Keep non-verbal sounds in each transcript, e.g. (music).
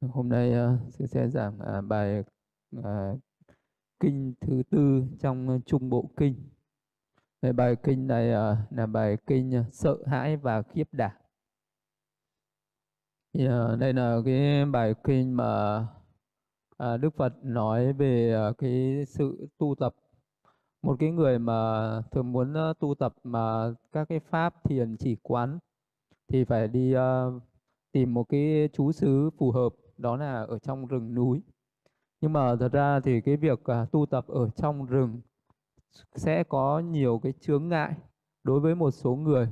Ờ, hôm nay ờ, uh, sư sẽ giảng uh, bài uh, kinh thứ tư trong Trung Bộ Kinh. Về bài kinh này uh, là bài kinh sợ hãi và khiếp đảm. Thì, uh, đây là cái bài kinh mà uh, Đức Phật nói về uh, cái sự tu tập. Một cái người mà thường muốn uh, tu tập mà các cái pháp thiền chỉ quán thì phải đi uh, tìm một cái chú xứ phù hợp đó là ở trong rừng núi. Nhưng mà thật ra thì cái việc à, tu tập ở trong rừng sẽ có nhiều cái chướng ngại đối với một số người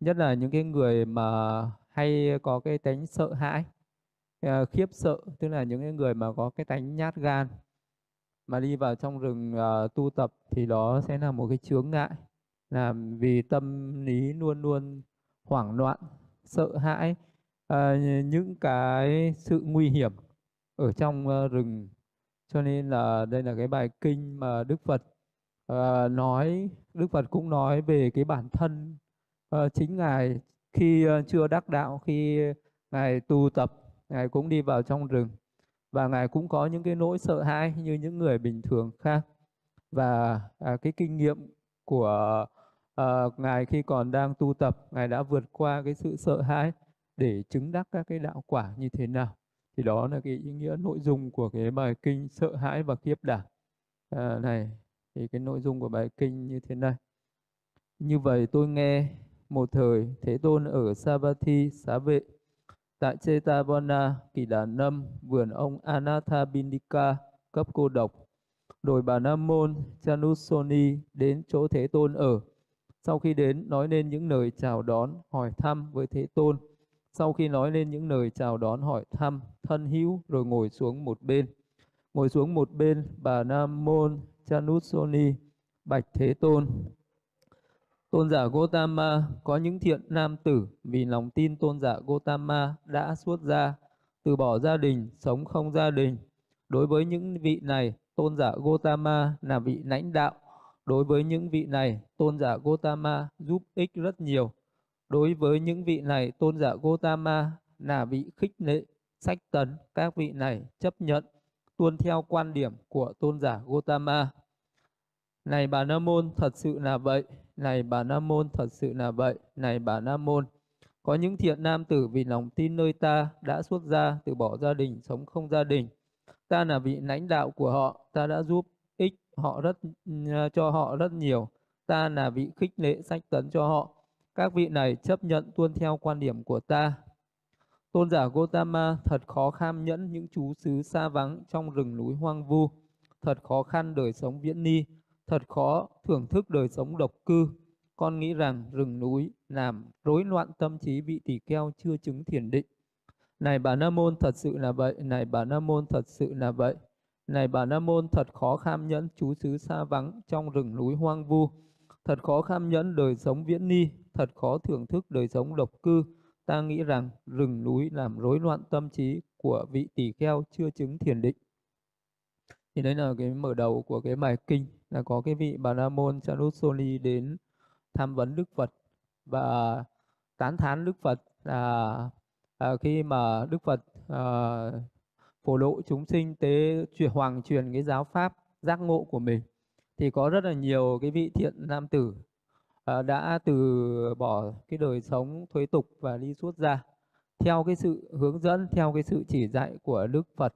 nhất là những cái người mà hay có cái tánh sợ hãi à, khiếp sợ tức là những cái người mà có cái tánh nhát gan. Mà đi vào trong rừng à, tu tập thì đó sẽ là một cái chướng ngại là vì tâm lý luôn luôn hoảng loạn sợ hãi à, những cái sự nguy hiểm ở trong uh, rừng. Cho nên là đây là cái bài kinh mà Đức Phật uh, nói Đức Phật cũng nói về cái bản thân uh, chính ngài khi uh, chưa đắc đạo khi ngài tu tập ngài cũng đi vào trong rừng. Và ngài cũng có những cái nỗi sợ hãi như những người bình thường khác. Và à, cái kinh nghiệm của à, ngài khi còn đang tu tập ngài đã vượt qua cái sự sợ hãi để chứng đắc các cái đạo quả như thế nào. Thì đó là cái ý nghĩa nội dung của cái bài kinh sợ hãi và kiếp đảm. À, này thì cái nội dung của bài kinh như thế này. Như vậy tôi nghe một thời thế tôn ở Savatthi xá vệ tại Chetavana kỳ đà nâm vườn ông Anathabindika cấp cô độc. Rồi bà Nam môn Chanusoni đến chỗ thế tôn ở. Sau khi đến nói nên những lời chào đón hỏi thăm với thế tôn sau khi nói lên những lời chào đón hỏi thăm, thân hữu rồi ngồi xuống một bên. Ngồi xuống một bên, bà Nam Môn Chanusoni bạch Thế Tôn. Tôn giả Gotama có những thiện nam tử vì lòng tin tôn giả Gotama đã xuất gia, từ bỏ gia đình, sống không gia đình. Đối với những vị này, tôn giả Gotama là vị lãnh đạo. Đối với những vị này, tôn giả Gotama giúp ích rất nhiều Đối với những vị này, tôn giả Gotama là vị khích lệ, sách tấn, các vị này chấp nhận, tuân theo quan điểm của tôn giả Gotama. Này bà Nam Môn, thật sự là vậy. Này bà Nam Môn, thật sự là vậy. Này bà Nam Môn, có những thiện nam tử vì lòng tin nơi ta đã xuất gia, từ bỏ gia đình, sống không gia đình. Ta là vị lãnh đạo của họ, ta đã giúp ích họ rất cho họ rất nhiều. Ta là vị khích lệ sách tấn cho họ các vị này chấp nhận tuân theo quan điểm của ta. Tôn giả Gotama thật khó kham nhẫn những chú xứ xa vắng trong rừng núi hoang vu, thật khó khăn đời sống viễn ni, thật khó thưởng thức đời sống độc cư. Con nghĩ rằng rừng núi làm rối loạn tâm trí vị tỷ keo chưa chứng thiền định. Này bà Nam Môn thật sự là vậy, này bà Nam Môn thật sự là vậy. Này bà Nam Môn thật khó kham nhẫn chú xứ xa vắng trong rừng núi hoang vu, thật khó kham nhẫn đời sống viễn ni, thật khó thưởng thức đời sống độc cư. Ta nghĩ rằng rừng núi làm rối loạn tâm trí của vị tỷ kheo chưa chứng thiền định. Thì đấy là cái mở đầu của cái bài kinh là có cái vị Bà La Môn Chanusoli đến tham vấn Đức Phật và tán thán Đức Phật là à, khi mà Đức Phật à, phổ độ chúng sinh tế truyền hoàng truyền cái giáo pháp giác ngộ của mình thì có rất là nhiều cái vị thiện nam tử Ờ, đã từ bỏ cái đời sống thuế tục và đi xuất gia theo cái sự hướng dẫn theo cái sự chỉ dạy của Đức Phật.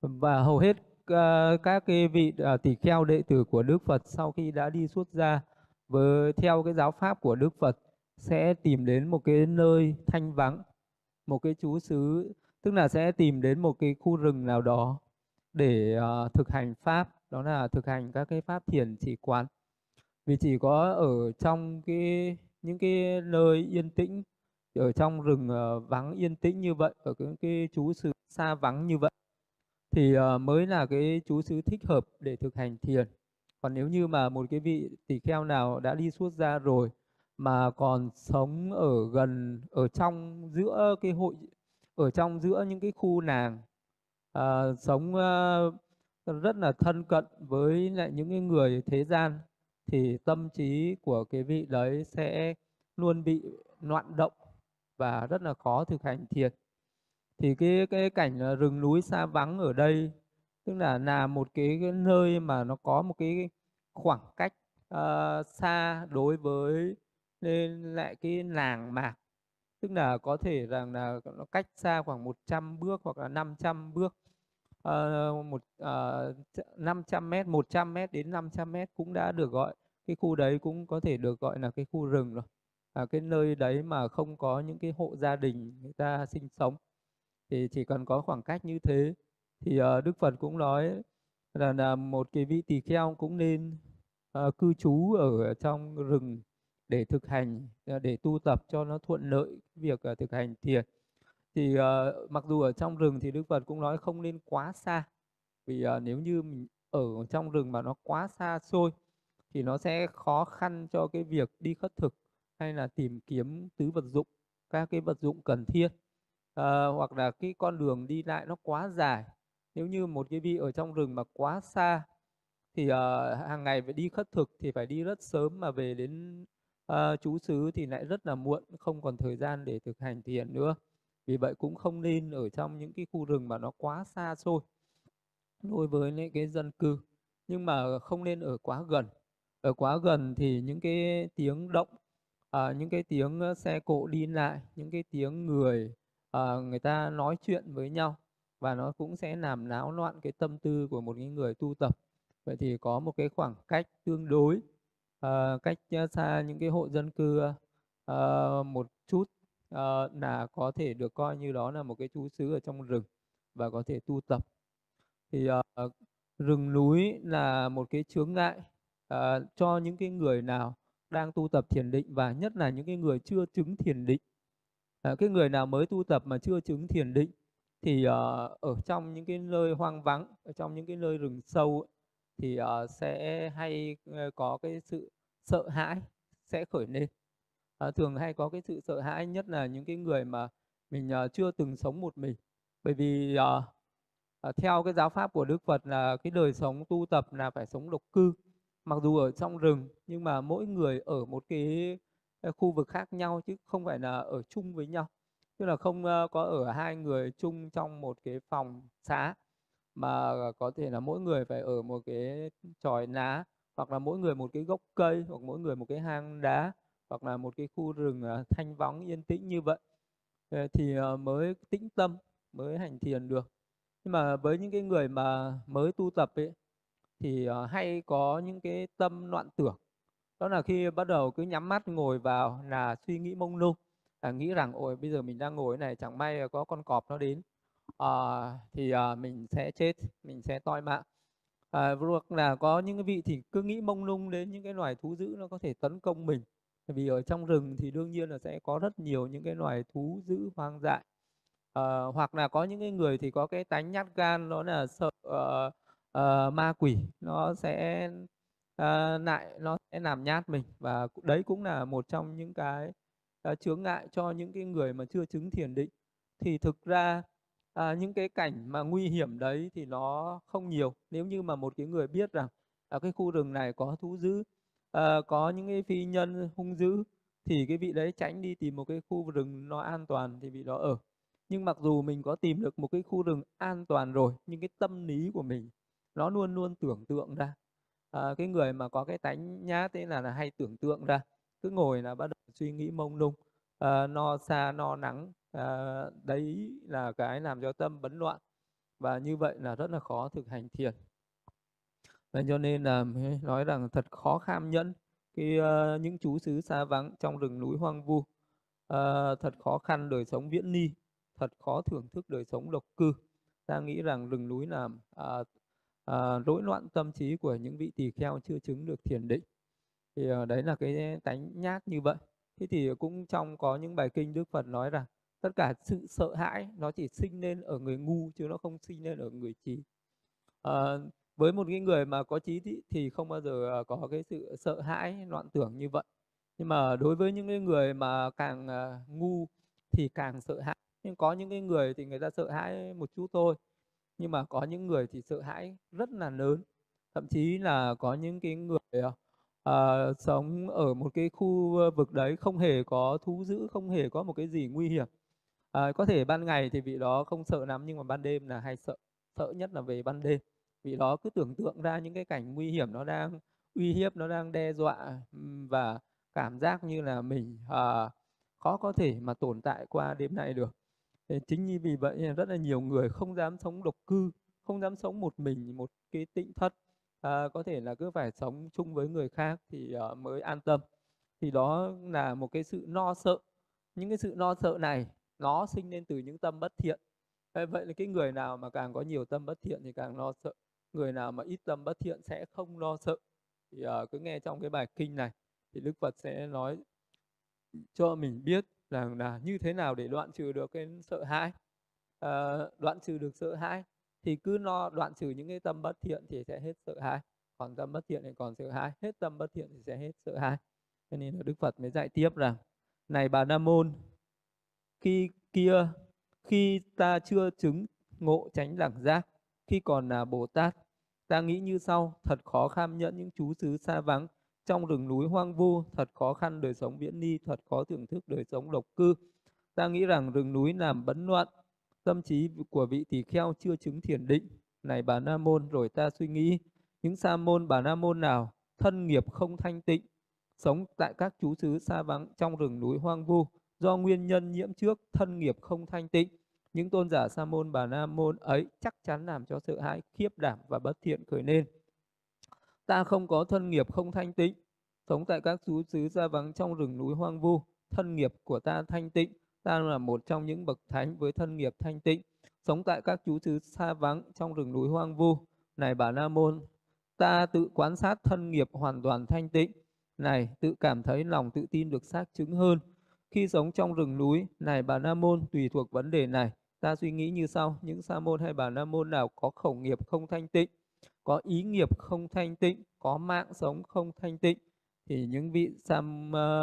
Và hầu hết uh, các cái vị ờ, uh, tỷ kheo đệ tử của Đức Phật sau khi đã đi xuất gia với theo cái giáo pháp của Đức Phật sẽ tìm đến một cái nơi thanh vắng một cái chú xứ tức là sẽ tìm đến một cái khu rừng nào đó để uh, thực hành pháp đó là thực hành các cái pháp thiền chỉ quán vì chỉ có ở trong cái những cái nơi yên tĩnh ở trong rừng uh, vắng yên tĩnh như vậy ở cái, cái chú xứ xa vắng như vậy. Thì uh, mới là cái chú xứ thích hợp để thực hành thiền. Còn nếu như mà một cái vị tỷ kheo nào đã đi suốt ra rồi mà còn sống ở gần ở trong giữa cái hội ở trong giữa những cái khu nàng à, sống rất là thân cận với lại những cái người thế gian thì tâm trí của cái vị đấy sẽ luôn bị loạn động và rất là khó thực hành thiền. thì cái cái cảnh rừng núi xa vắng ở đây tức là là một cái, cái nơi mà nó có một cái khoảng cách uh, xa đối với nên lại cái làng mạc tức là có thể rằng là nó cách xa khoảng 100 bước hoặc là 500 bước uh, một ờ, uh, 500 mét 100 mét đến 500 mét cũng đã được gọi. Cái khu đấy cũng có thể được gọi là cái khu rừng rồi. À, cái nơi đấy mà không có những cái hộ gia đình người ta sinh sống thì chỉ cần có khoảng cách như thế thì uh, Đức Phật cũng nói là, là một cái vị tỳ kheo cũng nên uh, cư trú ở trong rừng để thực hành để tu tập cho nó thuận lợi việc uh, thực hành thiền thì uh, mặc dù ở trong rừng thì Đức Phật cũng nói không nên quá xa. Vì uh, nếu như mình ở trong rừng mà nó quá xa xôi thì nó sẽ khó khăn cho cái việc đi khất thực hay là tìm kiếm tứ vật dụng các cái vật dụng cần thiết. À, hoặc là cái con đường đi lại nó quá dài. Nếu như một cái vị ở trong rừng mà quá xa thì uh, hàng ngày phải đi khất thực thì phải đi rất sớm mà về đến uh, chú xứ thì lại rất là muộn không còn thời gian để thực hành thiền nữa vì vậy cũng không nên ở trong những cái khu rừng mà nó quá xa xôi đối với cái dân cư. Nhưng mà không nên ở quá gần. Ở quá gần thì những cái tiếng động à, những cái tiếng xe cộ đi lại những cái tiếng người à, người ta nói chuyện với nhau và nó cũng sẽ làm náo loạn cái tâm tư của một cái người tu tập. Vậy thì có một cái khoảng cách tương đối à, cách xa những cái hộ dân cư à, một chút uh, là có thể được coi như đó là một cái chú xứ ở trong rừng và có thể tu tập. Thì uh, rừng núi là một cái chướng ngại uh, cho những cái người nào đang tu tập thiền định và nhất là những cái người chưa chứng thiền định. Uh, cái người nào mới tu tập mà chưa chứng thiền định thì uh, ở trong những cái nơi hoang vắng ở trong những cái nơi rừng sâu thì uh, sẽ hay có cái sự sợ hãi sẽ khởi lên à, thường hay có cái sự sợ hãi nhất là những cái người mà mình à, chưa từng sống một mình. Bởi vì à, à, theo cái giáo pháp của Đức Phật là cái đời sống tu tập là phải sống độc cư. Mặc dù ở trong rừng nhưng mà mỗi người ở một cái khu vực khác nhau chứ không phải là ở chung với nhau. Tức là không có ở hai người chung trong một cái phòng xá mà có thể là mỗi người phải ở một cái tròi lá hoặc là mỗi người một cái gốc cây hoặc mỗi người một cái hang đá hoặc là một cái khu rừng à, thanh vắng yên tĩnh như vậy. Ờ, thì ờ, mới tĩnh tâm mới hành thiền được. Nhưng mà với những cái người mà mới tu tập ấy thì ờ, hay có những cái tâm loạn tưởng. Đó là khi bắt đầu cứ nhắm mắt ngồi vào là suy nghĩ mông lung là nghĩ rằng ôi bây giờ mình đang ngồi này chẳng may có con cọp nó đến. À, thì à, mình sẽ chết mình sẽ toi mạng. À, hoặc là có những cái vị thì cứ nghĩ mông lung đến những cái loài thú dữ nó có thể tấn công mình vì ở trong rừng thì đương nhiên là sẽ có rất nhiều những cái loài thú dữ hoang dại. À, hoặc là có những cái người thì có cái tánh nhát gan nó là sợ uh, uh, ma quỷ nó sẽ uh, lại nó sẽ làm nhát mình. Và đấy cũng là một trong những cái uh, chướng ngại cho những cái người mà chưa chứng thiền định. Thì thực ra à, những cái cảnh mà nguy hiểm đấy thì nó không nhiều. Nếu như mà một cái người biết rằng ở cái khu rừng này có thú dữ à, có những cái phi nhân hung dữ thì cái vị đấy tránh đi tìm một cái khu rừng nó an toàn thì vị đó ở. Nhưng mặc dù mình có tìm được một cái khu rừng an toàn rồi nhưng cái tâm lý của mình nó luôn luôn tưởng tượng ra. À, cái người mà có cái tánh nhát thế là, là hay tưởng tượng ra cứ ngồi là bắt đầu suy nghĩ mông lung à, no xa no nắng à, đấy là cái làm cho tâm bấn loạn. Và như vậy là rất là khó thực hành thiền và cho nên là nói rằng thật khó kham nhẫn khi uh, ờ, những chú xứ xa vắng trong rừng núi hoang vu. Uh, thật khó khăn đời sống viễn ni thật khó thưởng thức đời sống độc cư. Ta nghĩ rằng rừng núi là à, à, uh, uh, rối loạn tâm trí của những vị tỳ kheo chưa chứng được thiền định. Thì uh, đấy là cái tánh nhát như vậy. Thế thì cũng trong có những bài kinh đức phật nói rằng tất cả sự sợ hãi nó chỉ sinh lên ở người ngu chứ nó không sinh lên ở người trí. À, với một cái người mà có trí thì, thì không bao giờ à, có cái sự sợ hãi loạn tưởng như vậy. Nhưng mà đối với những cái người mà càng à, ngu thì càng sợ hãi. Nhưng có những cái người thì người ta sợ hãi một chút thôi. Nhưng mà có những người thì sợ hãi rất là lớn. Thậm chí là có những cái người uh, sống ở một cái khu vực đấy không hề có thú dữ không hề có một cái gì nguy hiểm. À, có thể ban ngày thì vị đó không sợ lắm nhưng mà ban đêm là hay sợ, sợ nhất là về ban đêm vì đó cứ tưởng tượng ra những cái cảnh nguy hiểm nó đang uy hiếp, nó đang đe dọa và cảm giác như là mình à, khó có thể mà tồn tại qua đêm nay được. Thế chính như vì vậy rất là nhiều người không dám sống độc cư, không dám sống một mình một cái tịnh thất, à, có thể là cứ phải sống chung với người khác thì uh, mới an tâm. Thì đó là một cái sự no sợ. Những cái sự no sợ này nó sinh lên từ những tâm bất thiện. Vậy là cái người nào mà càng có nhiều tâm bất thiện thì càng lo sợ. Người nào mà ít tâm bất thiện sẽ không lo sợ. Thì uh, cứ nghe trong cái bài kinh này thì Đức Phật sẽ nói cho mình biết rằng là như thế nào để đoạn trừ được cái sợ hãi. Uh, đoạn trừ được sợ hãi thì cứ lo đoạn trừ những cái tâm bất thiện thì sẽ hết sợ hãi. Còn tâm bất thiện thì còn sợ hãi, hết tâm bất thiện thì sẽ hết sợ hãi. Cho nên là Đức Phật mới dạy tiếp rằng này bà Nam môn khi kia khi ta chưa chứng ngộ tránh đẳng giác, khi còn là bồ tát, ta nghĩ như sau, thật khó kham nhẫn những chú xứ xa vắng, trong rừng núi hoang vu, thật khó khăn đời sống viễn ni, thật khó thưởng thức đời sống độc cư. Ta nghĩ rằng rừng núi làm bấn loạn, tâm trí của vị tỳ kheo chưa chứng thiền định. Này bà na môn, rồi ta suy nghĩ, những sa môn bà na môn nào, thân nghiệp không thanh tịnh, sống tại các chú xứ xa vắng trong rừng núi hoang vu, do nguyên nhân nhiễm trước, thân nghiệp không thanh tịnh những tôn giả sa môn bà na môn ấy chắc chắn làm cho sợ hãi khiếp đảm và bất thiện khởi lên. Ta không có thân nghiệp không thanh tịnh sống tại các xứ xứ xa vắng trong rừng núi hoang vu. Thân nghiệp của ta thanh tịnh ta là một trong những bậc thánh với thân nghiệp thanh tịnh. Sống tại các chú xứ xa vắng trong rừng núi hoang vu. Này bà la môn ta tự quan sát thân nghiệp hoàn toàn thanh tịnh. Này tự cảm thấy lòng tự tin được xác chứng hơn. Khi sống trong rừng núi, này bà Nam Môn, tùy thuộc vấn đề này, ta suy nghĩ như sau, những sa môn hay bà la Môn nào có khẩu nghiệp không thanh tịnh, có ý nghiệp không thanh tịnh, có mạng sống không thanh tịnh, thì những vị sa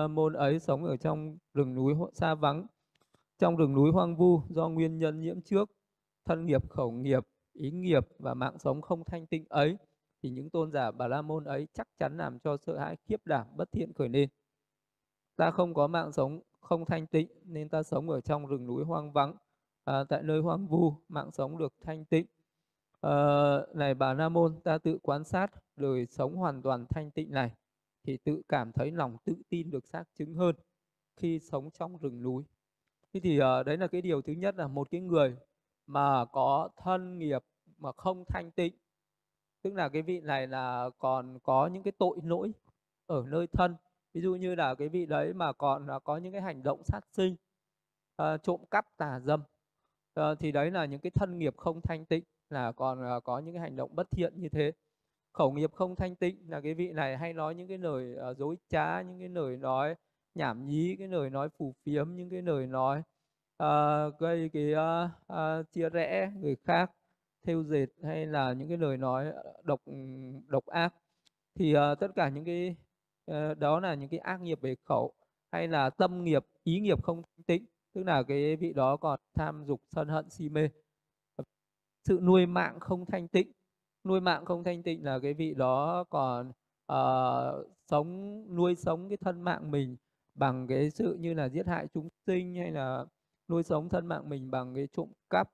môn ấy sống ở trong rừng núi xa vắng, trong rừng núi hoang vu do nguyên nhân nhiễm trước, thân nghiệp, khẩu nghiệp, ý nghiệp và mạng sống không thanh tịnh ấy, thì những tôn giả Bà La Môn ấy chắc chắn làm cho sợ hãi khiếp đảm bất thiện khởi lên. Ta không có mạng sống không thanh tịnh nên ta sống ở trong rừng núi hoang vắng à, tại nơi hoang vu mạng sống được thanh tịnh. À, này bà Nam môn ta tự quan sát đời sống hoàn toàn thanh tịnh này thì tự cảm thấy lòng tự tin được xác chứng hơn khi sống trong rừng núi. Thế thì à, đấy là cái điều thứ nhất là một cái người mà có thân nghiệp mà không thanh tịnh. Tức là cái vị này là còn có những cái tội lỗi ở nơi thân. Ví dụ như là cái vị đấy mà còn có những cái hành động sát sinh uh, trộm cắp tà dâm uh, thì đấy là những cái thân nghiệp không thanh tịnh là còn uh, có những cái hành động bất thiện như thế. Khẩu nghiệp không thanh tịnh là cái vị này hay nói những cái lời uh, dối trá những cái lời nói nhảm nhí cái lời nói phù phiếm những cái lời nói uh, gây cái uh, uh, chia rẽ người khác theo dệt hay là những cái lời nói độc ừ, độc ác. Thì uh, tất cả những cái Ờ, đó là những cái ác nghiệp về khẩu hay là tâm nghiệp ý nghiệp không thanh tịnh tức là cái vị đó còn tham dục sân hận si mê. Sự nuôi mạng không thanh tịnh. Nuôi mạng không thanh tịnh là cái vị đó còn uh, sống nuôi sống cái thân mạng mình bằng cái sự như là giết hại chúng sinh hay là nuôi sống thân mạng mình bằng cái trộm cắp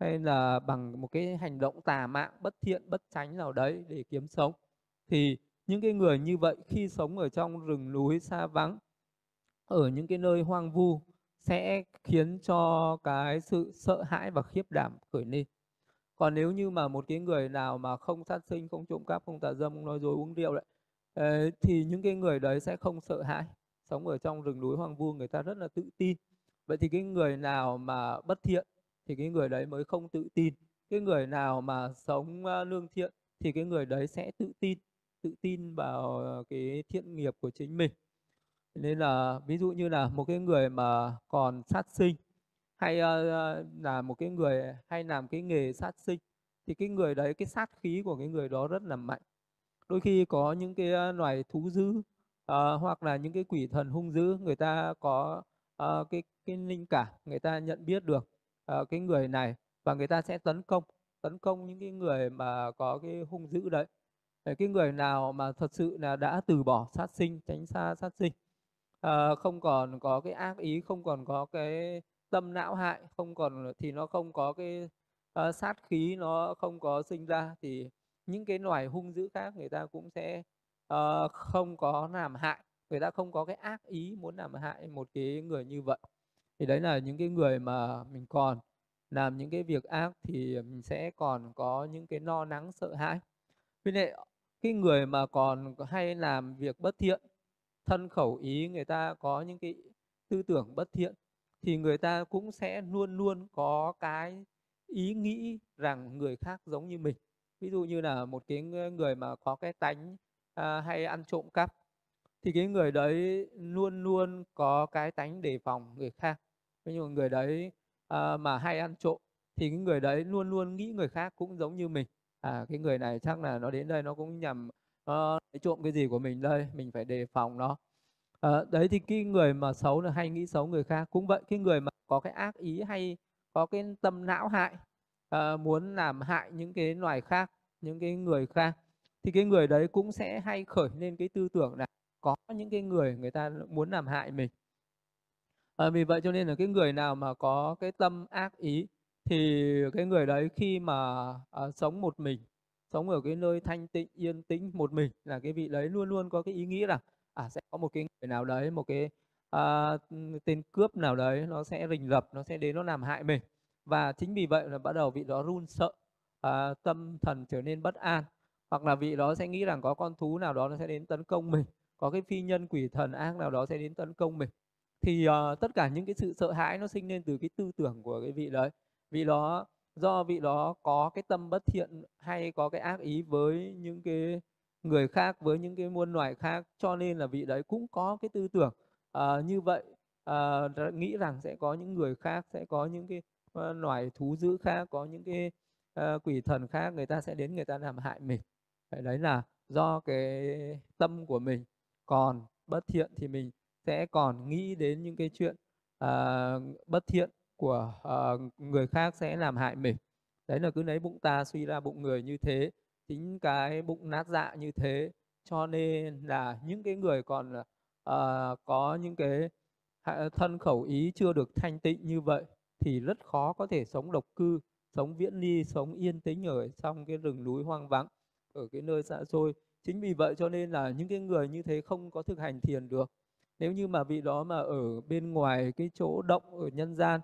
hay là bằng một cái hành động tà mạng bất thiện bất tránh nào đấy để kiếm sống. Thì những cái người như vậy khi sống ở trong rừng núi xa vắng ở những cái nơi hoang vu sẽ khiến cho cái sự sợ hãi và khiếp đảm khởi lên. Còn nếu như mà một cái người nào mà không sát sinh, không trộm cắp, không tà dâm, không nói dối, uống rượu đấy thì những cái người đấy sẽ không sợ hãi. Sống ở trong rừng núi hoang vu, người ta rất là tự tin. Vậy thì cái người nào mà bất thiện thì cái người đấy mới không tự tin. Cái người nào mà sống lương thiện thì cái người đấy sẽ tự tin tự tin vào ờ, cái thiện nghiệp của chính mình nên là ví dụ như là một cái người mà còn sát sinh hay uh, là một cái người hay làm cái nghề sát sinh thì cái người đấy cái sát khí của cái người đó rất là mạnh. Đôi khi có những cái loài thú dữ uh, hoặc là những cái quỷ thần hung dữ người ta có uh, cái cái linh cảm người ta nhận biết được uh, cái người này và người ta sẽ tấn công tấn công những cái người mà có cái hung dữ đấy. Cái người nào mà thật sự là đã từ bỏ sát sinh tránh xa sát sinh à, không còn có cái ác ý không còn có cái tâm não hại không còn thì nó không có cái uh, sát khí nó không có sinh ra thì những cái loài hung dữ khác người ta cũng sẽ uh, không có làm hại người ta không có cái ác ý muốn làm hại một cái người như vậy. Thì đấy là những cái người mà mình còn làm những cái việc ác thì mình sẽ còn có những cái no nắng sợ hãi. Vì vậy cái người mà còn hay làm việc bất thiện thân khẩu ý người ta có những cái tư tưởng bất thiện thì người ta cũng sẽ luôn luôn có cái ý nghĩ rằng người khác giống như mình. Ví dụ như là một cái người mà có cái tánh à, hay ăn trộm cắp thì cái người đấy luôn luôn có cái tánh đề phòng người khác. Ví dụ người đấy à, mà hay ăn trộm thì cái người đấy luôn luôn nghĩ người khác cũng giống như mình. À cái người này chắc là nó đến đây nó cũng nhằm uh, trộm cái gì của mình đây? Mình phải đề phòng nó. Uh, đấy thì cái người mà xấu là hay nghĩ xấu người khác. Cũng vậy cái người mà có cái ác ý hay có cái tâm não hại uh, muốn làm hại những cái loài khác những cái người khác thì cái người đấy cũng sẽ hay khởi lên cái tư tưởng là có những cái người người ta muốn làm hại mình. À, vì vậy cho nên là cái người nào mà có cái tâm ác ý thì cái người đấy khi mà à, sống một mình sống ở cái nơi thanh tịnh yên tĩnh một mình là cái vị đấy luôn luôn có cái ý nghĩ là à sẽ có một cái người nào đấy một cái à, tên cướp nào đấy nó sẽ rình rập nó sẽ đến nó làm hại mình. Và chính vì vậy là bắt đầu vị đó run sợ à, tâm thần trở nên bất an. Hoặc là vị đó sẽ nghĩ rằng có con thú nào đó nó sẽ đến tấn công mình có cái phi nhân quỷ thần ác nào đó sẽ đến tấn công mình. Thì uh, tất cả những cái sự sợ hãi nó sinh lên từ cái tư tưởng của cái vị đấy. Vị đó do vị đó có cái tâm bất thiện hay có cái ác ý với những cái người khác với những cái muôn loài khác cho nên là vị đấy cũng có cái tư tưởng uh, như vậy uh, nghĩ rằng sẽ có những người khác sẽ có những cái uh, loài thú dữ khác có những cái uh, quỷ thần khác người ta sẽ đến người ta làm hại mình. Vậy đấy là do cái tâm của mình. Còn bất thiện thì mình sẽ còn nghĩ đến những cái chuyện uh, bất thiện của uh, người khác sẽ làm hại mình. Đấy là cứ lấy bụng ta suy ra bụng người như thế chính cái bụng nát dạ như thế. Cho nên là những cái người còn uh, có những cái thân khẩu ý chưa được thanh tịnh như vậy thì rất khó có thể sống độc cư sống viễn ly sống yên tĩnh ở trong cái rừng núi hoang vắng ở cái nơi xa xôi. Chính vì vậy cho nên là những cái người như thế không có thực hành thiền được. Nếu như mà vị đó mà ở bên ngoài cái chỗ động ở nhân gian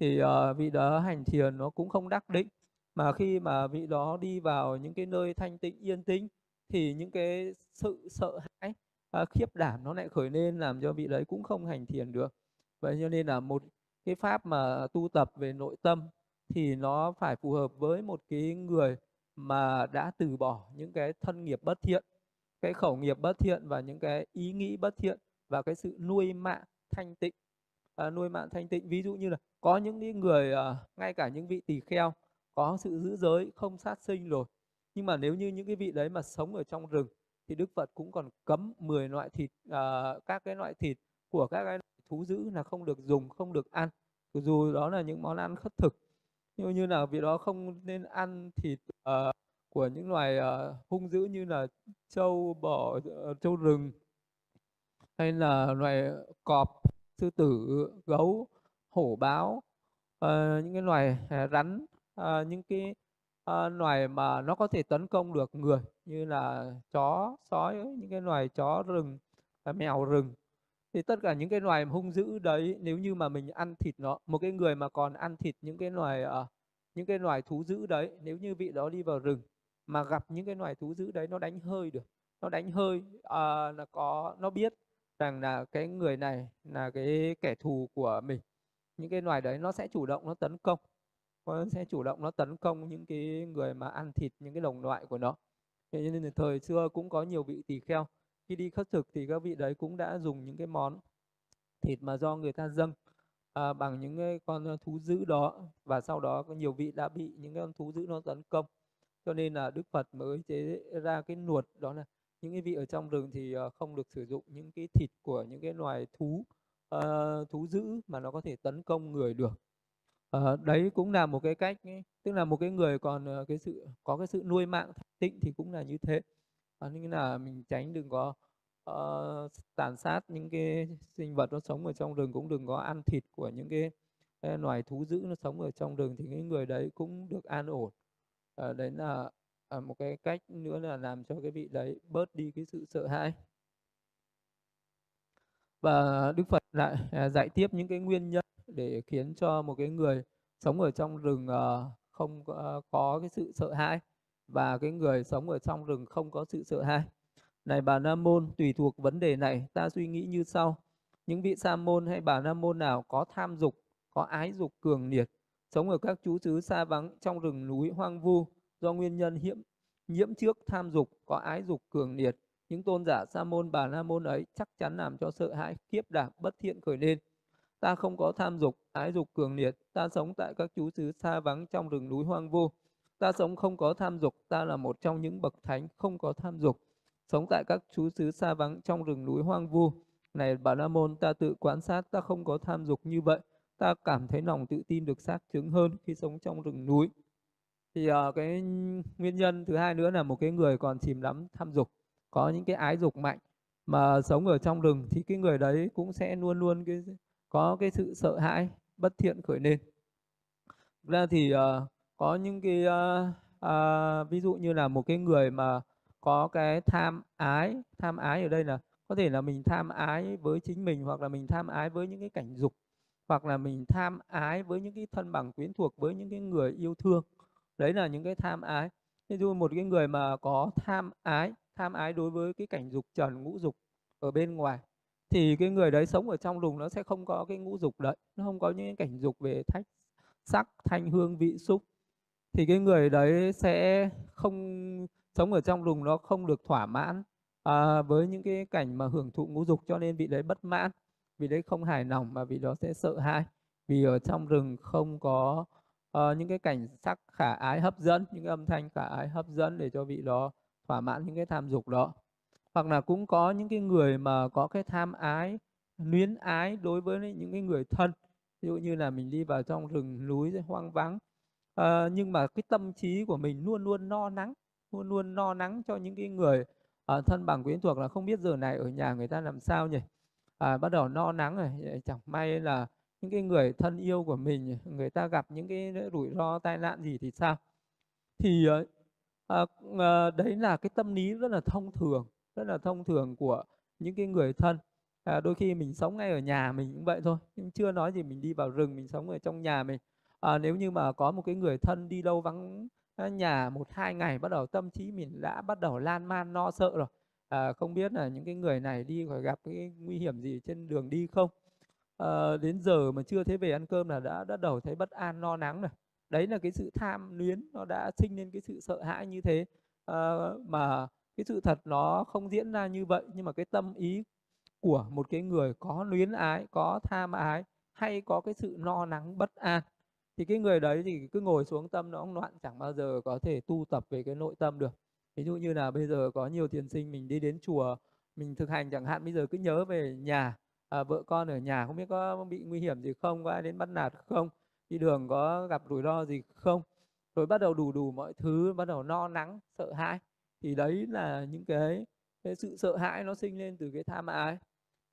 thì uh, vị đó hành thiền nó cũng không đắc định. Mà khi mà vị đó đi vào những cái nơi thanh tịnh yên tĩnh thì những cái sự sợ hãi uh, khiếp đảm nó lại khởi lên làm cho vị đấy cũng không hành thiền được. Vậy cho nên là một cái pháp mà tu tập về nội tâm thì nó phải phù hợp với một cái người mà đã từ bỏ những cái thân nghiệp bất thiện cái khẩu nghiệp bất thiện và những cái ý nghĩ bất thiện và cái sự nuôi mạng thanh tịnh. À, nuôi mạng thanh tịnh ví dụ như là có những người ờ, ngay cả những vị tỳ kheo có sự giữ giới không sát sinh rồi nhưng mà nếu như những cái vị đấy mà sống ở trong rừng thì Đức Phật cũng còn cấm 10 loại thịt à, các cái loại thịt của các cái thú dữ là không được dùng không được ăn. Dù đó là những món ăn khất thực như như là vì đó không nên ăn thịt uh, của những loài uh, hung dữ như là trâu bò uh, trâu rừng hay là loài cọp sư tử gấu hổ báo uh, những cái loài à, rắn uh, những cái uh, loài mà nó có thể tấn công được người như là chó sói những cái loài chó rừng uh, mèo rừng. Thì tất cả những cái loài hung dữ đấy nếu như mà mình ăn thịt nó một cái người mà còn ăn thịt những cái loài uh, những cái loài thú dữ đấy nếu như vị đó đi vào rừng mà gặp những cái loài thú dữ đấy nó đánh hơi được. Nó đánh hơi uh, là có nó biết rằng là cái người này là cái kẻ thù của mình những cái loài đấy nó sẽ chủ động nó tấn công. Nó sẽ chủ động nó tấn công những cái người mà ăn thịt những cái đồng loại của nó. Thế nên là thời xưa cũng có nhiều vị tỳ kheo. Khi đi khất thực thì các vị đấy cũng đã dùng những cái món thịt mà do người ta dâng à, bằng những cái con thú dữ đó. Và sau đó có nhiều vị đã bị những con thú dữ nó tấn công. Cho nên là Đức Phật mới chế ra cái luật đó là những cái vị ở trong rừng thì ờ, không được sử dụng những cái thịt của những cái loài thú uh, thú dữ mà nó có thể tấn công người được. Uh, đấy cũng là một cái cách ấy. tức là một cái người còn uh, cái sự có cái sự nuôi mạng tịnh thì cũng là như thế. Uh, nên là mình tránh đừng có uh, tàn sát những cái sinh vật nó sống ở trong rừng cũng đừng có ăn thịt của những cái loài thú dữ nó sống ở trong rừng thì cái người đấy cũng được an ổn. À, đấy là à, một cái cách nữa là làm cho cái vị đấy bớt đi cái sự sợ hãi và Đức Phật lại à, dạy tiếp những cái nguyên nhân để khiến cho một cái người sống ở trong rừng ờ, không có, ờ, có cái sự sợ hãi và cái người sống ở trong rừng không có sự sợ hãi. Này bà Nam môn, tùy thuộc vấn đề này, ta suy nghĩ như sau: những vị sa môn hay bà Nam môn nào có tham dục, có ái dục cường liệt, sống ở các chú xứ xa vắng trong rừng núi hoang vu do nguyên nhân nhiễm nhiễm trước tham dục, có ái dục cường liệt, những tôn giả sa môn bà la môn ấy chắc chắn làm cho sợ hãi kiếp đảm bất thiện khởi lên. Ta không có tham dục ái dục cường liệt. Ta sống tại các chú xứ xa vắng trong rừng núi hoang vu ta sống không có tham dục ta là một trong những bậc thánh không có tham dục. Sống tại các chú xứ xa vắng trong rừng núi hoang vu này bà la môn ta tự quan sát ta không có tham dục như vậy. Ta cảm thấy lòng tự tin được xác chứng hơn khi sống trong rừng núi. Thì uh, cái nguyên nhân thứ hai nữa là một cái người còn chìm đắm tham dục có những cái ái dục mạnh mà sống ở trong rừng thì cái người đấy cũng sẽ luôn luôn cái có cái sự sợ hãi bất thiện khởi lên. Ra thì uh, có những cái uh, uh, ví dụ như là một cái người mà có cái tham ái tham ái ở đây là có thể là mình tham ái với chính mình hoặc là mình tham ái với những cái cảnh dục hoặc là mình tham ái với những cái thân bằng quyến thuộc với những cái người yêu thương. Đấy là những cái tham ái. Ví dụ một cái người mà có tham ái tham ái đối với cái cảnh dục trần ngũ dục ở bên ngoài thì cái người đấy sống ở trong rừng nó sẽ không có cái ngũ dục đấy nó không có những cảnh dục về thách sắc thanh hương vị xúc. Thì cái người đấy sẽ không sống ở trong rừng nó không được thỏa mãn à, với những cái cảnh mà hưởng thụ ngũ dục cho nên vị đấy bất mãn. Vị đấy không hài lòng mà vị đó sẽ sợ hãi vì ở trong rừng không có uh, những cái cảnh sắc khả ái hấp dẫn những âm thanh khả ái hấp dẫn để cho vị đó thỏa mãn những cái tham dục đó. Hoặc là cũng có những cái người mà có cái tham ái luyến ái đối với những cái người thân. Ví dụ như là mình đi vào trong rừng núi hoang vắng. À, nhưng mà cái tâm trí của mình luôn luôn no nắng luôn luôn no nắng cho những cái người à, thân bằng quyến thuộc là không biết giờ này ở nhà người ta làm sao nhỉ? À, bắt đầu no nắng rồi ờ, chẳng may là những cái người thân yêu của mình người ta gặp những cái rủi ro tai nạn gì thì sao? Thì à, à, đấy là cái tâm lý rất là thông thường rất là thông thường của những cái người thân. À, đôi khi mình sống ngay ở nhà mình cũng vậy thôi nhưng chưa nói gì mình đi vào rừng mình sống ở trong nhà mình. À, nếu như mà có một cái người thân đi đâu vắng à, nhà một hai ngày bắt đầu tâm trí mình đã bắt đầu lan man lo sợ rồi. À, không biết là những cái người này đi phải gặp cái nguy hiểm gì trên đường đi không? À, đến giờ mà chưa thấy về ăn cơm là đã bắt đầu thấy bất an lo lắng rồi đấy là cái sự tham luyến nó đã sinh lên cái sự sợ hãi như thế. À, mà cái sự thật nó không diễn ra như vậy nhưng mà cái tâm ý của một cái người có luyến ái có tham ái hay có cái sự no nắng bất an thì cái người đấy thì cứ ngồi xuống tâm nó loạn chẳng bao giờ có thể tu tập về cái nội tâm được. Ví dụ như là bây giờ có nhiều thiền sinh mình đi đến chùa mình thực hành chẳng hạn bây giờ cứ nhớ về nhà à, vợ con ở nhà không biết có bị nguy hiểm gì không có ai đến bắt nạt không đi đường có gặp rủi ro gì không? Rồi bắt đầu đủ đủ mọi thứ bắt đầu no nắng sợ hãi. Thì đấy là những cái, cái sự sợ hãi nó sinh lên từ cái tham ái.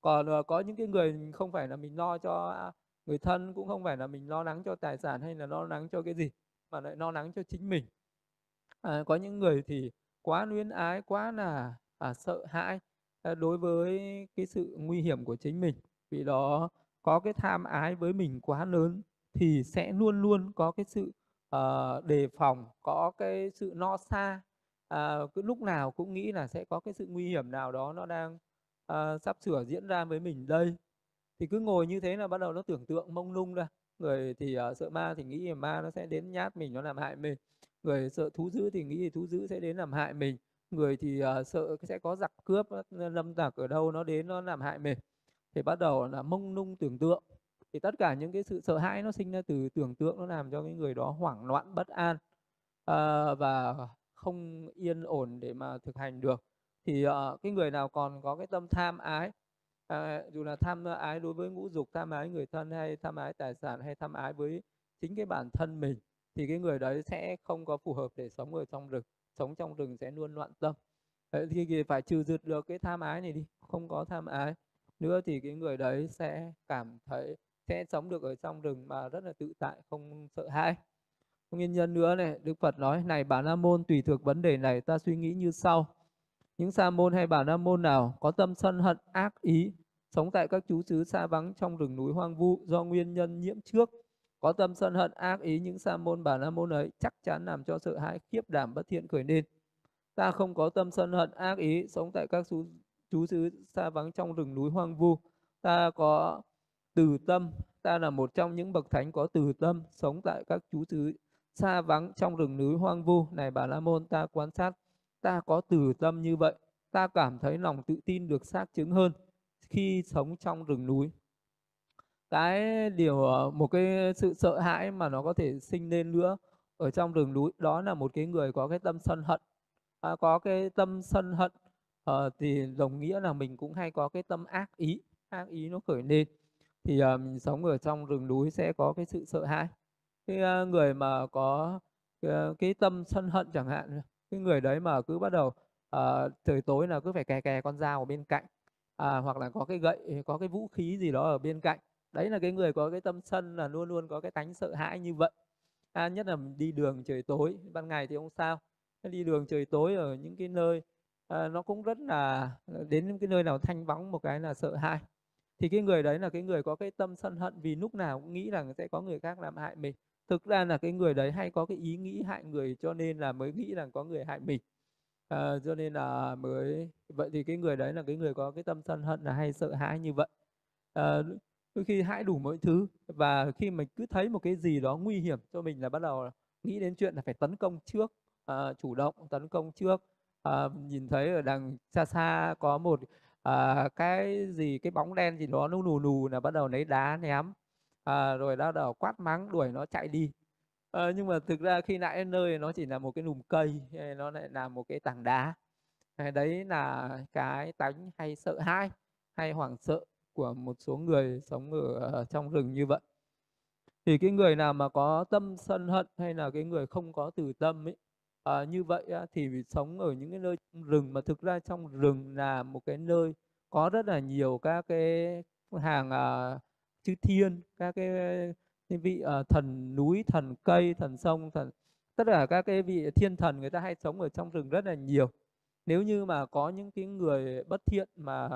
Còn ờ, có những cái người không phải là mình lo cho người thân cũng không phải là mình lo lắng cho tài sản hay là lo lắng cho cái gì mà lại lo lắng cho chính mình. À, có những người thì quá luyến ái quá là à, sợ hãi à, đối với cái sự nguy hiểm của chính mình. Vì đó có cái tham ái với mình quá lớn thì sẽ luôn luôn có cái sự uh, đề phòng có cái sự no xa. À, cứ lúc nào cũng nghĩ là sẽ có cái sự nguy hiểm nào đó nó đang à, sắp sửa diễn ra với mình đây. Thì cứ ngồi như thế là bắt đầu nó tưởng tượng mông lung ra. Người thì uh, sợ ma thì nghĩ là ma nó sẽ đến nhát mình nó làm hại mình. Người sợ thú dữ thì nghĩ thú dữ sẽ đến làm hại mình. Người thì uh, sợ sẽ có giặc cướp lâm tặc ở đâu nó đến nó làm hại mình. Thì bắt đầu là mông lung tưởng tượng thì tất cả những cái sự sợ hãi nó sinh ra từ tưởng tượng nó làm cho cái người đó hoảng loạn bất an à, và không yên ổn để mà thực hành được. Thì uh, cái người nào còn có cái tâm tham ái à, dù là tham ái đối với ngũ dục tham ái người thân hay tham ái tài sản hay tham ái với chính cái bản thân mình thì cái người đấy sẽ không có phù hợp để sống ở trong rừng sống trong rừng sẽ luôn loạn tâm. Đấy, thì phải trừ dứt được cái tham ái này đi không có tham ái nữa thì cái người đấy sẽ cảm thấy sẽ sống được ở trong rừng mà rất là tự tại không sợ hãi. Nguyên nhân nữa này đức phật nói này bà la môn tùy thuộc vấn đề này ta suy nghĩ như sau. Những sa môn hay bà la môn nào có tâm sân hận ác ý sống tại các chú xứ xa vắng trong rừng núi hoang vu do nguyên nhân nhiễm trước có tâm sân hận ác ý những sa môn bà la môn ấy chắc chắn làm cho sợ hãi khiếp đảm bất thiện khởi nên ta không có tâm sân hận ác ý sống tại các chú, chú xứ xa vắng trong rừng núi hoang vu. Ta có từ tâm. Ta là một trong những bậc thánh có từ tâm sống tại các chú xứ xa vắng trong rừng núi hoang vu. Này bà la môn ta quan sát ta có từ tâm như vậy. Ta cảm thấy lòng tự tin được xác chứng hơn khi sống trong rừng núi. Cái điều ờ, một cái sự sợ hãi mà nó có thể sinh lên nữa ở trong rừng núi đó là một cái người có cái tâm sân hận. À, có cái tâm sân hận à, thì đồng nghĩa là mình cũng hay có cái tâm ác ý. Ác ý nó khởi lên thì uh, mình sống ở trong rừng núi sẽ có cái sự sợ hãi. Cái uh, người mà có cái, cái tâm sân hận chẳng hạn cái người đấy mà cứ bắt đầu uh, trời tối là cứ phải kè kè con dao ở bên cạnh à, hoặc là có cái gậy có cái vũ khí gì đó ở bên cạnh. Đấy là cái người có cái tâm sân là luôn luôn có cái tánh sợ hãi như vậy. À, nhất là đi đường trời tối ban ngày thì không sao. Đi đường trời tối ở những cái nơi à, nó cũng rất là đến những cái nơi nào thanh vắng một cái là sợ hãi thì cái người đấy là cái người có cái tâm sân hận vì lúc nào cũng nghĩ rằng sẽ có người khác làm hại mình. Thực ra là cái người đấy hay có cái ý nghĩ hại người cho nên là mới nghĩ rằng có người hại mình. À, cho nên là mới vậy thì cái người đấy là cái người có cái tâm sân hận là hay sợ hãi như vậy. À, đôi khi hãi đủ mọi thứ và khi mình cứ thấy một cái gì đó nguy hiểm cho mình là bắt đầu nghĩ đến chuyện là phải tấn công trước à, chủ động tấn công trước. À, nhìn thấy ở đằng xa xa có một à, cái gì cái bóng đen gì đó nó nù nù là bắt đầu lấy đá ném. À, rồi bắt đầu quát mắng đuổi nó chạy đi. À, nhưng mà thực ra khi nãy nơi nó chỉ là một cái nùm cây hay nó lại là một cái tảng đá. Đấy là cái tánh hay sợ hãi hay hoảng sợ của một số người sống ở trong rừng như vậy. Thì cái người nào mà có tâm sân hận hay là cái người không có từ tâm ấy à, như vậy á, thì sống ở những cái nơi rừng mà thực ra trong rừng là một cái nơi có rất là nhiều các cái hàng à, chư thiên các cái, vị à, thần núi thần cây thần sông thần tất cả các cái vị thiên thần người ta hay sống ở trong rừng rất là nhiều. Nếu như mà có những cái người bất thiện mà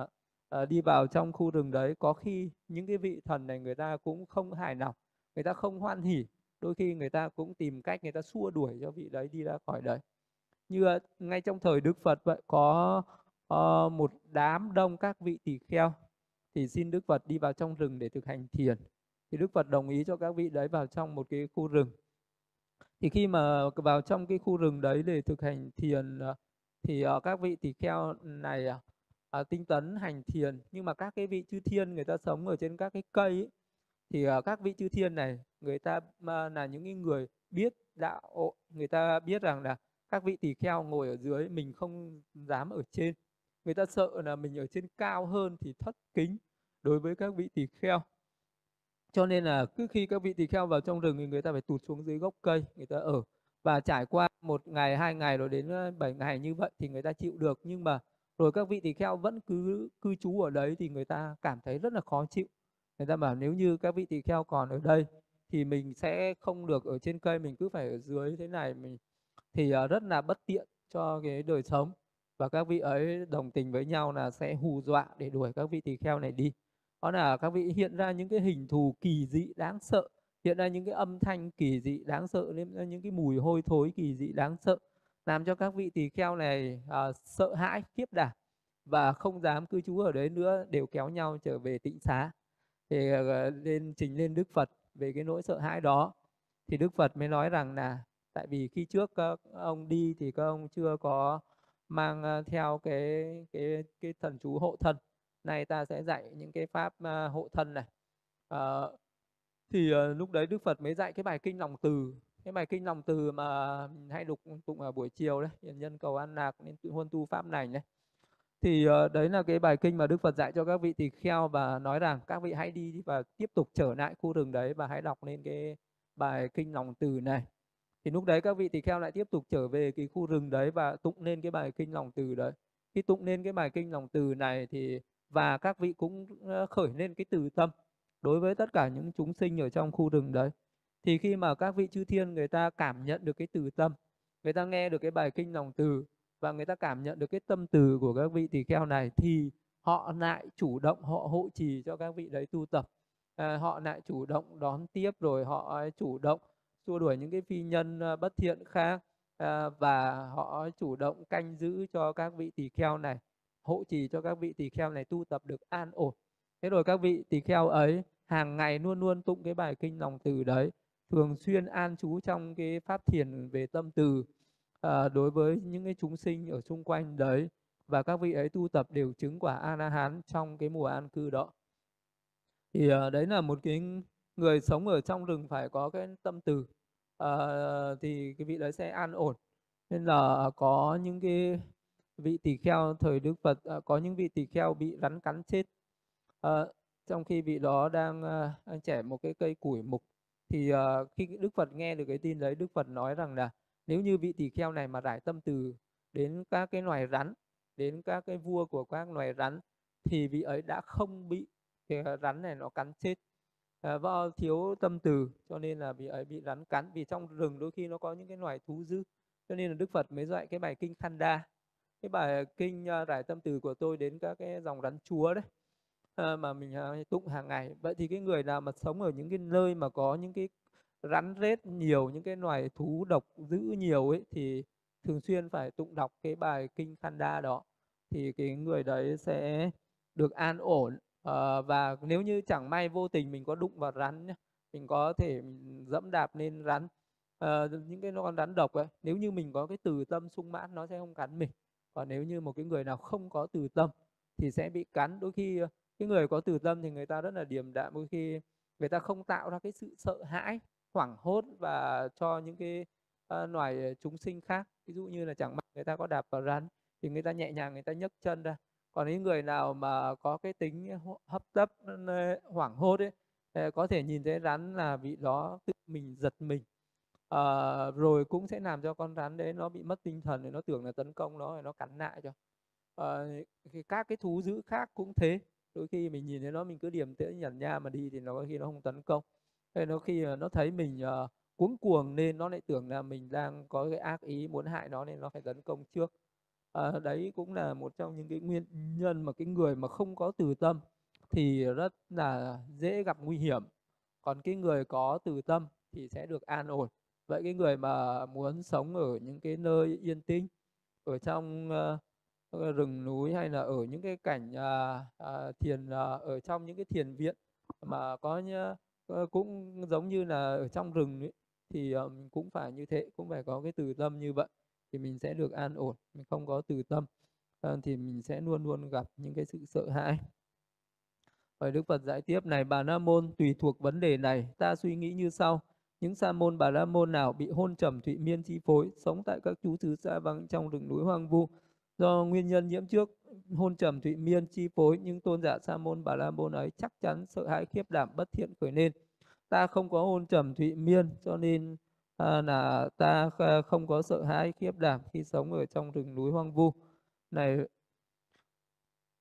à, đi vào trong khu rừng đấy có khi những cái vị thần này người ta cũng không hài lòng người ta không hoan hỉ đôi khi người ta cũng tìm cách người ta xua đuổi cho vị đấy đi ra khỏi đấy. Như ờ, ngay trong thời đức phật vậy có uh, một đám đông các vị tỳ kheo thì xin đức phật đi vào trong rừng để thực hành thiền. Thì đức phật đồng ý cho các vị đấy vào trong một cái khu rừng. Thì khi mà vào trong cái khu rừng đấy để thực hành thiền ờ, thì uh, các vị tỳ kheo này uh, tinh tấn hành thiền. Nhưng mà các cái vị chư thiên người ta sống ở trên các cái cây ấy, thì uh, các vị chư thiên này người ta uh, là những người biết đạo người ta biết rằng là các vị tỳ kheo ngồi ở dưới mình không dám ở trên. Người ta sợ là mình ở trên cao hơn thì thất kính đối với các vị tỳ kheo. Cho nên là cứ khi các vị tỳ kheo vào trong rừng thì người ta phải tụt xuống dưới gốc cây người ta ở. Và trải qua một ngày hai ngày rồi đến bảy ngày như vậy thì người ta chịu được. Nhưng mà rồi các vị tỳ kheo vẫn cứ cư trú ở đấy thì người ta cảm thấy rất là khó chịu người ta bảo nếu như các vị tỳ kheo còn ở đây thì mình sẽ không được ở trên cây mình cứ phải ở dưới thế này mình thì uh, rất là bất tiện cho cái đời sống. Và các vị ấy đồng tình với nhau là sẽ hù dọa để đuổi các vị tỳ kheo này đi. Đó là các vị hiện ra những cái hình thù kỳ dị đáng sợ hiện ra những cái âm thanh kỳ dị đáng sợ lên những cái mùi hôi thối kỳ dị đáng sợ làm cho các vị tỳ kheo này uh, sợ hãi khiếp đảm và không dám cư trú ở đấy nữa đều kéo nhau trở về tịnh xá thì ờ, ờ, lên trình lên đức phật về cái nỗi sợ hãi đó. Thì đức phật mới nói rằng là tại vì khi trước các ông đi thì các ông chưa có mang ờ, theo cái cái cái thần chú hộ thân. Này ta sẽ dạy những cái pháp hộ thân này. À, thì lúc đấy đức phật mới dạy cái bài kinh lòng từ. Cái bài kinh lòng từ mà ừ, hay đục tụng ở buổi chiều đấy nhân cầu an lạc nên tự huân tu pháp này đấy thì uh, đấy là cái bài kinh mà đức phật dạy cho các vị tỳ kheo và nói rằng các vị hãy đi và tiếp tục trở lại khu rừng đấy và hãy đọc lên cái bài kinh lòng từ này. Thì lúc đấy các vị tỳ kheo lại tiếp tục trở về cái khu rừng đấy và tụng lên cái bài kinh lòng từ đấy. Khi tụng lên cái bài kinh lòng từ này thì và các vị cũng ờ, khởi lên cái từ tâm đối với tất cả những chúng sinh ở trong khu rừng đấy. Thì khi mà các vị chư thiên người ta cảm nhận được cái từ tâm người ta nghe được cái bài kinh lòng từ và người ta cảm nhận được cái tâm từ của các vị tỳ kheo này thì họ lại chủ động họ hộ trì cho các vị đấy tu tập. À, họ lại chủ động đón tiếp rồi họ chủ động xua đuổi những cái phi nhân à, bất thiện khác à, và họ chủ động canh giữ cho các vị tỳ kheo này hộ trì cho các vị tỳ kheo này tu tập được an ổn. Thế rồi các vị tỳ kheo ấy hàng ngày luôn luôn tụng cái bài kinh lòng từ đấy thường xuyên an trú trong cái pháp thiền về tâm từ à, đối với những cái chúng sinh ở xung quanh đấy và các vị ấy tu tập đều chứng quả a la hán trong cái mùa an cư đó. Thì à, đấy là một cái người sống ở trong rừng phải có cái tâm từ. À, thì cái vị đấy sẽ an ổn. Nên là có những cái vị tỳ kheo thời đức phật à, có những vị tỳ kheo bị rắn cắn chết. À, trong khi vị đó đang, đang chẻ một cái cây củi mục thì uh, khi đức phật nghe được cái tin đấy đức phật nói rằng là nếu như vị tỳ kheo này mà rải tâm từ đến các cái loài rắn đến các cái vua của các loài rắn thì vị ấy đã không bị cái rắn này nó cắn chết. À, do thiếu tâm từ cho nên là vị ấy bị rắn cắn vì trong rừng đôi khi nó có những cái loài thú dữ. Cho nên là đức phật mới dạy cái bài kinh khanda cái bài kinh uh, rải tâm từ của tôi đến các cái dòng rắn chúa đấy à, mà mình uh, tụng hàng ngày. Vậy thì cái người nào mà sống ở những cái nơi mà có những cái rắn rết nhiều những cái loài thú độc dữ nhiều ấy thì thường xuyên phải tụng đọc cái bài kinh Khanda đó. Thì cái người đấy sẽ được an ổn à, và nếu như chẳng may vô tình mình có đụng vào rắn nhá, mình có thể mình dẫm đạp lên rắn à, những cái con rắn độc ấy nếu như mình có cái từ tâm sung mãn nó sẽ không cắn mình. Còn nếu như một cái người nào không có từ tâm thì sẽ bị cắn. Đôi khi ờ, cái người có từ tâm thì người ta rất là điềm đạm đôi khi người ta không tạo ra cái sự sợ hãi hoảng hốt và cho những cái uh, loài ờ, chúng sinh khác. Ví dụ như là chẳng may người ta có đạp vào rắn thì người ta nhẹ nhàng người ta nhấc chân ra. Còn những người nào mà có cái tính hấp tấp hoảng hốt ấy ờ, có thể nhìn thấy rắn là bị đó tự mình giật mình. À, rồi cũng sẽ làm cho con rắn đấy nó bị mất tinh thần thì nó tưởng là tấn công nó nó cắn lại cho. À, thì các cái thú dữ khác cũng thế. Đôi khi mình nhìn thấy nó mình cứ điềm tĩnh nhẩn nha mà đi thì nó có khi nó không tấn công thế nó khi ờ, nó thấy mình uh, cuống cuồng nên nó lại tưởng là mình đang có cái ác ý muốn hại nó nên nó phải tấn công trước. À, đấy cũng là một trong những cái nguyên nhân mà cái người mà không có từ tâm thì rất là dễ gặp nguy hiểm. Còn cái người có từ tâm thì sẽ được an ổn. Vậy cái người mà muốn sống ở những cái nơi yên tĩnh ở trong uh, rừng núi hay là ở những cái cảnh uh, uh, thiền uh, ở trong những cái thiền viện mà có uh, Ờ, cũng giống như là ở trong rừng ấy, thì ờ, cũng phải như thế cũng phải có cái từ tâm như vậy thì mình sẽ được an ổn mình không có từ tâm ờ, thì mình sẽ luôn luôn gặp những cái sự sợ hãi. Hỏi Đức Phật giải tiếp này bà La Môn tùy thuộc vấn đề này ta suy nghĩ như sau. Những sa môn bà la môn nào bị hôn trầm thụy miên chi phối sống tại các chú xứ xa vắng trong rừng núi hoang vu do nguyên nhân nhiễm trước hôn trầm thụy miên chi phối những tôn giả sa môn bà la môn ấy chắc chắn sợ hãi khiếp đảm bất thiện khởi nên. Ta không có hôn trầm thụy miên cho nên à, là ta à, không có sợ hãi khiếp đảm khi sống ở trong rừng núi hoang vu. Này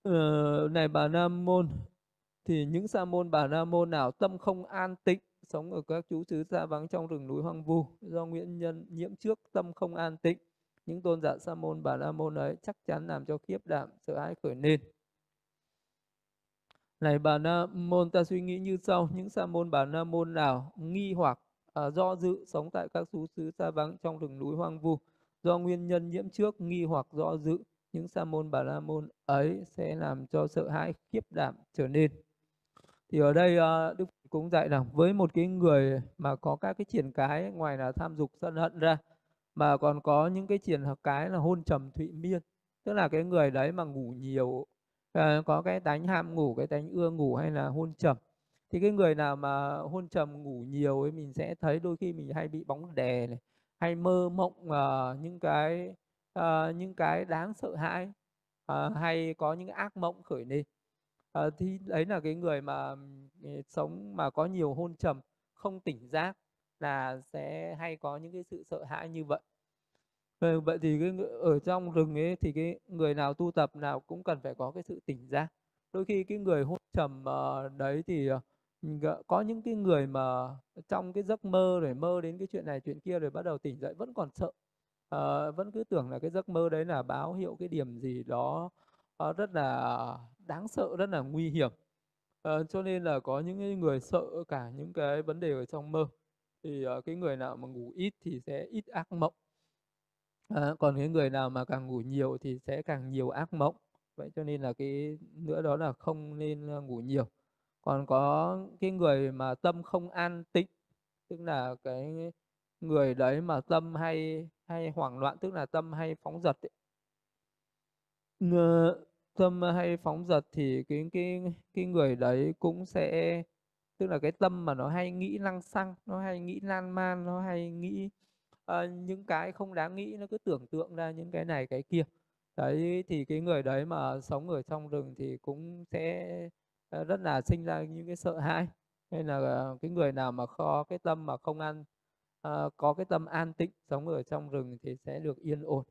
uh, này bà nam môn thì những sa môn bà la môn nào tâm không an tịnh sống ở các chú xứ xa vắng trong rừng núi hoang vu do nguyên nhân nhiễm trước tâm không an tịnh những tôn giả sa môn bà la môn ấy chắc chắn làm cho khiếp đảm sợ hãi khởi nên này bà la môn ta suy nghĩ như sau. Những sa môn bà la môn nào nghi hoặc à, do dự sống tại các xứ xứ xa vắng trong rừng núi hoang vu do nguyên nhân nhiễm trước nghi hoặc do dự những sa môn bà la môn ấy sẽ làm cho sợ hãi khiếp đảm trở nên. Thì ở đây à, đức cũng dạy rằng với một cái người mà có các cái triển cái ngoài là tham dục sân hận ra mà còn có những cái triển cái là hôn trầm thụy miên tức là cái người đấy mà ngủ nhiều à, có cái tánh ham ngủ cái tánh ưa ngủ hay là hôn trầm. Thì cái người nào mà hôn trầm ngủ nhiều ấy mình sẽ thấy đôi khi mình hay bị bóng đè này hay mơ mộng uh, những cái uh, những cái đáng sợ hãi uh, hay có những ác mộng khởi lên. Uh, thì đấy là cái người mà ừ, sống mà có nhiều hôn trầm không tỉnh giác là sẽ hay có những cái sự sợ hãi như vậy. Ờ, vậy thì cái ở trong rừng ấy thì cái người nào tu tập nào cũng cần phải có cái sự tỉnh giác. Đôi khi cái người hôn trầm ờ, đấy thì ờ, có những cái người mà trong cái giấc mơ rồi mơ đến cái chuyện này chuyện kia rồi bắt đầu tỉnh dậy vẫn còn sợ. À, vẫn cứ tưởng là cái giấc mơ đấy là báo hiệu cái điểm gì đó rất là đáng sợ rất là nguy hiểm. À, cho nên là có những người sợ cả những cái vấn đề ở trong mơ thì uh, cái người nào mà ngủ ít thì sẽ ít ác mộng. Uh, còn cái người nào mà càng ngủ nhiều thì sẽ càng nhiều ác mộng. Vậy cho nên là cái nữa đó là không nên ờ, ngủ nhiều. Còn có cái người mà tâm không an tịnh tức là cái người đấy mà tâm hay hay hoảng loạn tức là tâm hay phóng dật ấy. tâm hay phóng dật thì cái cái cái người đấy cũng sẽ tức là cái tâm mà nó hay nghĩ lăng xăng nó hay nghĩ lan man nó hay nghĩ uh, những cái không đáng nghĩ nó cứ tưởng tượng ra những cái này cái kia. Đấy thì cái người đấy mà sống ở trong rừng thì cũng sẽ ờ, rất là sinh ra những cái sợ hãi. Nên là ờ, cái người nào mà có cái tâm mà không an uh, có cái tâm an tịnh sống ở trong rừng thì sẽ được yên ổn.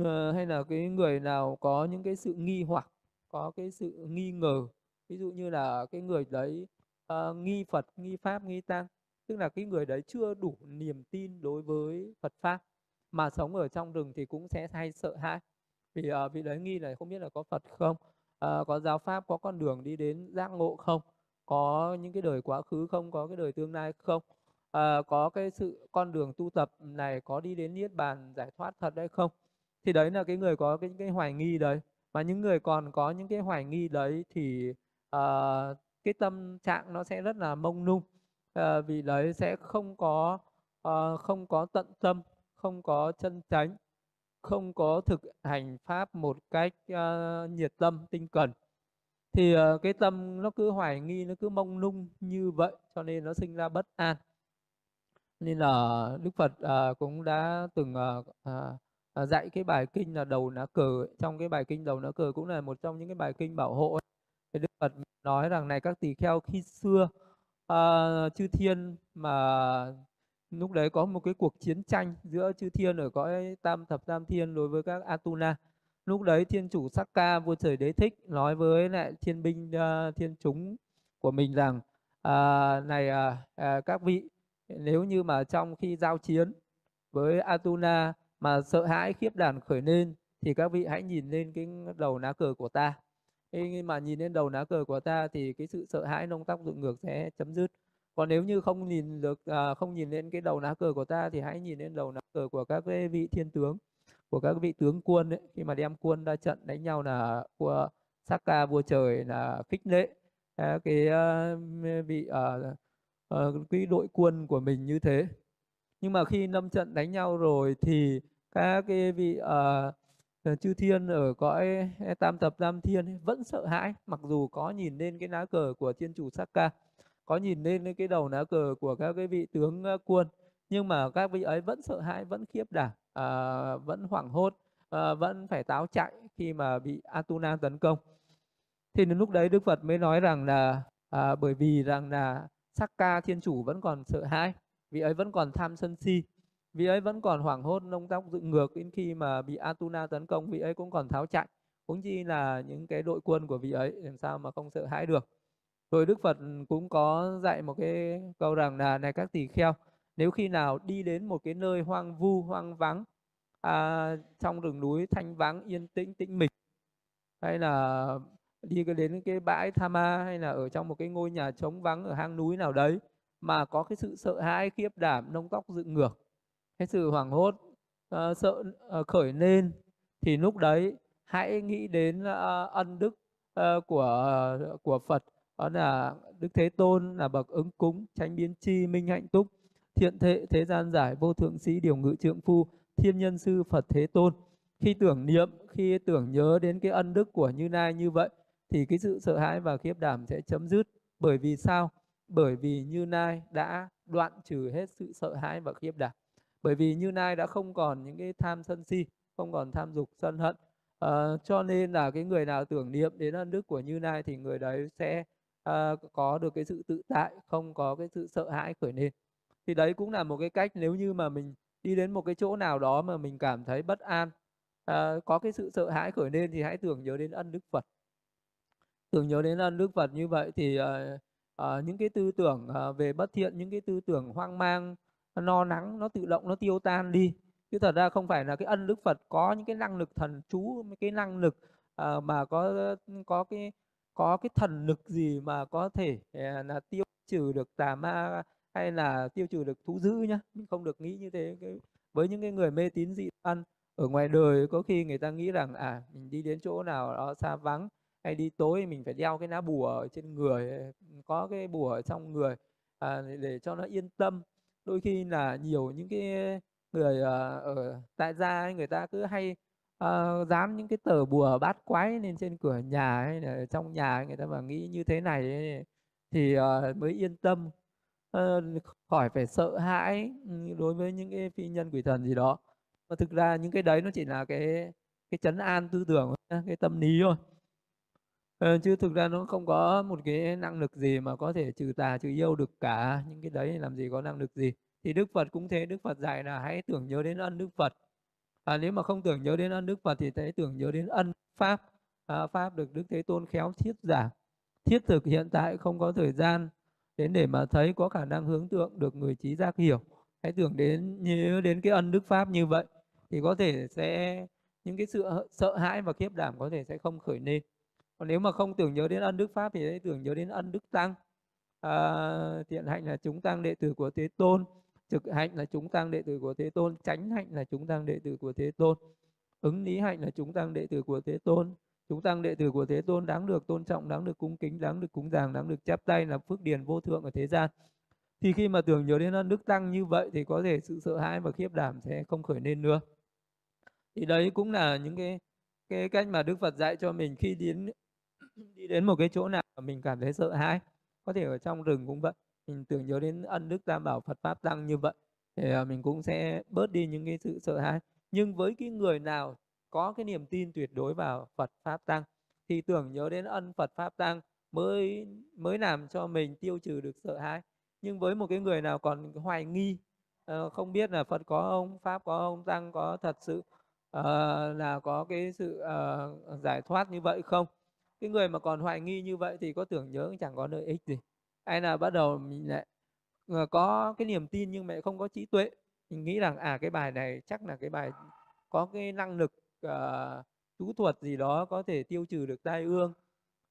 Uh, hay là cái người nào có những cái sự nghi hoặc có cái sự nghi ngờ ví dụ như là cái người đấy uh, nghi Phật nghi Pháp nghi Tăng tức là cái người đấy chưa đủ niềm tin đối với Phật Pháp mà sống ở trong rừng thì cũng sẽ hay sợ hãi. Vì uh, vị đấy nghi là không biết là có Phật không uh, có giáo pháp có con đường đi đến giác ngộ không có những cái đời quá khứ không có cái đời tương lai không uh, có cái sự con đường tu tập này có đi đến niết bàn giải thoát thật hay không. Thì đấy là cái người có cái cái hoài nghi đấy. Mà những người còn có những cái hoài nghi đấy thì uh, cái tâm trạng nó sẽ rất là mông lung. Uh, vì đấy sẽ không có uh, không có tận tâm không có chân chánh không có thực hành pháp một cách uh, nhiệt tâm tinh cần. Thì uh, cái tâm nó cứ hoài nghi nó cứ mông lung như vậy cho nên nó sinh ra bất an. Nên là đức phật uh, cũng đã từng uh, uh, dạy cái bài kinh là đầu nã cờ trong cái bài kinh đầu nã cờ cũng là một trong những cái bài kinh bảo hộ thì đức phật nói rằng này các tỳ kheo khi xưa uh, chư thiên mà lúc đấy có một cái cuộc chiến tranh giữa chư thiên ở cõi tam thập tam thiên đối với các atuna. Lúc đấy thiên chủ Sakka vua trời đế thích nói với lại thiên binh uh, thiên chúng của mình rằng uh, này uh, uh, các vị nếu như mà trong khi giao chiến với Atuna mà sợ hãi khiếp đàn khởi lên thì các vị hãy nhìn lên cái đầu lá cờ của ta khi mà nhìn lên đầu lá cờ của ta thì cái sự sợ hãi nông tóc dựng ngược sẽ chấm dứt. Còn nếu như không nhìn được à, không nhìn lên cái đầu lá cờ của ta thì hãy nhìn lên đầu lá cờ của các cái vị thiên tướng của các vị tướng quân ấy, khi mà đem quân ra trận đánh nhau là của Saka vua trời là khích lệ. À, cái uh, vị uh, uh, cái đội quân của mình như thế. Nhưng mà khi lâm trận đánh nhau rồi thì các cái vị uh, Ờ, chư thiên ở cõi e tam tập tam thiên vẫn sợ hãi mặc dù có nhìn lên cái lá cờ của thiên chủ Saka có nhìn lên cái đầu lá cờ của các cái vị tướng quân nhưng mà các vị ấy vẫn sợ hãi vẫn khiếp đảm à, vẫn hoảng hốt à, vẫn phải táo chạy khi mà bị Atuna tấn công. Thì đến lúc đấy Đức Phật mới nói rằng là à, bởi vì rằng là Sakka thiên chủ vẫn còn sợ hãi vị ấy vẫn còn tham sân si vị ấy vẫn còn hoảng hốt lông tóc dựng ngược đến khi mà bị Atuna tấn công vị ấy cũng còn tháo chạy. Cũng chi là những cái đội quân của vị ấy làm sao mà không sợ hãi được. Rồi Đức Phật cũng có dạy một cái câu rằng là này các tỳ kheo nếu khi nào đi đến một cái nơi hoang vu hoang vắng à, trong rừng núi thanh vắng yên tĩnh tĩnh mịch hay là đi đến cái bãi Thama hay là ở trong một cái ngôi nhà trống vắng ở hang núi nào đấy mà có cái sự sợ hãi khiếp đảm nông tóc dựng ngược cái sự hoảng hốt uh, sợ uh, khởi lên thì lúc đấy hãy nghĩ đến uh, ân đức uh, của uh, của Phật. Đó là Đức Thế Tôn là bậc ứng cúng tránh biến chi minh hạnh túc thiện thế thế gian giải vô thượng sĩ điều ngự trượng phu thiên nhân sư Phật Thế Tôn. Khi tưởng niệm khi tưởng nhớ đến cái ân đức của Như Lai như vậy thì cái sự sợ hãi và khiếp đảm sẽ chấm dứt. Bởi vì sao? Bởi vì Như Lai đã đoạn trừ hết sự sợ hãi và khiếp đảm bởi vì Như Lai đã không còn những cái tham sân si không còn tham dục sân hận. À, cho nên là cái người nào tưởng niệm đến ân đức của Như Lai thì người đấy sẽ à, có được cái sự tự tại không có cái sự sợ hãi khởi lên thì đấy cũng là một cái cách nếu như mà mình đi đến một cái chỗ nào đó mà mình cảm thấy bất an à, có cái sự sợ hãi khởi lên thì hãy tưởng nhớ đến ân đức phật. Tưởng nhớ đến ân đức phật như vậy thì à, à, những cái tư tưởng à, về bất thiện những cái tư tưởng hoang mang no nắng nó tự động nó tiêu tan đi. Chứ thật ra không phải là cái ân đức Phật có những cái năng lực thần chú cái năng lực uh, mà có có cái có cái thần lực gì mà có thể uh, là tiêu trừ được tà ma hay là tiêu trừ được thú dữ nhá. Mình không được nghĩ như thế. Cái, với những cái người mê tín dị đoan ở ngoài đời có khi người ta nghĩ rằng à mình đi đến chỗ nào đó xa vắng hay đi tối mình phải đeo cái lá bùa ở trên người có cái bùa ở trong người à, để cho nó yên tâm đôi khi là nhiều những cái người ờ, ở tại gia ấy, người ta cứ hay uh, dán những cái tờ bùa bát quái lên trên cửa nhà hay là trong nhà người ta mà nghĩ như thế này ấy, thì uh, mới yên tâm. Uh, khỏi phải sợ hãi ừ, đối với những cái phi nhân quỷ thần gì đó. Mà thực ra những cái đấy nó chỉ là cái cái chấn an tư tưởng cái tâm lý thôi uh, chứ thực ra nó không có một cái năng lực gì mà có thể trừ tà trừ yêu được cả những cái đấy làm gì có năng lực gì. Thì Đức Phật cũng thế Đức Phật dạy là hãy tưởng nhớ đến ân Đức Phật. À, nếu mà không tưởng nhớ đến ân Đức Phật thì hãy tưởng nhớ đến ân Pháp. À, Pháp được Đức Thế Tôn khéo thiết giảng thiết thực hiện tại không có thời gian đến để mà thấy có khả năng hướng tượng được người trí giác hiểu. Hãy tưởng đến nhớ đến cái ân đức pháp như vậy thì có thể sẽ những cái sự sợ hãi và khiếp đảm có thể sẽ không khởi lên còn nếu mà không tưởng nhớ đến ân đức pháp thì hãy tưởng nhớ đến ân đức tăng. À, thiện hạnh là chúng tăng đệ tử của thế tôn trực hạnh là chúng tăng đệ tử của thế tôn chánh hạnh là chúng tăng đệ tử của thế tôn ứng lý hạnh là chúng tăng đệ tử của thế tôn. Chúng tăng đệ tử của thế tôn đáng được tôn trọng đáng được cung kính đáng được cúng dường đáng được chắp tay là phước điền vô thượng ở thế gian. Thì khi mà tưởng nhớ đến ân đức tăng như vậy thì có thể sự sợ hãi và khiếp đảm sẽ không khởi lên nữa. Thì đấy cũng là những cái cái cách mà Đức Phật dạy cho mình khi đến (laughs) đi đến một cái chỗ nào mà mình cảm thấy sợ hãi. Có thể ở trong rừng cũng vậy mình tưởng nhớ đến ân đức tam bảo Phật pháp tăng như vậy thì à, mình cũng sẽ bớt đi những cái sự sợ hãi. Nhưng với cái người nào có cái niềm tin tuyệt đối vào Phật pháp tăng thì tưởng nhớ đến ân Phật pháp tăng mới mới làm cho mình tiêu trừ được sợ hãi. Nhưng với một cái người nào còn hoài nghi ờ, không biết là Phật có ông pháp có ông tăng có thật sự uh, là có cái sự uh, giải thoát như vậy không cái người mà còn hoài nghi như vậy thì có tưởng nhớ chẳng có lợi ích gì. Hay là bắt đầu mình lại ờ, có cái niềm tin nhưng mà không có trí tuệ. Mình nghĩ rằng à cái bài này chắc là cái bài có cái năng lực uh, chú thuật gì đó có thể tiêu trừ được tai ương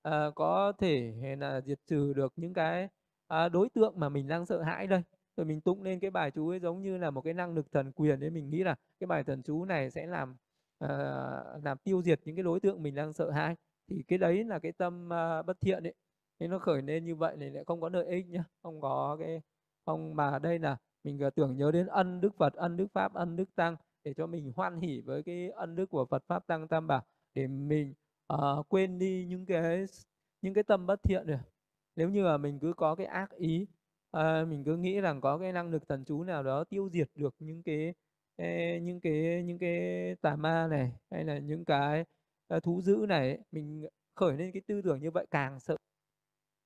uh, có thể là diệt trừ được những cái uh, đối tượng mà mình đang sợ hãi đây. Rồi mình tụng lên cái bài chú ấy giống như là một cái năng lực thần quyền đấy mình nghĩ là cái bài thần chú này sẽ làm uh, làm tiêu diệt những cái đối tượng mình đang sợ hãi thì cái đấy là cái tâm uh, bất thiện ấy, nên nó khởi lên như vậy thì lại không có lợi ích nhá không có cái không mà đây là mình à, tưởng nhớ đến ân đức phật ân đức pháp ân đức tăng để cho mình hoan hỉ với cái ân đức của phật pháp tăng tam bảo để mình uh, quên đi những cái những cái tâm bất thiện này. nếu như mà mình cứ có cái ác ý uh, mình cứ nghĩ rằng có cái năng lực thần chú nào đó tiêu diệt được những cái những cái những cái tà ma này hay là những cái Ờ, thú dữ này mình khởi lên cái tư tưởng như vậy càng sợ.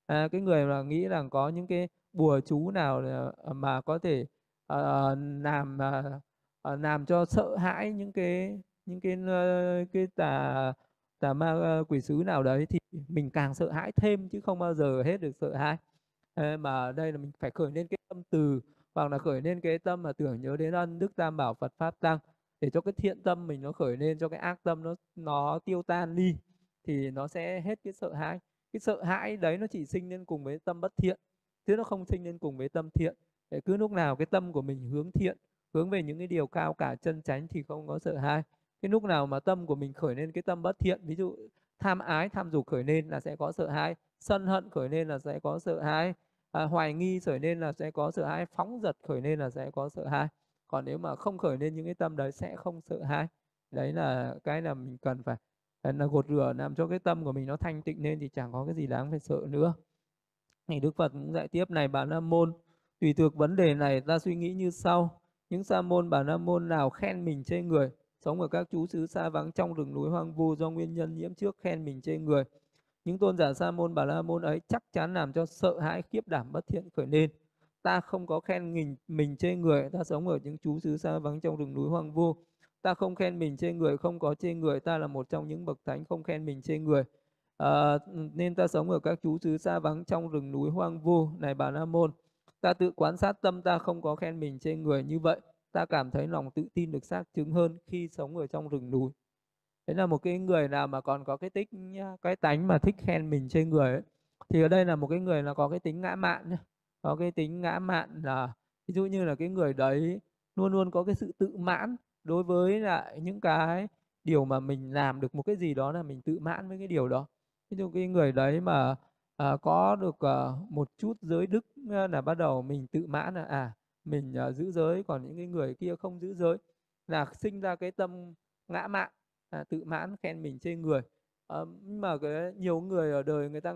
À, cái người mà nghĩ rằng có những cái bùa chú nào ờ, mà có thể uh, làm uh, làm cho sợ hãi những cái những cái uh, cái tà tà ma uh, quỷ sứ nào đấy thì mình càng sợ hãi thêm chứ không bao giờ hết được sợ hãi. À, mà đây là mình phải khởi lên cái tâm từ hoặc là khởi lên cái tâm mà tưởng nhớ đến ân đức tam bảo phật pháp tăng để cho cái thiện tâm mình nó khởi lên cho cái ác tâm nó nó tiêu tan đi thì nó sẽ hết cái sợ hãi. Cái sợ hãi đấy nó chỉ sinh lên cùng với tâm bất thiện chứ nó không sinh lên cùng với tâm thiện. Để cứ lúc nào cái tâm của mình hướng thiện hướng về những cái điều cao cả chân chánh thì không có sợ hãi. Cái lúc nào mà tâm của mình khởi lên cái tâm bất thiện ví dụ tham ái tham dục khởi lên là sẽ có sợ hãi sân hận khởi lên là sẽ có sợ hãi à, hoài nghi khởi lên là sẽ có sợ hãi phóng dật khởi lên là sẽ có sợ hãi còn nếu mà không khởi lên những cái tâm đấy sẽ không sợ hãi. Đấy là cái là mình cần phải à, là gột rửa làm cho cái tâm của mình nó thanh tịnh lên thì chẳng có cái gì đáng phải sợ nữa. Thì Đức Phật cũng dạy tiếp này, bà Nam Môn, tùy thuộc vấn đề này ta suy nghĩ như sau. Những sa môn bà Nam Môn nào khen mình chê người, sống ở các chú xứ xa vắng trong rừng núi hoang vu do nguyên nhân nhiễm trước khen mình chê người. Những tôn giả sa môn bà la môn ấy chắc chắn làm cho sợ hãi, khiếp đảm bất thiện khởi lên ta không có khen mình mình chê người ta sống ở những chú xứ xa vắng trong rừng núi hoang vu. Ta không khen mình chê người không có chê người ta là một trong những bậc thánh không khen mình chê người. À, nên ta sống ở các chú xứ xa vắng trong rừng núi hoang vu. Này bà la môn ta tự quan sát tâm ta không có khen mình trên người như vậy. Ta cảm thấy lòng tự tin được xác chứng hơn khi sống ở trong rừng núi. Đấy là một cái người nào mà còn có cái tích cái tánh mà thích khen mình trên người ấy. thì ở đây là một cái người là có cái tính ngã mạn nhá có cái tính ngã mạn là ví dụ như là cái người đấy luôn luôn có cái sự tự mãn đối với lại những cái điều mà mình làm được một cái gì đó là mình tự mãn với cái điều đó. Ví dụ cái người đấy mà à, có được à, một chút giới đức à, là bắt đầu mình tự mãn là à mình à, giữ giới còn những cái người kia không giữ giới là sinh ra cái tâm ngã mạn à, tự mãn khen mình trên người. À, nhưng mà cái nhiều người ở đời người ta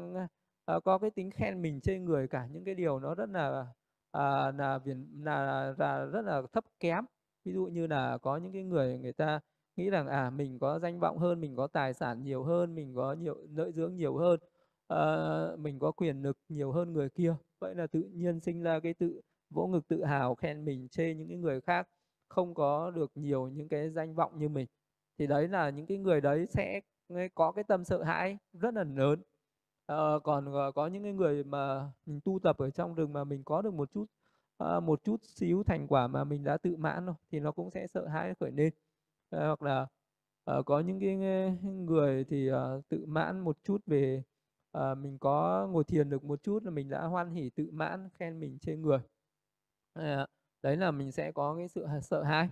uh, có cái tính khen mình trên người cả những cái điều nó rất là uh, là, là, là rất là thấp kém. Ví dụ như là có những cái người người ta nghĩ rằng à mình có danh vọng hơn mình có tài sản nhiều hơn mình có nhiều lợi dưỡng nhiều hơn uh, mình có quyền lực nhiều hơn người kia. Vậy là tự nhiên sinh ra cái tự vỗ ngực tự hào khen mình chê những cái người khác không có được nhiều những cái danh vọng như mình. Thì đấy là những cái người đấy sẽ có cái tâm sợ hãi rất là lớn. Ờ, còn có những cái người mà mình tu tập ở trong rừng mà mình có được một chút uh, một chút xíu thành quả mà mình đã tự mãn rồi thì nó cũng sẽ sợ hãi khởi lên. Uh, hoặc là uh, có những cái người thì uh, tự mãn một chút về uh, mình có ngồi thiền được một chút là mình đã hoan hỉ tự mãn khen mình trên người. Uh, đấy là mình sẽ có cái sự sợ hãi.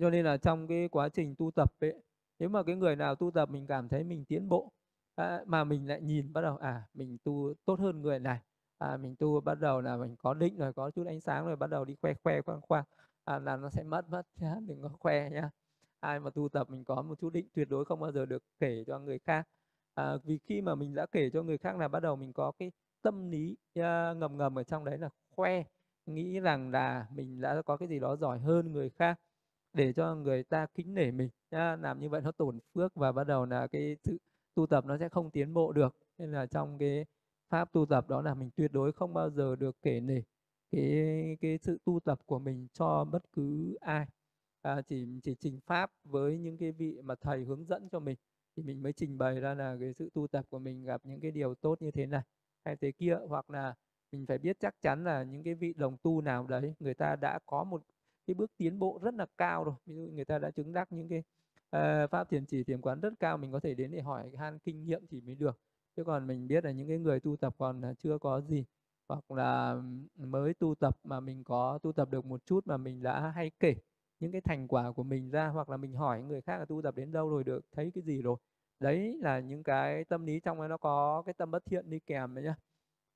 Cho nên là trong cái quá trình tu tập ấy nếu mà cái người nào tu tập mình cảm thấy mình tiến bộ à, mà mình lại nhìn bắt đầu à mình tu tốt hơn người này. À, mình tu bắt đầu là mình có định rồi có chút ánh sáng rồi bắt đầu đi khoe khoe khoang khoang à, là nó sẽ mất mất (laughs) nhá đừng có khoe nhá. Ai mà tu tập mình có một chút định tuyệt đối không bao giờ được kể cho người khác. À, vì khi mà mình đã kể cho người khác là bắt đầu mình có cái tâm lý uh, ngầm ngầm ở trong đấy là khoe nghĩ rằng là mình đã có cái gì đó giỏi hơn người khác để cho người ta kính nể mình nhá. làm như vậy nó tổn phước và bắt đầu là cái sự tu tập nó sẽ không tiến bộ được. Nên là trong cái pháp tu tập đó là mình tuyệt đối không bao giờ được kể nể cái cái sự tu tập của mình cho bất cứ ai. À, chỉ chỉ trình pháp với những cái vị mà thầy hướng dẫn cho mình thì mình mới trình bày ra là cái sự tu tập của mình gặp những cái điều tốt như thế này hay thế kia. Hoặc là mình phải biết chắc chắn là những cái vị đồng tu nào đấy người ta đã có một cái bước tiến bộ rất là cao rồi. Ví dụ người ta đã chứng đắc những cái uh, pháp thiền chỉ thiền quán rất cao mình có thể đến để hỏi han kinh nghiệm thì mới được. Chứ còn mình biết là những cái người tu tập còn à, chưa có gì. Hoặc là mới tu tập mà mình có tu tập được một chút mà mình đã hay kể những cái thành quả của mình ra hoặc là mình hỏi người khác là tu tập đến đâu rồi được thấy cái gì rồi. Đấy là những cái tâm lý trong ấy nó có cái tâm bất thiện đi kèm đấy nhá.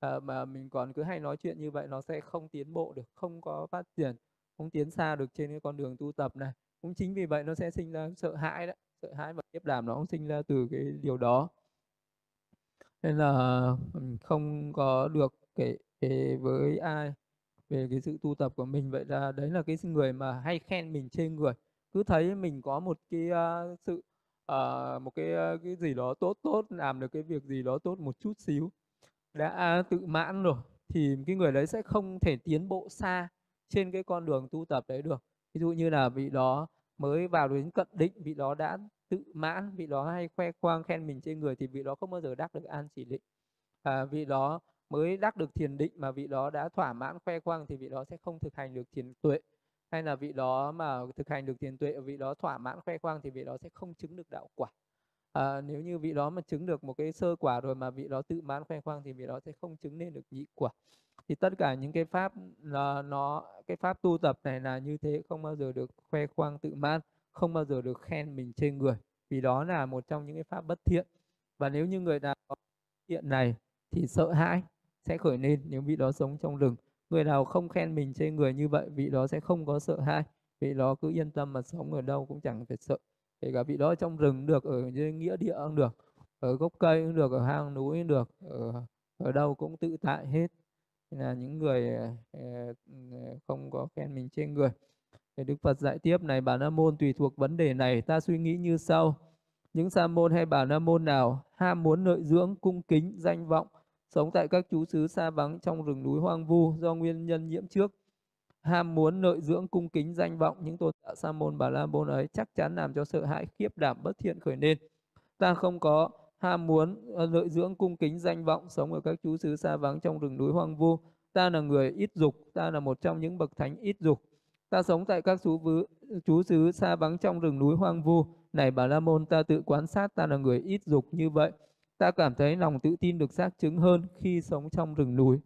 À, mà mình còn cứ hay nói chuyện như vậy nó sẽ không tiến bộ được không có phát triển không tiến xa được trên cái con đường tu tập này cũng chính vì vậy nó sẽ sinh ra sợ hãi đó sợ hãi và tiếp đàm nó cũng sinh ra từ cái điều đó. Nên là không có được kể, kể với ai về cái sự tu tập của mình. Vậy là đấy là cái người mà hay khen mình trên người. Cứ thấy mình có một cái uh, sự uh, một cái uh, cái gì đó tốt tốt làm được cái việc gì đó tốt một chút xíu đã tự mãn rồi thì cái người đấy sẽ không thể tiến bộ xa trên cái con đường tu tập đấy được ví dụ như là vị đó mới vào đến cận định vị đó đã tự mãn vị đó hay khoe khoang khen mình trên người thì vị đó không bao giờ đắc được an chỉ định à, vị đó mới đắc được thiền định mà vị đó đã thỏa mãn khoe khoang thì vị đó sẽ không thực hành được thiền tuệ hay là vị đó mà thực hành được thiền tuệ vị đó thỏa mãn khoe khoang thì vị đó sẽ không chứng được đạo quả à, nếu như vị đó mà chứng được một cái sơ quả rồi mà vị đó tự mãn khoe khoang thì vị đó sẽ không chứng nên được nhị quả. Thì tất cả những cái pháp là nó cái pháp tu tập này là như thế không bao giờ được khoe khoang tự mãn không bao giờ được khen mình trên người. Vì đó là một trong những cái pháp bất thiện. Và nếu như người nào có thiện này thì sợ hãi sẽ khởi lên nếu vị đó sống trong rừng. Người nào không khen mình trên người như vậy vị đó sẽ không có sợ hãi. Vị đó cứ yên tâm mà sống ở đâu cũng chẳng phải sợ kể cả vị đó trong rừng được, ở nghĩa địa cũng được, ở gốc cây cũng được, ở hang núi cũng được, ở ở đâu cũng tự tại hết. Là những người ờ, ờ, không có khen mình trên người. Thì Đức Phật dạy tiếp này, bà La Môn tùy thuộc vấn đề này, ta suy nghĩ như sau. Những sa môn hay bà la môn nào ham muốn lợi dưỡng, cung kính, danh vọng, sống tại các chú xứ xa vắng trong rừng núi hoang vu do nguyên nhân nhiễm trước ham muốn lợi dưỡng cung kính danh vọng những tôn giả sa môn bà la môn ấy chắc chắn làm cho sợ hãi, khiếp đảm bất thiện khởi nên. Ta không có ham muốn ờ, lợi dưỡng cung kính danh vọng sống ở các chú xứ xa vắng trong rừng núi hoang vu. Ta là người ít dục, ta là một trong những bậc thánh ít dục. Ta sống tại các chú vứ, chú xứ xa vắng trong rừng núi hoang vu. Này bà la môn, ta tự quan sát, ta là người ít dục như vậy. Ta cảm thấy lòng tự tin được xác chứng hơn khi sống trong rừng núi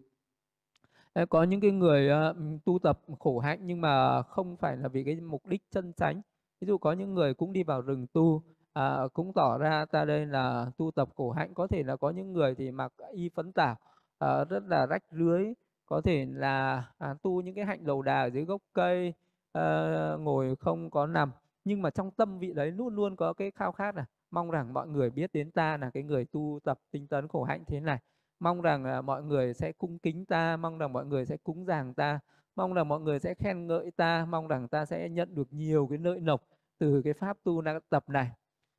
có những cái người uh, tu tập khổ hạnh nhưng mà không phải là vì cái mục đích chân chánh. Ví dụ có những người cũng đi vào rừng tu à, cũng tỏ ra ta đây là tu tập khổ hạnh. Có thể là có những người thì mặc y phấn tảo à, rất là rách rưới. Có thể là à, tu những cái hạnh đầu đà ở dưới gốc cây à, ngồi không có nằm. Nhưng mà trong tâm vị đấy luôn luôn có cái khao khát là mong rằng mọi người biết đến ta là cái người tu tập tinh tấn khổ hạnh thế này mong rằng là mọi người sẽ cung kính ta mong rằng mọi người sẽ cúng dường ta mong rằng mọi người sẽ khen ngợi ta mong rằng ta sẽ nhận được nhiều cái lợi lộc từ cái pháp tu tập này.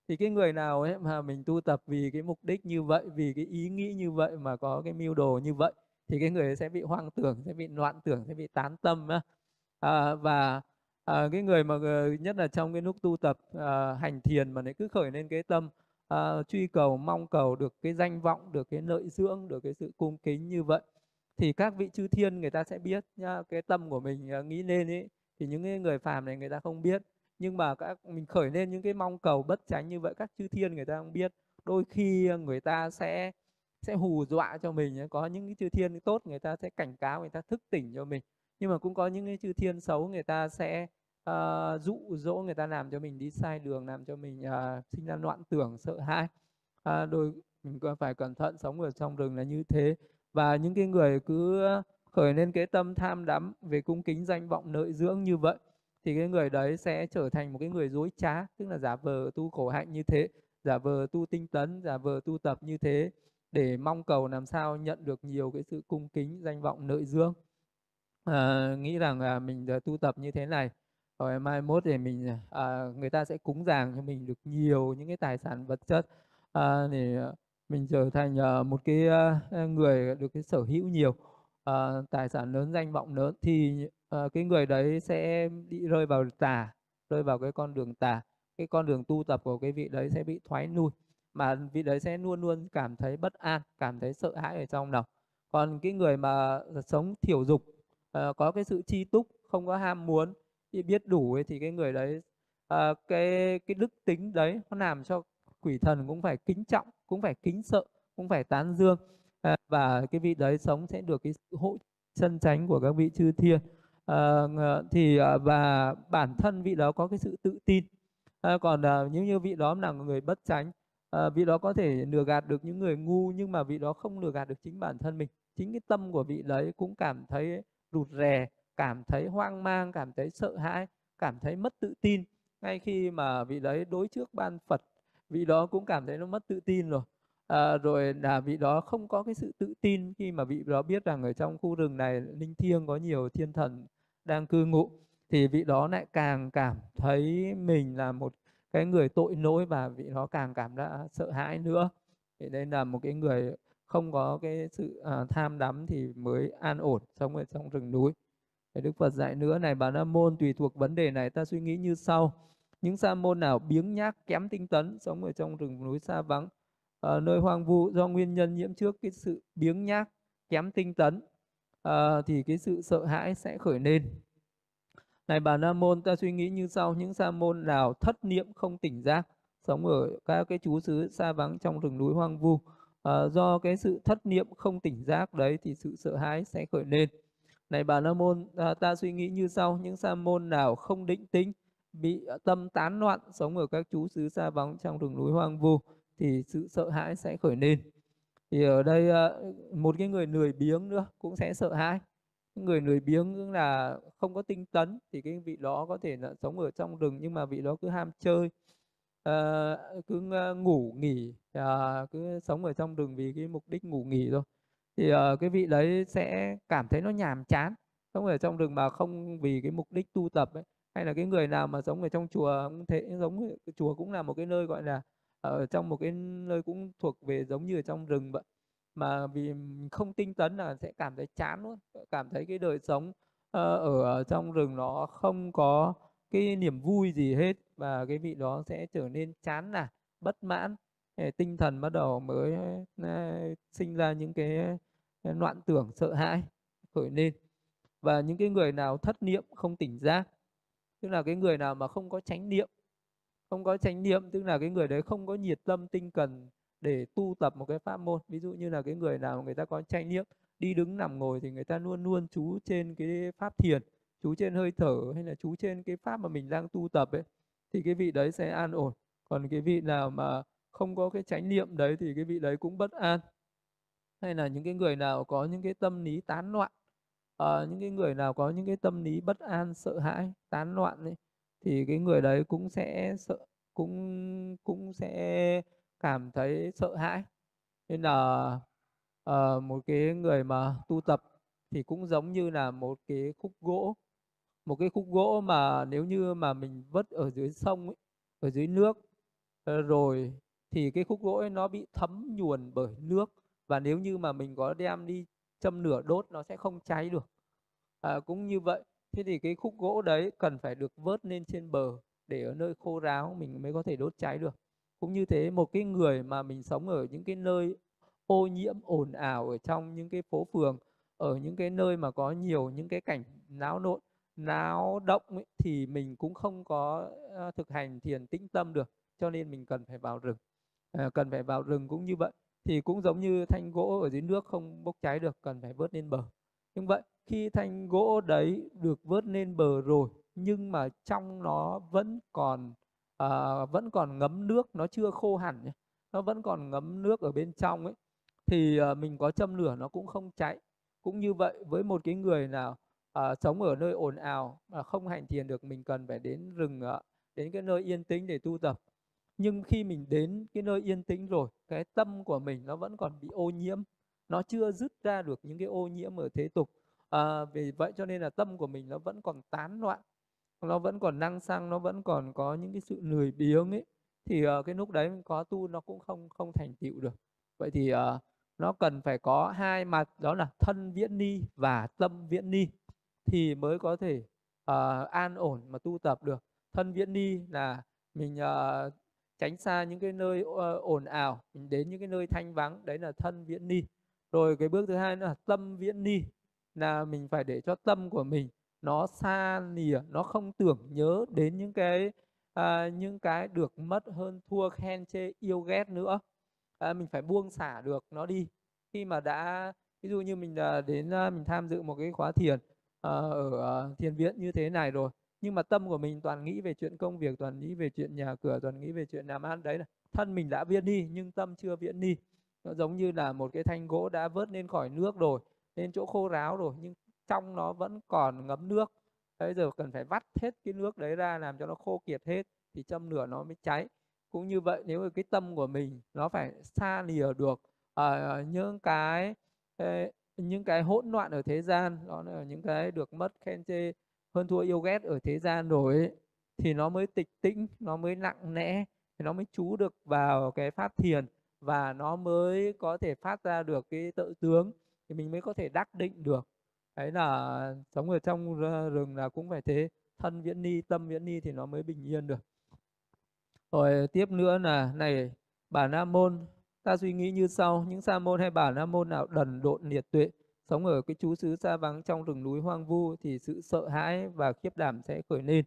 Thì cái người nào ấy mà mình tu tập vì cái mục đích như vậy vì cái ý nghĩ như vậy mà có cái mưu đồ như vậy thì cái người ấy sẽ bị hoang tưởng sẽ bị loạn tưởng sẽ bị tán tâm à, và à, cái người mà ờ, nhất là trong cái lúc tu tập à, hành thiền mà lại cứ khởi lên cái tâm à, truy cầu mong cầu được cái danh vọng được cái lợi dưỡng được cái sự cung kính như vậy. Thì các vị chư thiên người ta sẽ biết nhá cái tâm của mình ờ, nghĩ lên ấy thì những người phàm này người ta không biết. Nhưng mà các mình khởi lên những cái mong cầu bất tránh như vậy các chư thiên người ta không biết. Đôi khi ờ, người ta sẽ sẽ hù dọa cho mình có những cái chư thiên tốt người ta sẽ cảnh cáo người ta thức tỉnh cho mình. Nhưng mà cũng có những cái chư thiên xấu người ta sẽ uh, dụ dỗ người ta làm cho mình đi sai đường làm cho mình uh, sinh ra loạn tưởng sợ hãi. Uh, đôi mình còn phải cẩn thận sống ở trong rừng là như thế. Và những cái người cứ khởi lên cái tâm tham đắm về cung kính danh vọng lợi dưỡng như vậy thì cái người đấy sẽ trở thành một cái người dối trá tức là giả vờ tu khổ hạnh như thế giả vờ tu tinh tấn giả vờ tu tập như thế để mong cầu làm sao nhận được nhiều cái sự cung kính danh vọng lợi dưỡng. À, nghĩ rằng là mình tu tập như thế này rồi mai mốt thì mình à, à, người ta sẽ cúng dường cho mình được nhiều những cái tài sản vật chất. À, để à, mình trở thành à, một cái à, à, người được cái sở hữu nhiều. À, tài sản lớn danh vọng lớn thì à, cái người đấy sẽ bị rơi vào tà rơi vào cái con đường tà. Cái con đường tu tập của cái vị đấy sẽ bị thoái lui mà vị đấy sẽ luôn luôn cảm thấy bất an cảm thấy sợ hãi ở trong lòng. Còn cái người mà sống thiểu dục có cái sự chi túc không có ham muốn biết đủ ấy, thì cái người đấy uh, cái cái đức tính đấy nó làm cho quỷ thần cũng phải kính trọng cũng phải kính sợ cũng phải tán dương. Uh, và cái vị đấy sống sẽ được cái sự hộ chân tránh của các vị chư thiên. Uh, thì uh, và bản thân vị đó có cái sự tự tin. Uh, còn uh, nếu như vị đó là người bất tránh à, vị đó có thể lừa gạt được những người ngu nhưng mà vị đó không lừa gạt được chính bản thân mình. Chính cái tâm của vị đấy cũng cảm thấy rụt rè cảm thấy hoang mang cảm thấy sợ hãi cảm thấy mất tự tin. Ngay khi mà vị đấy đối trước ban phật vị đó cũng cảm thấy nó mất tự tin rồi. À, rồi là vị đó không có cái sự tự tin khi mà vị đó biết rằng ở trong khu rừng này linh thiêng có nhiều thiên thần đang cư ngụ thì vị đó lại càng cảm thấy mình là một cái người tội lỗi và vị đó càng cảm đã sợ hãi nữa. Thì đây là một cái người không có cái sự à, tham đắm thì mới an ổn sống ở trong rừng núi. Để Đức Phật dạy nữa này bà Nam Môn tùy thuộc vấn đề này ta suy nghĩ như sau. Những sa môn nào biếng nhác kém tinh tấn sống ở trong rừng núi xa vắng ở nơi hoang vu do nguyên nhân nhiễm trước cái sự biếng nhác kém tinh tấn à, thì cái sự sợ hãi sẽ khởi lên. Này bà Nam Môn ta suy nghĩ như sau. Những sa môn nào thất niệm không tỉnh giác sống ở các cái chú xứ xa vắng trong rừng núi hoang vu à, do cái sự thất niệm không tỉnh giác đấy thì sự sợ hãi sẽ khởi lên này bà la môn à, ta suy nghĩ như sau. Những sa môn nào không định tính bị à, tâm tán loạn sống ở các chú xứ xa vắng trong rừng núi hoang vu thì sự sợ hãi sẽ khởi lên. Thì ở đây à, một cái người lười biếng nữa cũng sẽ sợ hãi. Người lười biếng là không có tinh tấn thì cái vị đó có thể là sống ở trong rừng nhưng mà vị đó cứ ham chơi à, cứ à, ngủ nghỉ cứ sống ở trong rừng vì cái mục đích ngủ nghỉ thôi thì uh, cái vị đấy sẽ cảm thấy nó nhàm chán không ở trong rừng mà không vì cái mục đích tu tập ấy hay là cái người nào mà sống ở trong chùa cũng thế giống chùa cũng là một cái nơi gọi là ở trong một cái nơi cũng thuộc về giống như ở trong rừng vậy. Mà vì không tinh tấn là sẽ cảm thấy chán luôn cảm thấy cái đời sống uh, ở trong rừng nó không có cái niềm vui gì hết và cái vị đó sẽ trở nên chán nản bất mãn tinh thần bắt đầu mới sinh ra những cái loạn tưởng, sợ hãi, khởi lên. Và những cái người nào thất niệm, không tỉnh giác, tức là cái người nào mà không có chánh niệm, không có chánh niệm, tức là cái người đấy không có nhiệt tâm tinh cần để tu tập một cái pháp môn. Ví dụ như là cái người nào người ta có chánh niệm, đi đứng nằm ngồi thì người ta luôn luôn chú trên cái pháp thiền, chú trên hơi thở hay là chú trên cái pháp mà mình đang tu tập ấy, thì cái vị đấy sẽ an ổn. Còn cái vị nào mà không có cái chánh niệm đấy thì cái vị đấy cũng bất an. Hay là những cái người nào có những cái tâm lý tán loạn à, những cái người nào có những cái tâm lý bất an sợ hãi tán loạn ấy thì cái người đấy cũng sẽ sợ cũng cũng sẽ cảm thấy sợ hãi. Nên là à, một cái người mà tu tập thì cũng giống như là một cái khúc gỗ. Một cái khúc gỗ mà nếu như mà mình vứt ở dưới sông ấy, ở dưới nước ờ, rồi thì cái khúc gỗ ấy nó bị thấm nhuần bởi nước. Và nếu như mà mình có đem đi châm lửa đốt nó sẽ không cháy được. À, cũng như vậy thế thì cái khúc gỗ đấy cần phải được vớt lên trên bờ để ở nơi khô ráo mình mới có thể đốt cháy được. Cũng như thế một cái người mà mình sống ở những cái nơi ô nhiễm ồn ào ở trong những cái phố phường ở những cái nơi mà có nhiều những cái cảnh náo nộn náo động ấy, thì mình cũng không có thực hành thiền tĩnh tâm được. Cho nên mình cần phải vào rừng. Ờ, cần phải vào rừng cũng như vậy. Thì cũng giống như thanh gỗ ở dưới nước không bốc cháy được cần phải vớt lên bờ. Nhưng vậy khi thanh gỗ đấy được vớt lên bờ rồi nhưng mà trong nó vẫn còn uh, vẫn còn ngấm nước nó chưa khô hẳn nhé nó vẫn còn ngấm nước ở bên trong ấy thì uh, mình có châm lửa nó cũng không cháy. Cũng như vậy với một cái người nào uh, sống ở nơi ồn ào mà không hành thiền được mình cần phải đến rừng uh, đến cái nơi yên tĩnh để tu tập nhưng khi mình đến cái nơi yên tĩnh rồi cái tâm của mình nó vẫn còn bị ô nhiễm nó chưa dứt ra được những cái ô nhiễm ở thế tục. À, vì vậy cho nên là tâm của mình nó vẫn còn tán loạn nó vẫn còn năng sang nó vẫn còn có những cái sự lười biếng ấy. Thì uh, cái lúc đấy mình có tu nó cũng không không thành tựu được. Vậy thì uh, nó cần phải có hai mặt đó là thân viễn ni và tâm viễn ni thì mới có thể uh, an ổn mà tu tập được. Thân viễn ni là mình uh, tránh xa những cái nơi ờ, ồn ào mình đến những cái nơi thanh vắng đấy là thân viễn ni. Rồi cái bước thứ hai là tâm viễn ni là mình phải để cho tâm của mình nó xa lìa nó không tưởng nhớ đến những cái à, những cái được mất hơn thua khen chê yêu ghét nữa. À, mình phải buông xả được nó đi. Khi mà đã ví dụ như mình à, đến à, mình tham dự một cái khóa thiền à, ở ờ, thiền viện như thế này rồi nhưng mà tâm của mình toàn nghĩ về chuyện công việc toàn nghĩ về chuyện nhà cửa toàn nghĩ về chuyện làm ăn. Đấy là thân mình đã viễn đi nhưng tâm chưa viễn đi. Nó giống như là một cái thanh gỗ đã vớt lên khỏi nước rồi lên chỗ khô ráo rồi nhưng trong nó vẫn còn ngấm nước. Bây giờ cần phải vắt hết cái nước đấy ra làm cho nó khô kiệt hết thì châm lửa nó mới cháy. Cũng như vậy nếu mà cái tâm của mình nó phải xa lìa được uh, những cái những cái hỗn loạn ở thế gian đó là những cái được mất khen chê hơn thua yêu ghét ở thế gian rồi ấy, thì nó mới tịch tĩnh nó mới nặng nẽ thì nó mới chú được vào cái pháp thiền và nó mới có thể phát ra được cái tự tướng thì mình mới có thể đắc định được. Đấy là sống ở trong rừng là cũng phải thế thân viễn ni tâm viễn ni thì nó mới bình yên được. Rồi tiếp nữa là này bà nam môn ta suy nghĩ như sau những sa môn hay bà nam môn nào đần độn liệt tuệ sống ở cái chú xứ xa vắng trong rừng núi hoang vu thì sự sợ hãi và khiếp đảm sẽ khởi lên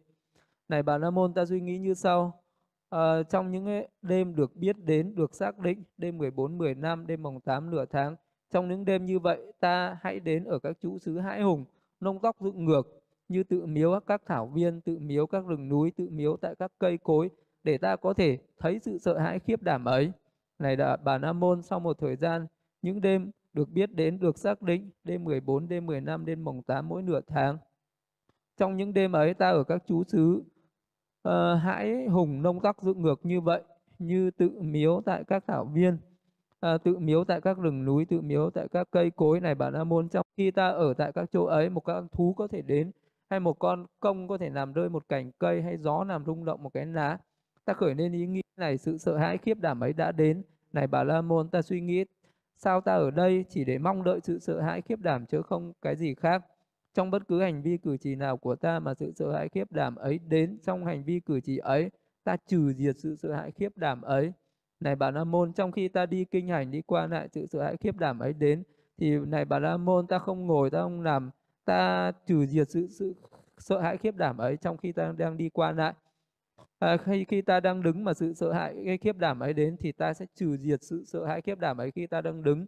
này bà la môn ta suy nghĩ như sau à, trong những đêm được biết đến được xác định đêm 14 10 năm đêm mồng 8 nửa tháng trong những đêm như vậy, ta hãy đến ở các chú xứ hãi hùng, nông tóc dựng ngược, như tự miếu các thảo viên, tự miếu các rừng núi, tự miếu tại các cây cối, để ta có thể thấy sự sợ hãi khiếp đảm ấy. Này đã bà Nam Môn sau một thời gian, những đêm được biết đến được xác định, đêm 14, đêm 15, đêm mồng 8 mỗi nửa tháng. Trong những đêm ấy ta ở các chú xứ uh, hãi hùng nông tóc dựng ngược như vậy, như tự miếu tại các thảo viên, uh, tự miếu tại các rừng núi tự miếu tại các cây cối này bản a môn. Trong khi ta ở tại các chỗ ấy một con thú có thể đến hay một con công có thể làm rơi một cành cây hay gió làm rung động một cái lá ta khởi lên ý nghĩ này sự sợ hãi khiếp đảm ấy đã đến. Này bà la môn ta suy nghĩ sao ta ở đây chỉ để mong đợi sự sợ hãi khiếp đảm chứ không cái gì khác? Trong bất cứ hành vi cử chỉ nào của ta mà sự sợ hãi khiếp đảm ấy đến, trong hành vi cử chỉ ấy, ta trừ diệt sự sợ hãi khiếp đảm ấy. Này bà la môn, trong khi ta đi kinh hành, đi qua lại sự sợ hãi khiếp đảm ấy đến, thì này bà la môn, ta không ngồi, ta không làm ta trừ diệt sự sự sợ hãi khiếp đảm ấy trong khi ta đang đi qua lại à, khi khi ta đang đứng mà sự sợ hãi cái khiếp đảm ấy đến thì ta sẽ trừ diệt sự sợ hãi khiếp đảm ấy khi ta đang đứng.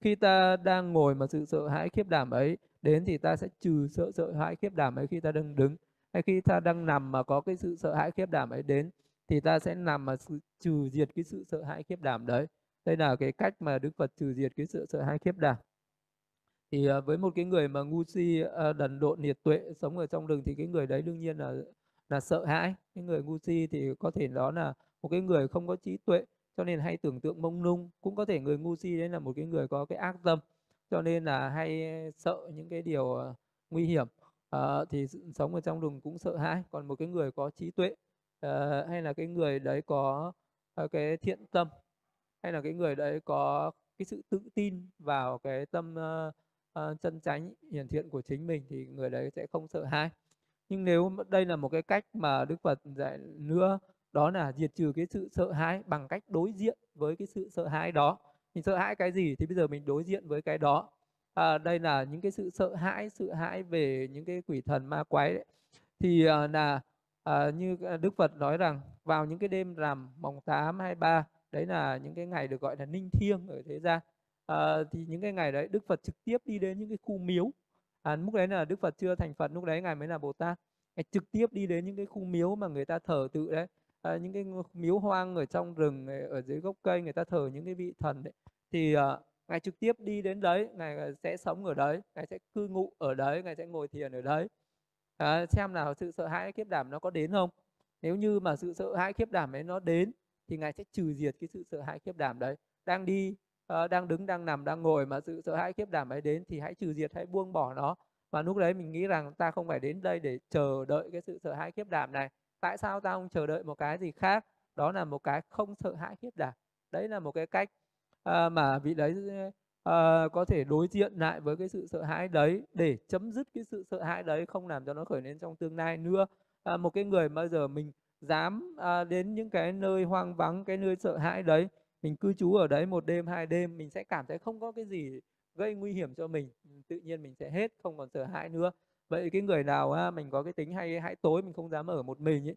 Khi ta đang ngồi mà sự sợ hãi khiếp đảm ấy đến thì ta sẽ trừ sợ sợ hãi khiếp đảm ấy khi ta đang đứng. Hay khi ta đang nằm mà có cái sự sợ hãi khiếp đảm ấy đến thì ta sẽ nằm mà sự, trừ diệt cái sự sợ hãi khiếp đảm đấy. Đây là cái cách mà đức phật trừ diệt cái sự sợ hãi khiếp đảm. Thì ờ, với một cái người mà ngu si ờ, đần độn nhiệt tuệ sống ở trong rừng thì cái người đấy đương nhiên là là sợ hãi. Cái người ngu si thì có thể đó là một cái người không có trí tuệ cho nên hay tưởng tượng mông lung. Cũng có thể người ngu si đấy là một cái người có cái ác tâm cho nên là hay ờ, sợ những cái điều ờ, nguy hiểm. À, thì sống ở trong rừng cũng sợ hãi. Còn một cái người có trí tuệ à, hay là cái người đấy có cái thiện tâm hay là cái người đấy có cái sự tự tin vào cái tâm uh, uh, chân chánh hiển thiện của chính mình thì người đấy sẽ không sợ hãi nhưng nếu đây là một cái cách mà đức phật dạy nữa đó là diệt trừ cái sự sợ hãi bằng cách đối diện với cái sự sợ hãi đó. Mình sợ hãi cái gì thì bây giờ mình đối diện với cái đó. À, đây là những cái sự sợ hãi sự hãi về những cái quỷ thần ma quái đấy. Thì à, là à, như à, đức phật nói rằng vào những cái đêm rằm mồng 8 hay ba đấy là những cái ngày được gọi là ninh thiêng ở thế gian. À, thì những cái ngày đấy đức phật trực tiếp đi đến những cái khu miếu à, lúc đấy là đức phật chưa thành phật lúc đấy ngài mới là bồ tát. Ngài trực tiếp đi đến những cái khu miếu mà người ta thờ tự đấy. À, những cái miếu hoang ở trong rừng ở dưới gốc cây người ta thờ những cái vị thần đấy. Thì à, ngài trực tiếp đi đến đấy ngài à, sẽ sống ở đấy ngài sẽ cư ngụ ở đấy ngài sẽ ngồi thiền ở đấy. À, xem nào sự sợ hãi kiếp đảm nó có đến không? Nếu như mà sự sợ hãi kiếp đảm ấy nó đến thì ngài sẽ trừ diệt cái sự sợ hãi kiếp đảm đấy. Đang đi uh, đang đứng đang nằm đang ngồi mà sự sợ hãi khiếp đảm ấy đến thì hãy trừ diệt hãy buông bỏ nó. Và lúc đấy mình nghĩ rằng ta không phải đến đây để chờ đợi cái sự sợ hãi khiếp đảm này. Tại sao ta không chờ đợi một cái gì khác? Đó là một cái không sợ hãi khiếp đảm. Đấy là một cái cách uh, mà vị đấy uh, có thể đối diện lại với cái sự sợ hãi đấy. Để chấm dứt cái sự sợ hãi đấy không làm cho nó khởi lên trong tương lai nữa. Uh, một cái người bây giờ mình dám uh, đến những cái nơi hoang vắng cái nơi sợ hãi đấy mình cư trú ở đấy một đêm hai đêm mình sẽ cảm thấy không có cái gì gây nguy hiểm cho mình. Ừ, tự nhiên mình sẽ hết không còn sợ hãi nữa. Vậy cái người nào á, mình có cái tính hay hãi tối mình không dám ở một mình ấy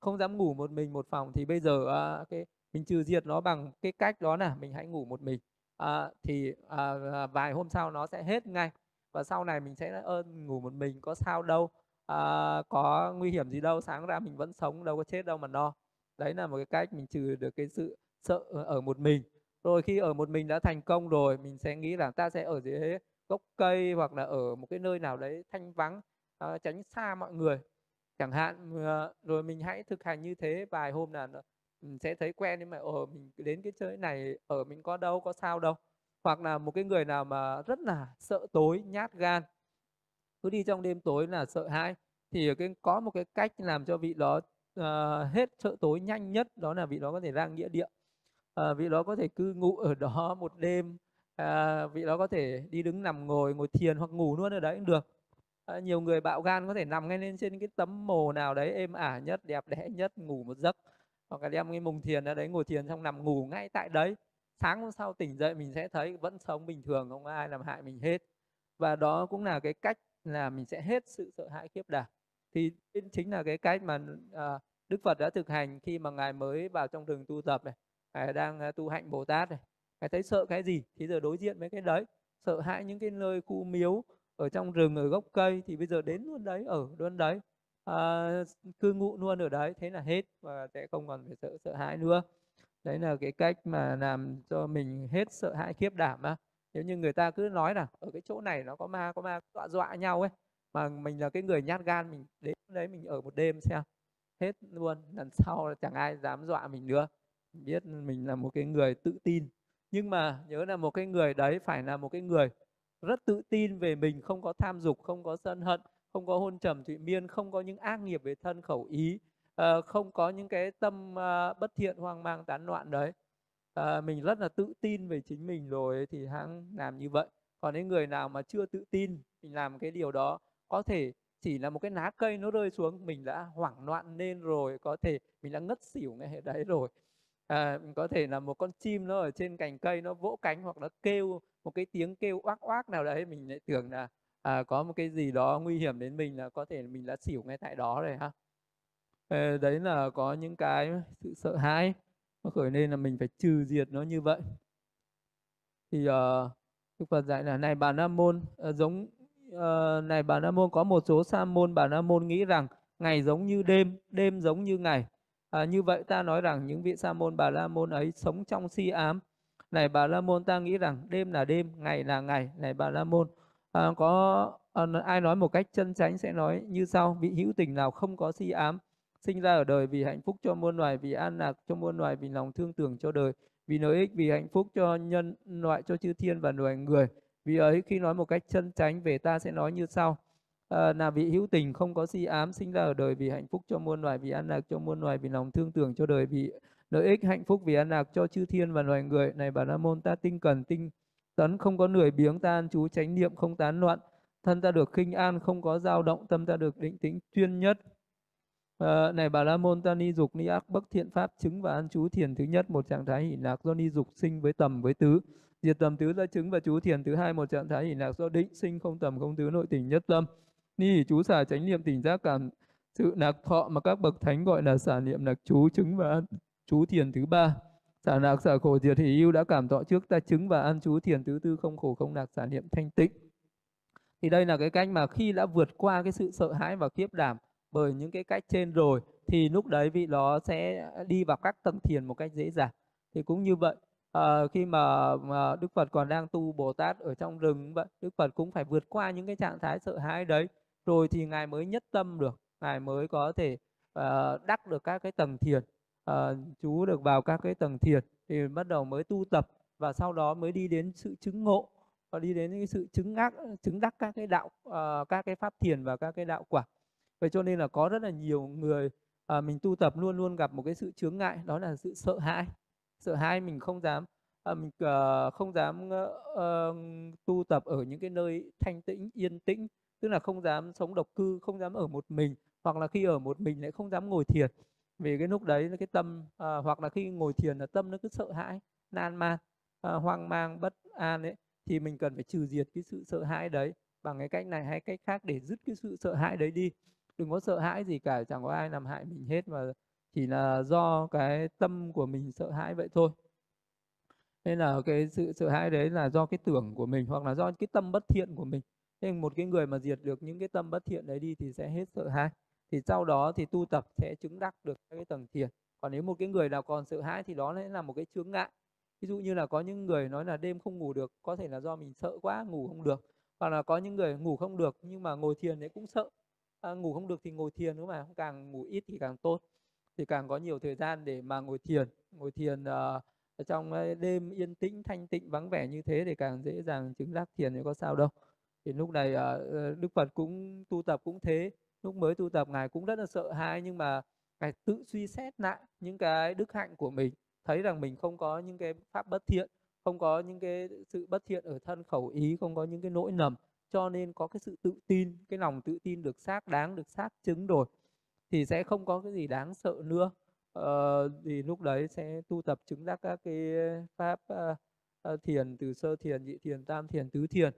không dám ngủ một mình một phòng thì bây giờ à, cái mình trừ diệt nó bằng cái cách đó là mình hãy ngủ một mình. À, thì à, à, vài hôm sau nó sẽ hết ngay. Và sau này mình sẽ ơn ngủ một mình có sao đâu. À, có nguy hiểm gì đâu sáng ra mình vẫn sống đâu có chết đâu mà no. Đấy là một cái cách mình trừ được cái sự sợ ở một mình. Rồi khi ở một mình đã thành công rồi mình sẽ nghĩ là ta sẽ ở dưới gốc cây hoặc là ở một cái nơi nào đấy thanh vắng à, tránh xa mọi người. Chẳng hạn ờ, rồi mình hãy thực hành như thế vài hôm là mình sẽ thấy quen nhưng mà ở mình đến cái chơi này ở mình có đâu có sao đâu. Hoặc là một cái người nào mà rất là sợ tối nhát gan cứ đi trong đêm tối là sợ hãi thì cái có một cái cách làm cho vị đó uh, hết sợ tối nhanh nhất đó là vị đó có thể ra nghĩa địa à, vị đó có thể cư ngụ ở đó một đêm. À, vị đó có thể đi đứng nằm ngồi ngồi thiền hoặc ngủ luôn ở đấy cũng được. À, nhiều người bạo gan có thể nằm ngay lên trên cái tấm mồ nào đấy êm ả nhất đẹp đẽ nhất ngủ một giấc. Hoặc là đem cái mùng thiền ra đấy ngồi thiền xong nằm ngủ ngay tại đấy. Sáng hôm sau tỉnh dậy mình sẽ thấy vẫn sống bình thường không ai làm hại mình hết. Và đó cũng là cái cách là mình sẽ hết sự sợ hãi khiếp đảm. Thì chính là cái cách mà à, Đức Phật đã thực hành khi mà ngài mới vào trong rừng tu tập này ngài đang à, tu hạnh bồ tát này. Ngài thấy sợ cái gì thì giờ đối diện với cái đấy. Sợ hãi những cái nơi khu miếu ở trong rừng ở gốc cây thì bây giờ đến luôn đấy ở luôn đấy. À, cư ngụ luôn ở đấy thế là hết và sẽ không còn phải sợ sợ hãi nữa. Đấy là cái cách mà làm cho mình hết sợ hãi khiếp đảm á. Nếu như người ta cứ nói là ở cái chỗ này nó có ma có ma dọa dọa nhau ấy mà mình là cái người nhát gan mình đến đấy mình ở một đêm xem. Hết luôn lần sau chẳng ai dám dọa mình nữa biết mình là một cái người tự tin. Nhưng mà nhớ là một cái người đấy phải là một cái người rất tự tin về mình, không có tham dục, không có sân hận, không có hôn trầm thụy miên, không có những ác nghiệp về thân khẩu ý ờ, không có những cái tâm ờ, bất thiện, hoang mang, tán loạn đấy. Ờ, mình rất là tự tin về chính mình rồi thì hãng làm như vậy. Còn những người nào mà chưa tự tin, mình làm cái điều đó, có thể chỉ là một cái lá cây nó rơi xuống, mình đã hoảng loạn lên rồi, có thể mình đã ngất xỉu ngay (laughs) đấy rồi. À, có thể là một con chim nó ở trên cành cây nó vỗ cánh hoặc nó kêu một cái tiếng kêu oác oác nào đấy mình lại tưởng là à, có một cái gì đó nguy hiểm đến mình là có thể mình đã xỉu ngay tại đó rồi ha. à, đấy là có những cái sự sợ hãi nó khởi nên là mình phải trừ diệt nó như vậy. Thì uh, Đức Phật dạy là này bà Nam môn uh, giống uh, này bà Nam môn có một số sa môn bà Nam môn nghĩ rằng ngày giống như đêm, đêm giống như ngày. À, như vậy ta nói rằng những vị sa môn bà la môn ấy sống trong si ám. Này bà la môn ta nghĩ rằng đêm là đêm, ngày là ngày. Này bà la môn à, có à, ai nói một cách chân chánh sẽ nói như sau: vị hữu tình nào không có si ám, sinh ra ở đời vì hạnh phúc cho muôn loài, vì an lạc cho muôn loài, vì lòng thương tưởng cho đời, vì lợi ích, vì hạnh phúc cho nhân loại, cho chư thiên và loài người. Vì ấy khi nói một cách chân chánh về ta sẽ nói như sau: Ờ, à, là vị hữu tình không có si ám sinh ra ở đời vì hạnh phúc cho muôn loài vì an lạc cho muôn loài vì lòng thương tưởng cho đời vì lợi ích hạnh phúc vì an lạc cho chư thiên và loài người. Này bà la môn ta tinh cần tinh tấn không có nửa biếng ta an chú chánh niệm không tán loạn. Thân ta được khinh an không có dao động tâm ta được định tĩnh chuyên nhất. À, này bà la môn ta ni dục ni ác bất thiện pháp chứng và an chú thiền thứ nhất một trạng thái hỷ lạc do ni dục sinh với tầm với tứ. Diệt tầm tứ ra chứng và chú thiền thứ hai một trạng thái hỷ lạc do định sinh không tầm không tứ nội tình nhất tâm ni chú xả chánh niệm tỉnh giác cảm sự nạc thọ mà các bậc thánh gọi là xả niệm nạc chú chứng và an chú thiền thứ ba. Xả nạc xả khổ diệt hỷ yêu đã cảm thọ trước ta chứng và an chú thiền thứ tư không khổ không nạc xả niệm thanh tịnh. Thì đây là cái cách mà khi đã vượt qua cái sự sợ hãi và khiếp đảm bởi những cái cách trên rồi thì lúc đấy vị đó sẽ đi vào các tầng thiền một cách dễ dàng. Thì cũng như vậy à, khi mà, mà Đức Phật còn đang tu Bồ Tát ở trong rừng vậy Đức Phật cũng phải vượt qua những cái trạng thái sợ hãi đấy rồi thì ngài mới nhất tâm được ngài mới có thể uh, đắc được các cái tầng thiền. Uh, chú được vào các cái tầng thiền thì bắt đầu mới tu tập và sau đó mới đi đến sự chứng ngộ và đi đến cái sự chứng ác chứng đắc các cái đạo uh, các cái pháp thiền và các cái đạo quả. Vậy cho nên là có rất là nhiều người uh, mình tu tập luôn luôn gặp một cái sự chướng ngại đó là sự sợ hãi. Sợ hãi mình không dám uh, mình uh, không dám uh, tu tập ở những cái nơi thanh tĩnh yên tĩnh tức là không dám sống độc cư không dám ở một mình hoặc là khi ở một mình lại không dám ngồi thiền. Vì cái lúc đấy là cái tâm à, hoặc là khi ngồi thiền là tâm nó cứ sợ hãi nan man à, hoang mang bất an ấy thì mình cần phải trừ diệt cái sự sợ hãi đấy. Bằng cái cách này hay cách khác để dứt cái sự sợ hãi đấy đi. Đừng có sợ hãi gì cả chẳng có ai làm hại mình hết mà chỉ là do cái tâm của mình sợ hãi vậy thôi. Nên là cái sự sợ hãi đấy là do cái tưởng của mình hoặc là do cái tâm bất thiện của mình. Thế một cái người mà diệt được những cái tâm bất thiện đấy đi thì sẽ hết sợ hãi. Thì sau đó thì tu tập sẽ chứng đắc được các cái tầng thiền. Còn nếu một cái người nào còn sợ hãi thì đó là một cái chướng ngại. Ví dụ như là có những người nói là đêm không ngủ được, có thể là do mình sợ quá ngủ không được. Hoặc là có những người ngủ không được nhưng mà ngồi thiền đấy cũng sợ. À, ngủ không được thì ngồi thiền đúng mà càng ngủ ít thì càng tốt. Thì càng có nhiều thời gian để mà ngồi thiền, ngồi thiền uh, trong à, đêm yên tĩnh thanh tịnh vắng vẻ như thế thì càng dễ dàng chứng đắc thiền thì có sao đâu thì lúc này ờ, ờ, Đức Phật cũng tu tập cũng thế. Lúc mới tu tập ngài cũng rất là sợ hãi nhưng mà ngài tự suy xét lại những cái đức hạnh của mình. Thấy rằng mình không có những cái pháp bất thiện không có những cái sự bất thiện ở thân khẩu ý không có những cái nỗi nầm cho nên có cái sự tự tin cái lòng tự tin được xác đáng được xác chứng rồi thì sẽ không có cái gì đáng sợ nữa. Ờ, thì lúc đấy sẽ tu tập chứng đắc các cái pháp uh, thiền từ sơ thiền nhị thiền tam thiền tứ thiền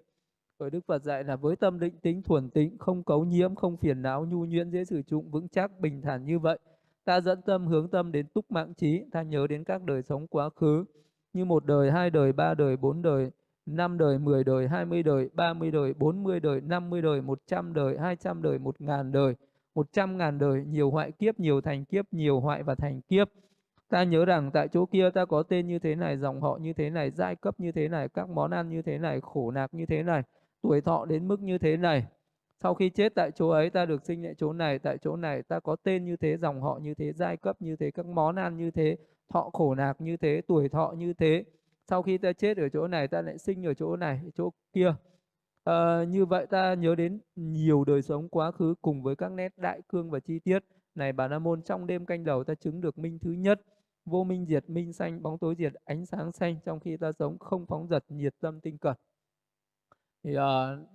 rồi Đức Phật dạy là với tâm định tính thuần tịnh, không cấu nhiễm, không phiền não, nhu nhuyễn dễ sử dụng, vững chắc, bình thản như vậy. Ta dẫn tâm hướng tâm đến túc mạng trí, ta nhớ đến các đời sống quá khứ, như một đời, hai đời, ba đời, bốn đời, năm đời, mười đời, hai mươi đời, ba mươi đời, bốn mươi đời, năm mươi đời, một trăm đời, hai trăm đời, một ngàn đời, một trăm ngàn đời, nhiều hoại kiếp, nhiều thành kiếp, nhiều hoại và thành kiếp. Ta nhớ rằng tại chỗ kia ta có tên như thế này, dòng họ như thế này, giai cấp như thế này, các món ăn như thế này, khổ nạc như thế này tuổi thọ đến mức như thế này. Sau khi chết tại chỗ ấy ta được sinh lại chỗ này tại chỗ này ta có tên như thế dòng họ như thế giai cấp như thế các món ăn như thế thọ khổ nạc như thế tuổi thọ như thế. Sau khi ta chết ở chỗ này ta lại sinh ở chỗ này chỗ kia. À, như vậy ta nhớ đến nhiều đời sống quá khứ cùng với các nét đại cương và chi tiết. Này bà la môn trong đêm canh đầu ta chứng được minh thứ nhất. Vô minh diệt minh xanh bóng tối diệt ánh sáng xanh trong khi ta sống không phóng dật nhiệt tâm tinh cật thì uh,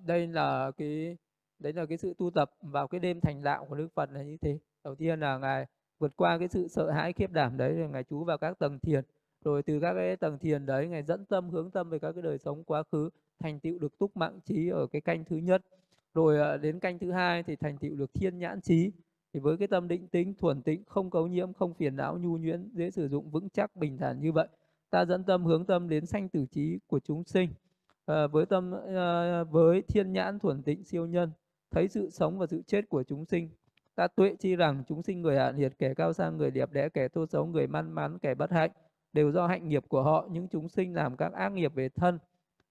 đây là cái đấy là cái sự tu tập vào cái đêm thành đạo của Đức Phật là như thế. Đầu tiên là ngài vượt qua cái sự sợ hãi khiếp đảm đấy rồi ngài trú vào các tầng thiền. Rồi từ các cái tầng thiền đấy ngài dẫn tâm hướng tâm về các cái đời sống quá khứ thành tựu được túc mạng trí ở cái canh thứ nhất. Rồi ờ, đến canh thứ hai thì thành tựu được thiên nhãn trí. Thì với cái tâm định tính thuần tịnh không cấu nhiễm không phiền não nhu nhuyễn dễ sử dụng vững chắc bình thản như vậy ta dẫn tâm hướng tâm đến sanh tử trí của chúng sinh à, với tâm à, với thiên nhãn thuần tịnh siêu nhân thấy sự sống và sự chết của chúng sinh ta tuệ chi rằng chúng sinh người hạn liệt kẻ cao sang người đẹp đẽ kẻ thô xấu người man mắn kẻ bất hạnh đều do hạnh nghiệp của họ. Những chúng sinh làm các ác nghiệp về thân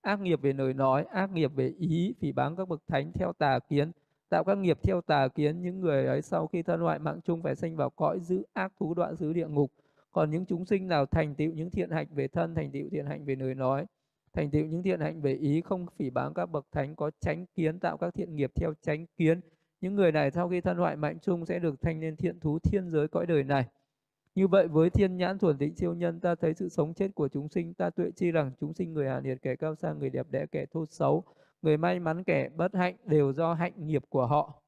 ác nghiệp về lời nói ác nghiệp về ý phỉ báng các bậc thánh theo tà kiến tạo các nghiệp theo tà kiến. Những người ấy sau khi thân hoại mạng chung phải sanh vào cõi giữ ác thú đoạn xứ địa ngục. Còn những chúng sinh nào thành tựu những thiện hạnh về thân thành tựu thiện hạnh về lời nói thành tựu những thiện hạnh về ý không phỉ báng các bậc thánh có tránh kiến tạo các thiện nghiệp theo tránh kiến. Những người này sau khi thân hoại mạnh chung sẽ được thanh lên thiện thú thiên giới cõi đời này. Như vậy với thiên nhãn thuần tịnh siêu nhân ta thấy sự sống chết của chúng sinh ta tuệ chi rằng chúng sinh người hạ nhiệt kẻ cao sang người đẹp đẽ kẻ thô xấu người may mắn kẻ bất hạnh đều do hạnh nghiệp của họ.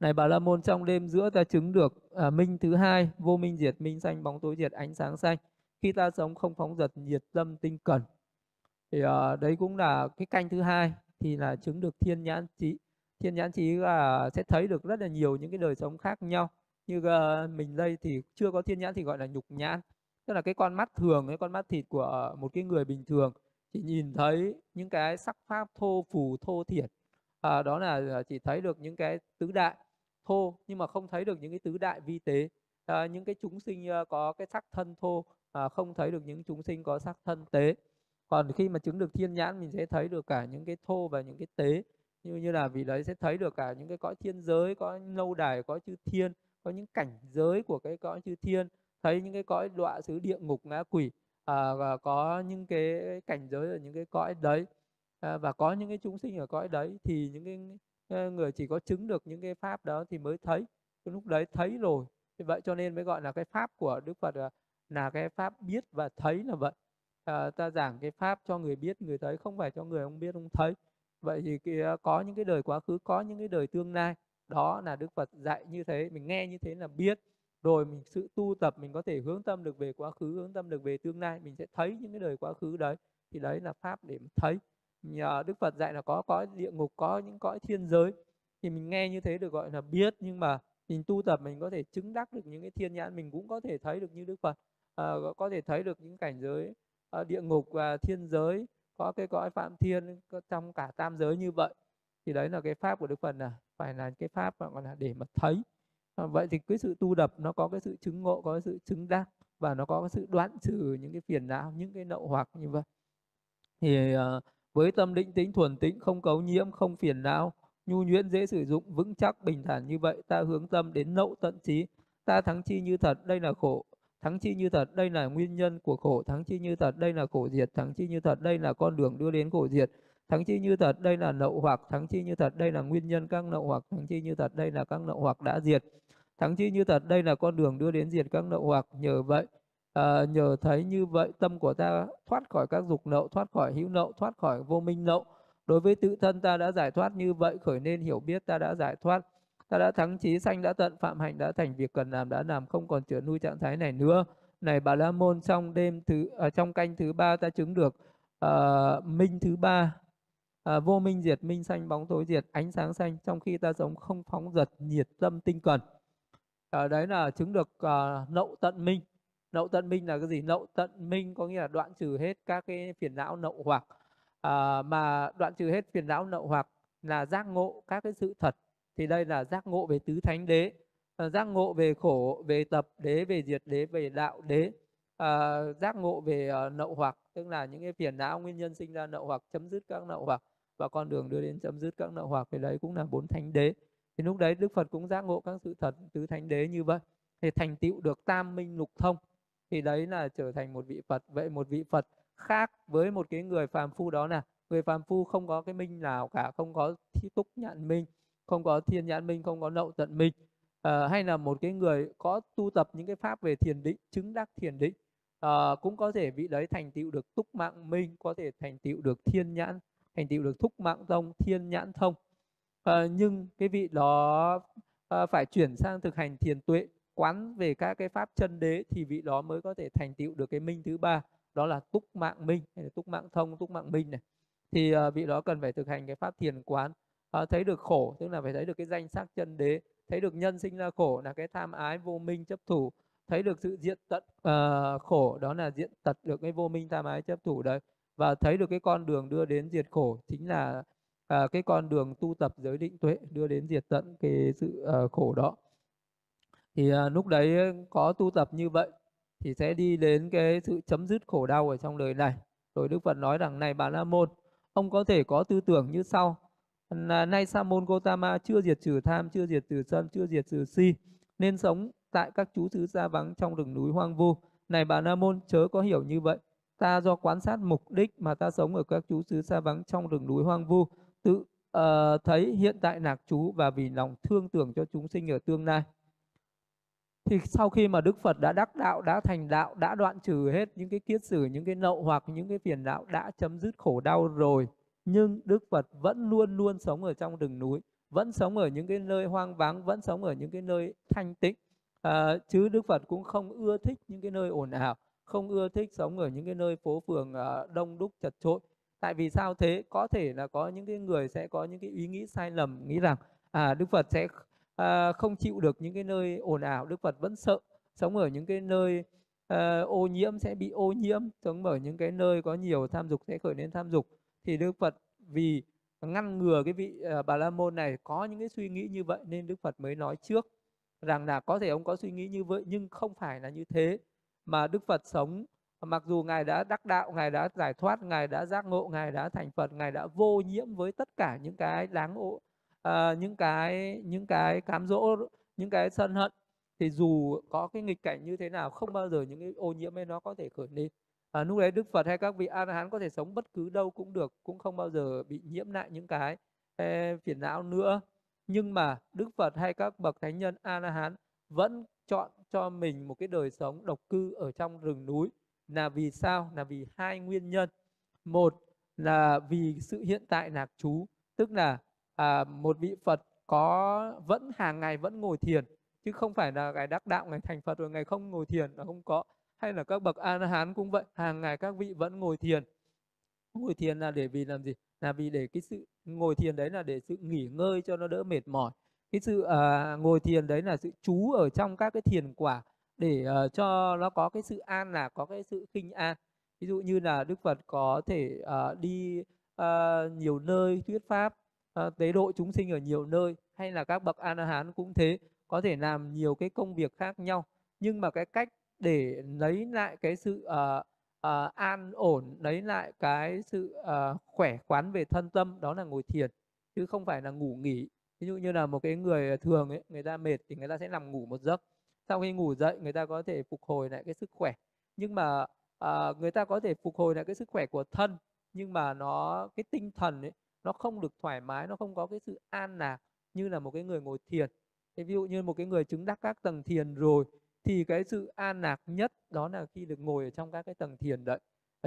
Này bà la môn trong đêm giữa ta chứng được à, minh thứ hai vô minh diệt minh xanh bóng tối diệt ánh sáng xanh khi ta sống không phóng dật nhiệt tâm tinh cần thì uh, đấy cũng là cái canh thứ hai thì là chứng được thiên nhãn trí thiên nhãn trí là sẽ thấy được rất là nhiều những cái đời sống khác nhau. Như uh, mình đây thì chưa có thiên nhãn thì gọi là nhục nhãn. Tức là cái con mắt thường cái con mắt thịt của một cái người bình thường chỉ nhìn thấy những cái sắc pháp thô phù thô thiệt à, đó là ờ, chỉ thấy được những cái tứ đại thô nhưng mà không thấy được những cái tứ đại vi tế. À, những cái chúng sinh có cái sắc thân thô à, không thấy được những chúng sinh có sắc thân tế còn khi mà chứng được thiên nhãn mình sẽ thấy được cả những cái thô và những cái tế. Như như là vì đấy sẽ thấy được cả những cái cõi thiên giới có lâu đài có chư thiên có những cảnh giới của cái cõi chư thiên. Thấy những cái cõi đọa xứ địa ngục ngã quỷ à, và có những cái cảnh giới ở những cái cõi đấy. À, và có những cái chúng sinh ở cõi đấy thì những cái ờ, người chỉ có chứng được những cái pháp đó thì mới thấy. Cái lúc đấy thấy rồi. Vậy cho nên mới gọi là cái pháp của đức phật là, là cái pháp biết và thấy là vậy à, ta giảng cái pháp cho người biết người thấy không phải cho người không biết không thấy. Vậy thì cái, ờ, có những cái đời quá khứ có những cái đời tương lai. Đó là đức phật dạy như thế mình nghe như thế là biết. Rồi mình sự tu tập mình có thể hướng tâm được về quá khứ hướng tâm được về tương lai mình sẽ thấy những cái đời quá khứ đấy. Thì đấy là pháp để thấy. Nhờ đức phật dạy là có cõi địa ngục có những cõi thiên giới. Thì mình nghe như thế được gọi là biết nhưng mà mình tu tập mình có thể chứng đắc được những cái thiên nhãn mình cũng có thể thấy được như đức phật. À, có thể thấy được những cảnh giới Ờ, địa ngục và thiên giới, có cái cõi phạm thiên trong cả tam giới như vậy, thì đấy là cái pháp của đức phật là phải là cái pháp gọi là để mà thấy. Ờ, vậy thì cái sự tu đập nó có cái sự chứng ngộ, có cái sự chứng đắc, và nó có cái sự đoạn trừ những cái phiền não, những cái nậu hoặc như vậy. Thì với tâm định tính thuần tĩnh, không cấu nhiễm, không phiền não, nhu nhuyễn, dễ sử dụng, vững chắc, bình thản như vậy, ta hướng tâm đến nậu tận trí, ta thắng chi như thật, đây là khổ thắng chi như thật đây là nguyên nhân của khổ. Thắng chi như thật đây là khổ diệt. Thắng chi như thật đây là con đường đưa đến khổ diệt. Thắng chi như thật đây là nậu hoặc. Thắng chi như thật đây là nguyên nhân các nậu hoặc. Thắng chi như thật đây là các nậu hoặc đã diệt. Thắng chi như thật đây là con đường đưa đến diệt các nậu hoặc. Nhờ vậy à, nhờ thấy như vậy tâm của ta thoát khỏi các dục nậu thoát khỏi hữu nậu thoát khỏi vô minh nậu. Đối với tự thân ta đã giải thoát như vậy khởi nên hiểu biết ta đã giải thoát ta đã thắng trí sanh đã tận phạm hạnh đã thành việc cần làm đã làm không còn chữa nuôi trạng thái này nữa. Này bà la môn trong đêm thứ ở à, trong canh thứ ba ta chứng được uh, minh thứ ba uh, vô minh diệt minh xanh bóng tối diệt ánh sáng xanh trong khi ta sống không phóng giật nhiệt tâm tinh cần. Uh, đấy là chứng được uh, nậu tận minh. Nậu tận minh là cái gì? Nậu tận minh có nghĩa là đoạn trừ hết các cái phiền não nậu hoặc. Uh, mà đoạn trừ hết phiền não nậu hoặc là giác ngộ các cái sự thật thì đây là giác ngộ về tứ thánh đế à, giác ngộ về khổ về tập đế về diệt đế về đạo đế à, giác ngộ về uh, nậu hoặc tức là những cái phiền não nguyên nhân sinh ra nậu hoặc chấm dứt các nậu hoặc và con đường đưa đến chấm dứt các nậu hoặc thì đấy cũng là bốn thánh đế. Thì lúc đấy đức phật cũng giác ngộ các sự thật tứ thánh đế như vậy. Thì thành tựu được tam minh lục thông thì đấy là trở thành một vị phật. Vậy một vị phật khác với một cái người phàm phu đó là người phàm phu không có cái minh nào cả không có thi túc nhận minh không có thiên nhãn minh không có nậu tận minh à, hay là một cái người có tu tập những cái pháp về thiền định chứng đắc thiền định à, cũng có thể vị đấy thành tựu được túc mạng minh có thể thành tựu được thiên nhãn thành tựu được thúc mạng thông thiên nhãn thông. À, nhưng cái vị đó à, phải chuyển sang thực hành thiền tuệ quán về các cái pháp chân đế thì vị đó mới có thể thành tựu được cái minh thứ ba đó là túc mạng minh hay là túc mạng thông túc mạng minh này. Thì uh, vị đó cần phải thực hành cái pháp thiền quán à, thấy được khổ tức là phải thấy được cái danh sắc chân đế thấy được nhân sinh ra khổ là cái tham ái vô minh chấp thủ thấy được sự diện tận uh, khổ đó là diện tật được cái vô minh tham ái chấp thủ đấy. Và thấy được cái con đường đưa đến diệt khổ chính là uh, cái con đường tu tập giới định tuệ đưa đến diệt tận cái sự uh, khổ đó. Thì uh, lúc đấy có tu tập như vậy thì sẽ đi đến cái sự chấm dứt khổ đau ở trong đời này. Rồi Đức Phật nói rằng này bà La Môn ông có thể có tư tưởng như sau là nay sa môn Gotama chưa diệt trừ tham chưa diệt trừ sân chưa diệt trừ si nên sống tại các chú xứ xa vắng trong rừng núi hoang vu. Này bà Nam môn chớ có hiểu như vậy. Ta do quan sát mục đích mà ta sống ở các chú xứ xa vắng trong rừng núi hoang vu. Tự uh, thấy hiện tại nạc chú và vì lòng thương tưởng cho chúng sinh ở tương lai. Thì sau khi mà Đức Phật đã đắc đạo, đã thành đạo, đã đoạn trừ hết những cái kiết sử, những cái nậu hoặc những cái phiền não, đã chấm dứt khổ đau rồi, nhưng Đức Phật vẫn luôn luôn sống ở trong rừng núi, vẫn sống ở những cái nơi hoang vắng, vẫn sống ở những cái nơi thanh tịnh. À, chứ Đức Phật cũng không ưa thích những cái nơi ồn ào, không ưa thích sống ở những cái nơi phố phường à, đông đúc chật chội. Tại vì sao thế? Có thể là có những cái người sẽ có những cái ý nghĩ sai lầm, nghĩ rằng à Đức Phật sẽ à, không chịu được những cái nơi ồn ào đức phật vẫn sợ sống ở những cái nơi à, ô nhiễm sẽ bị ô nhiễm sống ở những cái nơi có nhiều tham dục sẽ khởi lên tham dục thì đức phật vì ngăn ngừa cái vị ờ, bà la môn này có những cái suy nghĩ như vậy nên đức phật mới nói trước rằng là có thể ông có suy nghĩ như vậy nhưng không phải là như thế. Mà đức phật sống mặc dù ngài đã đắc đạo ngài đã giải thoát ngài đã giác ngộ ngài đã thành phật ngài đã vô nhiễm với tất cả những cái đáng ô uh, ờ, những cái những cái cám dỗ những cái sân hận thì dù có cái nghịch cảnh như thế nào không bao giờ những cái ô nhiễm ấy nó có thể khởi lên à, lúc đấy đức phật hay các vị a la hán có thể sống bất cứ đâu cũng được cũng không bao giờ bị nhiễm lại những cái eh, phiền não nữa. Nhưng mà đức phật hay các bậc thánh nhân a la hán vẫn chọn cho mình một cái đời sống độc cư ở trong rừng núi. Là vì sao? Là vì hai nguyên nhân. Một là vì sự hiện tại lạc trú tức là à, một vị Phật có vẫn hàng ngày vẫn ngồi thiền chứ không phải là ngày đắc đạo ngày thành Phật rồi ngày không ngồi thiền là không có hay là các bậc a hán cũng vậy hàng ngày các vị vẫn ngồi thiền. Ngồi thiền là để vì làm gì? Là vì để cái sự ngồi thiền đấy là để sự nghỉ ngơi cho nó đỡ mệt mỏi. Cái sự uh, ngồi thiền đấy là sự trú ở trong các cái thiền quả để uh, cho nó có cái sự an là có cái sự khinh an. Ví dụ như là đức phật có thể uh, đi uh, nhiều nơi thuyết pháp uh, tế độ chúng sinh ở nhiều nơi hay là các bậc a la hán cũng thế có thể làm nhiều cái công việc khác nhau. Nhưng mà cái cách để lấy lại cái sự uh, uh, an ổn lấy lại cái sự uh, khỏe khoắn về thân tâm đó là ngồi thiền chứ không phải là ngủ nghỉ. Ví dụ như là một cái người thường ấy người ta mệt thì người ta sẽ nằm ngủ một giấc. Sau khi ngủ dậy người ta có thể phục hồi lại cái sức khỏe. Nhưng mà uh, người ta có thể phục hồi lại cái sức khỏe của thân nhưng mà nó cái tinh thần ấy nó không được thoải mái nó không có cái sự an lạc như là một cái người ngồi thiền. Ví dụ như một cái người chứng đắc các tầng thiền rồi thì cái sự an lạc nhất đó là khi được ngồi ở trong các cái tầng thiền đấy.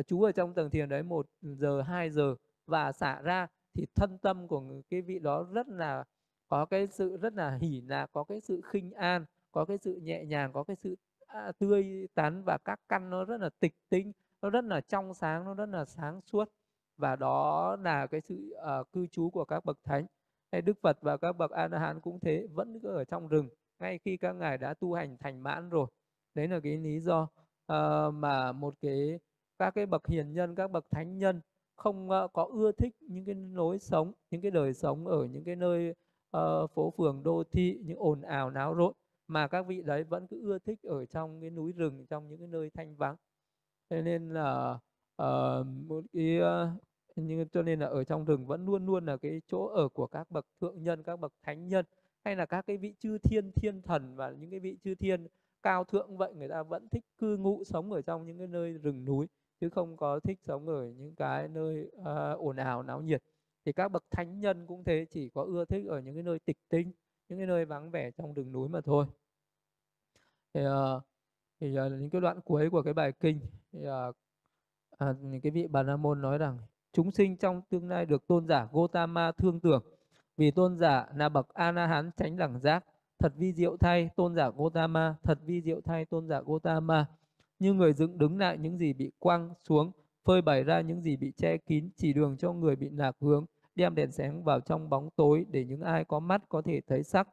Chú ở trong tầng thiền đấy một giờ hai giờ và xả ra thì thân tâm của cái vị đó rất là có cái sự rất là hỉ là có cái sự khinh an có cái sự nhẹ nhàng có cái sự à, tươi tắn và các căn nó rất là tịch tinh nó rất là trong sáng nó rất là sáng suốt. Và đó là cái sự uh, cư trú của các bậc thánh. Hay đức phật và các bậc a la hán cũng thế vẫn cứ ở trong rừng ngay khi các ngài đã tu hành thành mãn rồi. Đấy là cái lý do uh, mà một cái các cái bậc hiền nhân các bậc thánh nhân không uh, có ưa thích những cái lối sống những cái đời sống ở những cái nơi uh, phố phường đô thị những ồn ào náo rộn mà các vị đấy vẫn cứ ưa thích ở trong cái núi rừng trong những cái nơi thanh vắng. Thế nên là uh, một cái uh, nhưng cho nên là ở trong rừng vẫn luôn luôn là cái chỗ ở của các bậc thượng nhân các bậc thánh nhân hay là các cái vị chư thiên thiên thần và những cái vị chư thiên cao thượng vậy người ta vẫn thích cư ngụ sống ở trong những cái nơi rừng núi chứ không có thích sống ở những cái nơi uh, ồn ào náo nhiệt. Thì các bậc thánh nhân cũng thế chỉ có ưa thích ở những cái nơi tịch tinh những cái nơi vắng vẻ trong rừng núi mà thôi. Thì, uh, thì uh, những cái đoạn cuối của cái bài kinh thì, uh, à, cái vị bà la môn nói rằng chúng sinh trong tương lai được tôn giả Gotama thương tưởng vì tôn giả là bậc a la hán tránh đẳng giác, thật vi diệu thay tôn giả Gotama thật vi diệu thay tôn giả Gotama như người dựng đứng lại những gì bị quăng xuống, phơi bày ra những gì bị che kín, chỉ đường cho người bị lạc hướng, đem đèn sáng vào trong bóng tối để những ai có mắt có thể thấy sắc.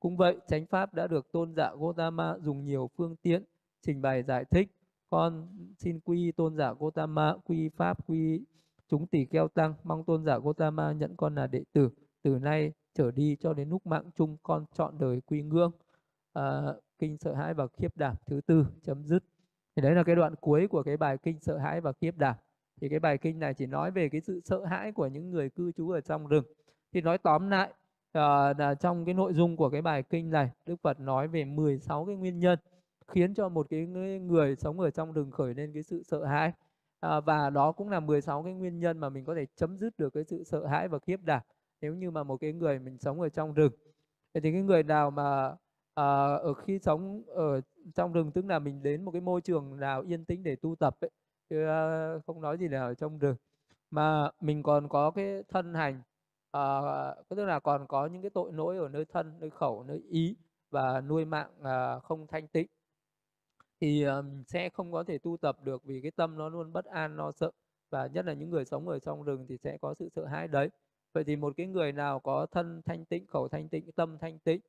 Cũng vậy, chánh pháp đã được tôn giả Gotama dùng nhiều phương tiện trình bày giải thích. Con xin quy tôn giả Gotama quy pháp, quy chúng tỷ kheo tăng, mong tôn giả Gotama nhận con là đệ tử từ nay trở đi cho đến lúc mạng chung con chọn đời quy ngưỡng. À, kinh sợ hãi và khiếp đảm thứ tư chấm dứt. Thì đấy là cái đoạn cuối của cái bài kinh sợ hãi và khiếp đảm. Thì cái bài kinh này chỉ nói về cái sự sợ hãi của những người cư trú ở trong rừng. Thì nói tóm lại à, là trong cái nội dung của cái bài kinh này Đức Phật nói về 16 cái nguyên nhân khiến cho một cái người sống ở trong rừng khởi lên cái sự sợ hãi. À, và đó cũng là 16 cái nguyên nhân mà mình có thể chấm dứt được cái sự sợ hãi và khiếp đảm nếu như mà một cái người mình sống ở trong rừng thì cái người nào mà à, ở khi sống ở trong rừng tức là mình đến một cái môi trường nào yên tĩnh để tu tập ấy, chứ à, không nói gì là ở trong rừng. Mà mình còn có cái thân hành à, tức là còn có những cái tội lỗi ở nơi thân nơi khẩu nơi ý và nuôi mạng à, không thanh tịnh thì um, sẽ không có thể tu tập được vì cái tâm nó luôn bất an lo sợ. Và nhất là những người sống ở trong rừng thì sẽ có sự sợ hãi đấy vậy thì một cái người nào có thân thanh tịnh khẩu thanh tịnh tâm thanh tịnh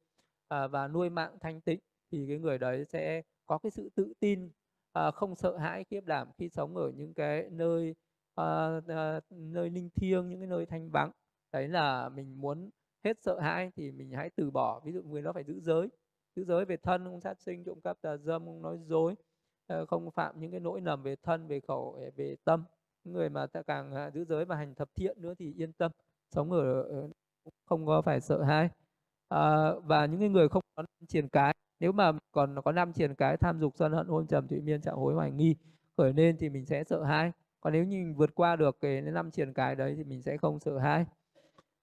à, và nuôi mạng thanh tịnh thì cái người đấy sẽ có cái sự tự tin à, không sợ hãi kiếp đảm khi sống ở những cái nơi à, à, nơi linh thiêng những cái nơi thanh vắng. Đấy là mình muốn hết sợ hãi thì mình hãy từ bỏ. Ví dụ người đó phải giữ giới giữ giới về thân không sát sinh trộm cắp tà dâm không nói dối à, không phạm những cái lỗi lầm về thân về khẩu về tâm. Người mà ta càng à, giữ giới và hành thập thiện nữa thì yên tâm sống ở cũng không có phải sợ hãi. À, và những người không có triền cái nếu mà còn có năm triền cái tham dục sân hận hôn trầm thụy miên trạng hối hoài nghi khởi lên thì mình sẽ sợ hãi. Còn nếu như mình vượt qua được cái năm triền cái đấy thì mình sẽ không sợ hãi.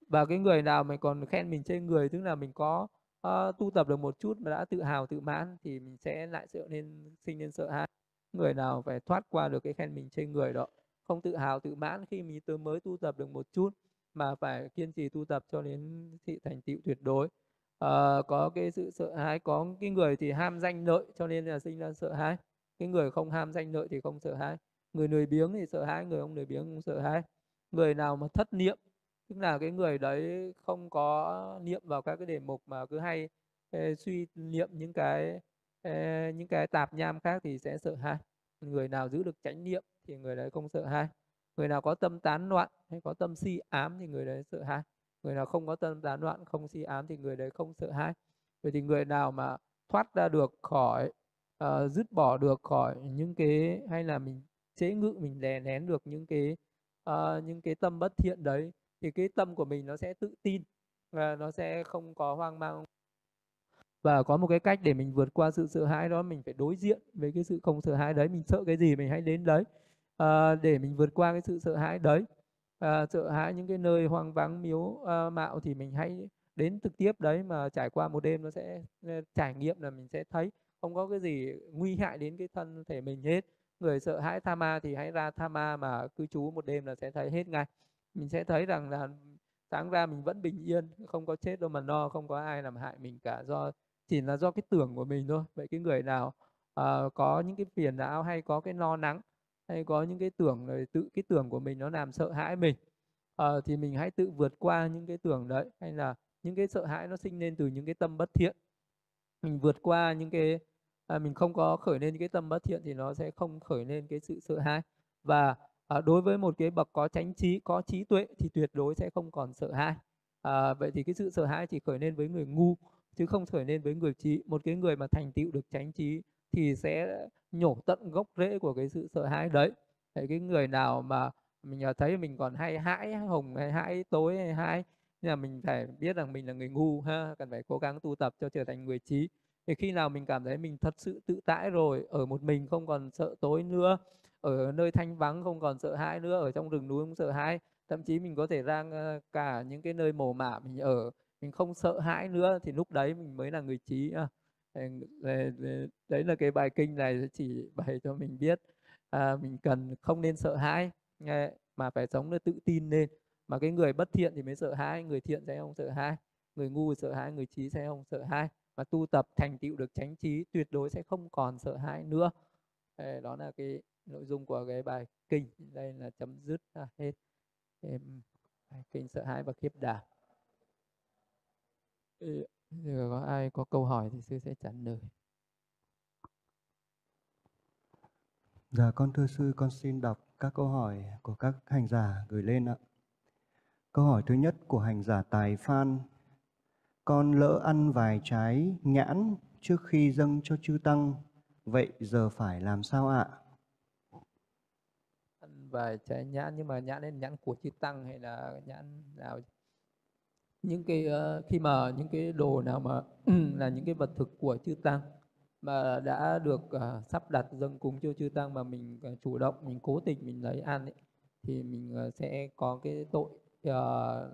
Và cái người nào mà còn khen mình trên người tức là mình có uh, tu tập được một chút mà đã tự hào tự mãn thì mình sẽ lại sợ nên sinh nên sợ hãi. Người nào phải thoát qua được cái khen mình trên người đó không tự hào tự mãn khi mình tôi mới tu tập được một chút mà phải kiên trì tu tập cho đến thị thành tựu tuyệt đối. À, có cái sự sợ hãi có cái người thì ham danh lợi cho nên là sinh ra sợ hãi. Cái người không ham danh lợi thì không sợ hãi. Người lười biếng thì sợ hãi người không lười biếng cũng sợ hãi. Người nào mà thất niệm tức là cái người đấy không có niệm vào các cái đề mục mà cứ hay ê, suy niệm những cái ê, những cái tạp nham khác thì sẽ sợ hãi. Người nào giữ được chánh niệm thì người đấy không sợ hãi người nào có tâm tán loạn hay có tâm si ám thì người đấy sợ hãi. Người nào không có tâm tán loạn không si ám thì người đấy không sợ hãi. Vậy thì người nào mà thoát ra được khỏi uh, dứt bỏ được khỏi những cái hay là mình chế ngự mình đè nén được những cái uh, những cái tâm bất thiện đấy thì cái tâm của mình nó sẽ tự tin và nó sẽ không có hoang mang. Và có một cái cách để mình vượt qua sự sợ hãi đó mình phải đối diện với cái sự không sợ hãi đấy. Mình sợ cái gì mình hãy đến đấy à, để mình vượt qua cái sự sợ hãi đấy. À, sợ hãi những cái nơi hoang vắng miếu à, mạo thì mình hãy đến trực tiếp đấy mà trải qua một đêm nó sẽ trải nghiệm là mình sẽ thấy không có cái gì nguy hại đến cái thân thể mình hết. Người sợ hãi tha ma thì hãy ra tha ma mà cư trú một đêm là sẽ thấy hết ngay. Mình sẽ thấy rằng là sáng ra mình vẫn bình yên không có chết đâu mà no không có ai làm hại mình cả. Do chỉ là do cái tưởng của mình thôi. Vậy cái người nào uh, có những cái phiền não hay có cái lo nắng hay có những cái tưởng rồi tự cái tưởng của mình nó làm sợ hãi mình. À, thì mình hãy tự vượt qua những cái tưởng đấy. Hay là những cái sợ hãi nó sinh lên từ những cái tâm bất thiện. Mình vượt qua những cái à, mình không có khởi lên những cái tâm bất thiện thì nó sẽ không khởi lên cái sự sợ hãi. Và à, đối với một cái bậc có chánh trí có trí tuệ thì tuyệt đối sẽ không còn sợ hãi. À, vậy thì cái sự sợ hãi chỉ khởi lên với người ngu chứ không khởi lên với người trí. Một cái người mà thành tựu được chánh trí thì sẽ nhổ tận gốc rễ của cái sự sợ hãi đấy. Thế cái người nào mà mình thấy mình còn hay hãi hồng, hay hãi tối, hay hãi, nhưng là mình phải biết rằng mình là người ngu ha, cần phải cố gắng tu tập cho trở thành người trí. Thì khi nào mình cảm thấy mình thật sự tự tại rồi, ở một mình không còn sợ tối nữa, ở nơi thanh vắng không còn sợ hãi nữa, ở trong rừng núi không sợ hãi, thậm chí mình có thể ra ờ, cả những cái nơi mồ mả mình ở, mình không sợ hãi nữa, thì lúc đấy mình mới là người trí đấy là cái bài kinh này chỉ bày cho mình biết à, mình cần không nên sợ hãi mà phải sống tự tin lên. Mà cái người bất thiện thì mới sợ hãi người thiện sẽ không sợ hãi người ngu sợ hãi người trí sẽ không sợ hãi. Mà tu tập thành tựu được chánh trí tuyệt đối sẽ không còn sợ hãi nữa. Đó là cái nội dung của cái bài kinh. Đây là chấm dứt là hết. Bài kinh sợ hãi và khiếp đảm giờ có ai có câu hỏi thì sư sẽ trả lời Dạ con thưa sư, con xin đọc các câu hỏi của các hành giả gửi lên ạ. Câu hỏi thứ nhất của hành giả Tài Phan. Con lỡ ăn vài trái nhãn trước khi dâng cho chư tăng, vậy giờ phải làm sao ạ? Ăn vài trái nhãn nhưng mà nhãn nên nhãn của chư tăng hay là nhãn nào? Những cái uh, khi mà những cái đồ nào mà ừ, là những cái vật thực của chư tăng mà đã được uh, sắp đặt dâng cúng cho chư tăng mà mình uh, chủ động mình cố tình mình lấy ăn ấy, thì mình uh, sẽ có cái tội uh,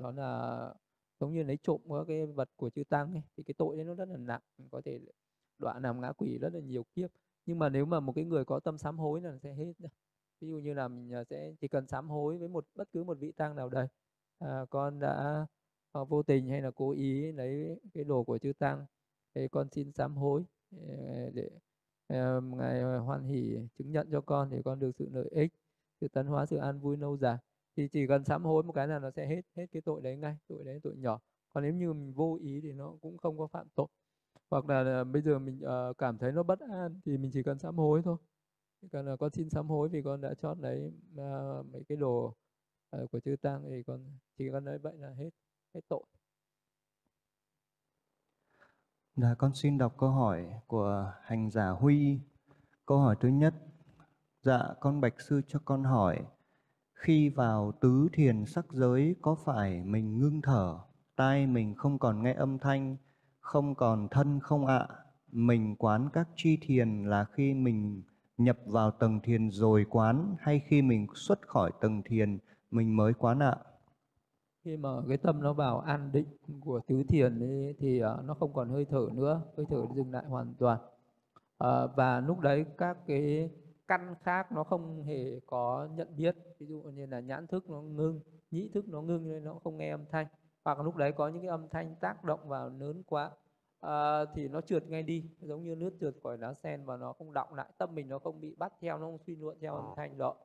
đó là giống như lấy trộm các cái vật của chư tăng ấy, thì cái tội đấy nó rất là nặng có thể đoạn làm ngã quỷ rất là nhiều kiếp. Nhưng mà nếu mà một cái người có tâm sám hối là sẽ hết ví dụ như là mình sẽ chỉ cần sám hối với một bất cứ một vị tăng nào đây. À, con đã Ờ, vô tình hay là cố ý lấy cái đồ của chư tăng thì con xin sám hối ờ, để ờ, ngài hoan hỷ chứng nhận cho con để con được sự lợi ích sự tấn hóa sự an vui lâu dài thì chỉ cần sám hối một cái là nó sẽ hết hết cái tội đấy ngay tội đấy tội nhỏ. Còn nếu như mình vô ý thì nó cũng không có phạm tội. Hoặc là, là bây giờ mình uh, cảm thấy nó bất an thì mình chỉ cần sám hối thôi. Chỉ cần là con xin sám hối vì con đã chót lấy uh, mấy cái đồ uh, của chư tăng thì con chỉ cần nói vậy là hết hết tội Dạ, con xin đọc câu hỏi của hành giả Huy. Câu hỏi thứ nhất. Dạ, con bạch sư cho con hỏi. Khi vào tứ thiền sắc giới có phải mình ngưng thở, tai mình không còn nghe âm thanh, không còn thân không ạ? Mình quán các chi thiền là khi mình nhập vào tầng thiền rồi quán hay khi mình xuất khỏi tầng thiền mình mới quán ạ? Khi mà cái tâm nó vào an định của tứ thiền ấy, thì uh, nó không còn hơi thở nữa hơi thở dừng lại hoàn toàn. Uh, và lúc đấy các cái căn khác nó không hề có nhận biết. Ví dụ như là nhãn thức nó ngưng nhĩ thức nó ngưng nên nó không nghe âm thanh. Hoặc lúc đấy có những cái âm thanh tác động vào lớn quá à, thì nó trượt ngay đi giống như nước trượt khỏi lá sen và nó không động lại tâm mình nó không bị bắt theo nó không suy luận theo âm thanh đó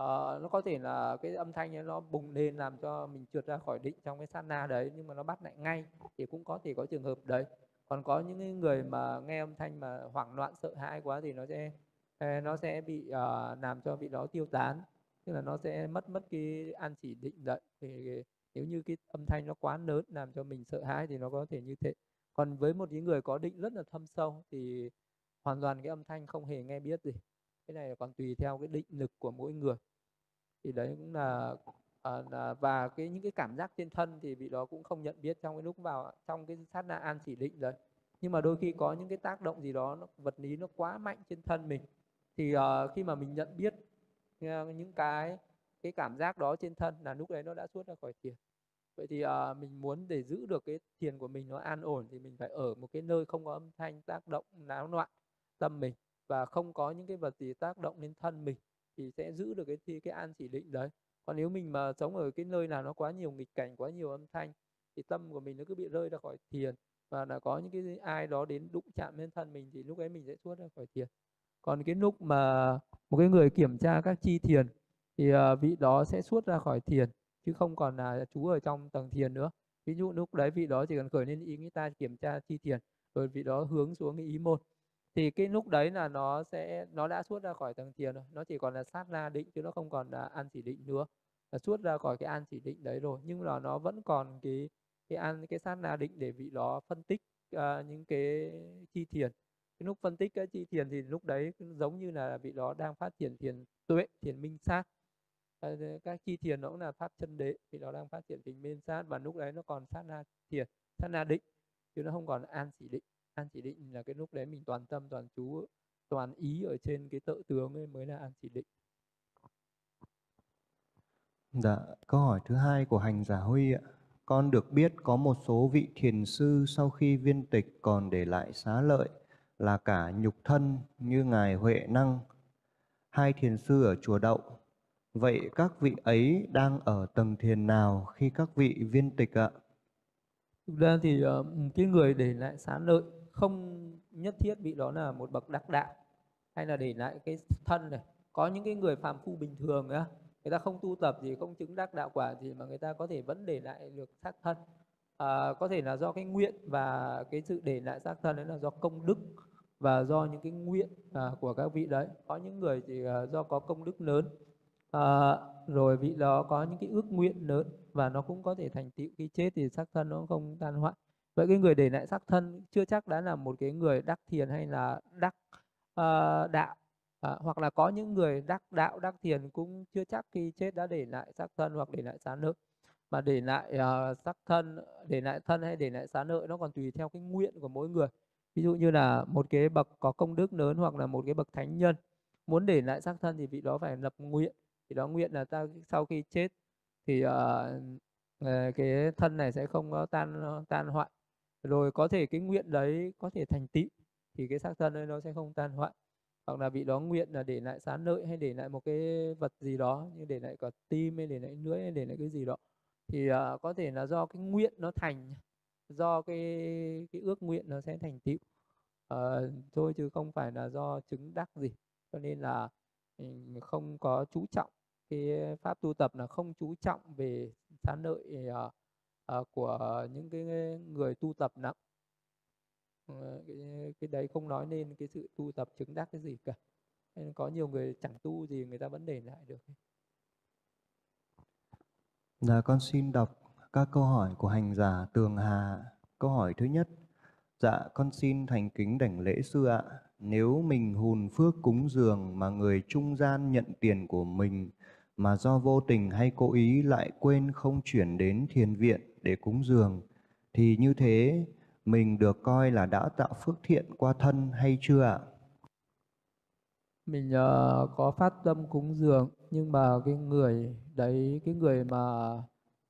Ờ, nó có thể là cái âm thanh ấy nó bùng lên làm cho mình trượt ra khỏi định trong cái sát na đấy nhưng mà nó bắt lại ngay thì cũng có thể có trường hợp đấy. Còn có những người mà nghe âm thanh mà hoảng loạn sợ hãi quá thì nó sẽ ờ, nó sẽ bị uh, làm cho vị đó tiêu tán tức là nó sẽ mất mất cái an chỉ định đấy. Thì nếu như cái âm thanh nó quá lớn làm cho mình sợ hãi thì nó có thể như thế. Còn với một những người có định rất là thâm sâu thì hoàn toàn cái âm thanh không hề nghe biết gì. Cái này còn tùy theo cái định lực của mỗi người thì đấy cũng là, à, và cái những cái cảm giác trên thân thì vị đó cũng không nhận biết trong cái lúc vào trong cái sát na an chỉ định đấy nhưng mà đôi khi có những cái tác động gì đó nó, vật lý nó quá mạnh trên thân mình thì uh, khi mà mình nhận biết uh, những cái cái cảm giác đó trên thân là lúc đấy nó đã xuất ra khỏi thiền. Vậy thì uh, mình muốn để giữ được cái thiền của mình nó an ổn thì mình phải ở một cái nơi không có âm thanh tác động náo loạn tâm mình và không có những cái vật gì tác động lên thân mình thì sẽ giữ được cái thi, cái an chỉ định đấy. Còn nếu mình mà sống ở cái nơi nào nó quá nhiều nghịch cảnh, quá nhiều âm thanh, thì tâm của mình nó cứ bị rơi ra khỏi thiền. Và là có những cái ai đó đến đụng chạm lên thân mình thì lúc ấy mình sẽ xuất ra khỏi thiền. Còn cái lúc mà một cái người kiểm tra các chi thiền thì ờ, vị đó sẽ xuất ra khỏi thiền, chứ không còn là chú ở trong tầng thiền nữa. Ví dụ lúc đấy vị đó chỉ cần khởi lên ý nghĩ ta kiểm tra chi thiền, rồi vị đó hướng xuống cái ý một thì cái lúc đấy là nó sẽ nó đã xuất ra khỏi tầng thiền rồi nó chỉ còn là sát na định chứ nó không còn là an chỉ định nữa. Là xuất ra khỏi cái an chỉ định đấy rồi nhưng mà nó vẫn còn cái cái an cái sát na định để vị đó phân tích uh, những cái chi thiền. Cái lúc phân tích cái chi thiền thì lúc đấy giống như là vị đó đang phát triển thiền tuệ thiền minh sát. Uh, các chi thiền nó cũng là pháp chân đế vị đó đang phát triển thiền minh sát và lúc đấy nó còn sát na thiền sát na định chứ nó không còn an chỉ định an chỉ định là cái lúc đấy mình toàn tâm toàn chú toàn ý ở trên cái tự tướng ấy mới là an chỉ định Dạ, câu hỏi thứ hai của hành giả Huy ạ. Con được biết có một số vị thiền sư sau khi viên tịch còn để lại xá lợi là cả nhục thân như Ngài Huệ Năng, hai thiền sư ở chùa Đậu. Vậy các vị ấy đang ở tầng thiền nào khi các vị viên tịch ạ? thực ra thì uh, cái người để lại xá lợi không nhất thiết vị đó là một bậc đắc đạo hay là để lại cái thân này. Có những cái người phàm phu bình thường á người ta không tu tập gì không chứng đắc đạo quả gì mà người ta có thể vẫn để lại được xác thân. À, có thể là do cái nguyện và cái sự để lại xác thân đấy là do công đức và do những cái nguyện à, của các vị đấy. Có những người thì à, do có công đức lớn à, rồi vị đó có những cái ước nguyện lớn và nó cũng có thể thành tựu khi chết thì xác thân nó không tan hoại vậy cái người để lại xác thân chưa chắc đã là một cái người đắc thiền hay là đắc uh, đạo. À, hoặc là có những người đắc đạo đắc thiền cũng chưa chắc khi chết đã để lại xác thân hoặc để lại xá nợ. Mà để lại uh, xác thân để lại thân hay để lại xá nợ nó còn tùy theo cái nguyện của mỗi người. Ví dụ như là một cái bậc có công đức lớn hoặc là một cái bậc thánh nhân muốn để lại xác thân thì vị đó phải lập nguyện. Thì đó nguyện là ta sau khi chết thì uh, cái thân này sẽ không có tan tan hoại rồi có thể cái nguyện đấy có thể thành tựu thì cái xác thân ấy nó sẽ không tan hoại. Hoặc là vị đó nguyện là để lại sán lợi hay để lại một cái vật gì đó như để lại cả tim hay để lại lưỡi hay để lại cái gì đó. Thì uh, có thể là do cái nguyện nó thành do cái cái ước nguyện nó sẽ thành tựu. Uh, thôi chứ không phải là do chứng đắc gì. Cho nên là không có chú trọng cái pháp tu tập là không chú trọng về sán lợi uh, uh, của những cái người tu tập nặng ờ, cái, cái đấy không nói nên cái sự tu tập chứng đắc cái gì cả nên có nhiều người chẳng tu gì người ta vẫn để lại được Dạ con xin đọc các câu hỏi của hành giả Tường Hà. Câu hỏi thứ nhất. Dạ con xin thành kính đảnh lễ sư ạ. Nếu mình hùn phước cúng dường mà người trung gian nhận tiền của mình mà do vô tình hay cố ý lại quên không chuyển đến thiền viện để cúng dường thì như thế mình được coi là đã tạo phước thiện qua thân hay chưa ạ? Mình uh, có phát tâm cúng dường nhưng mà cái người đấy cái người mà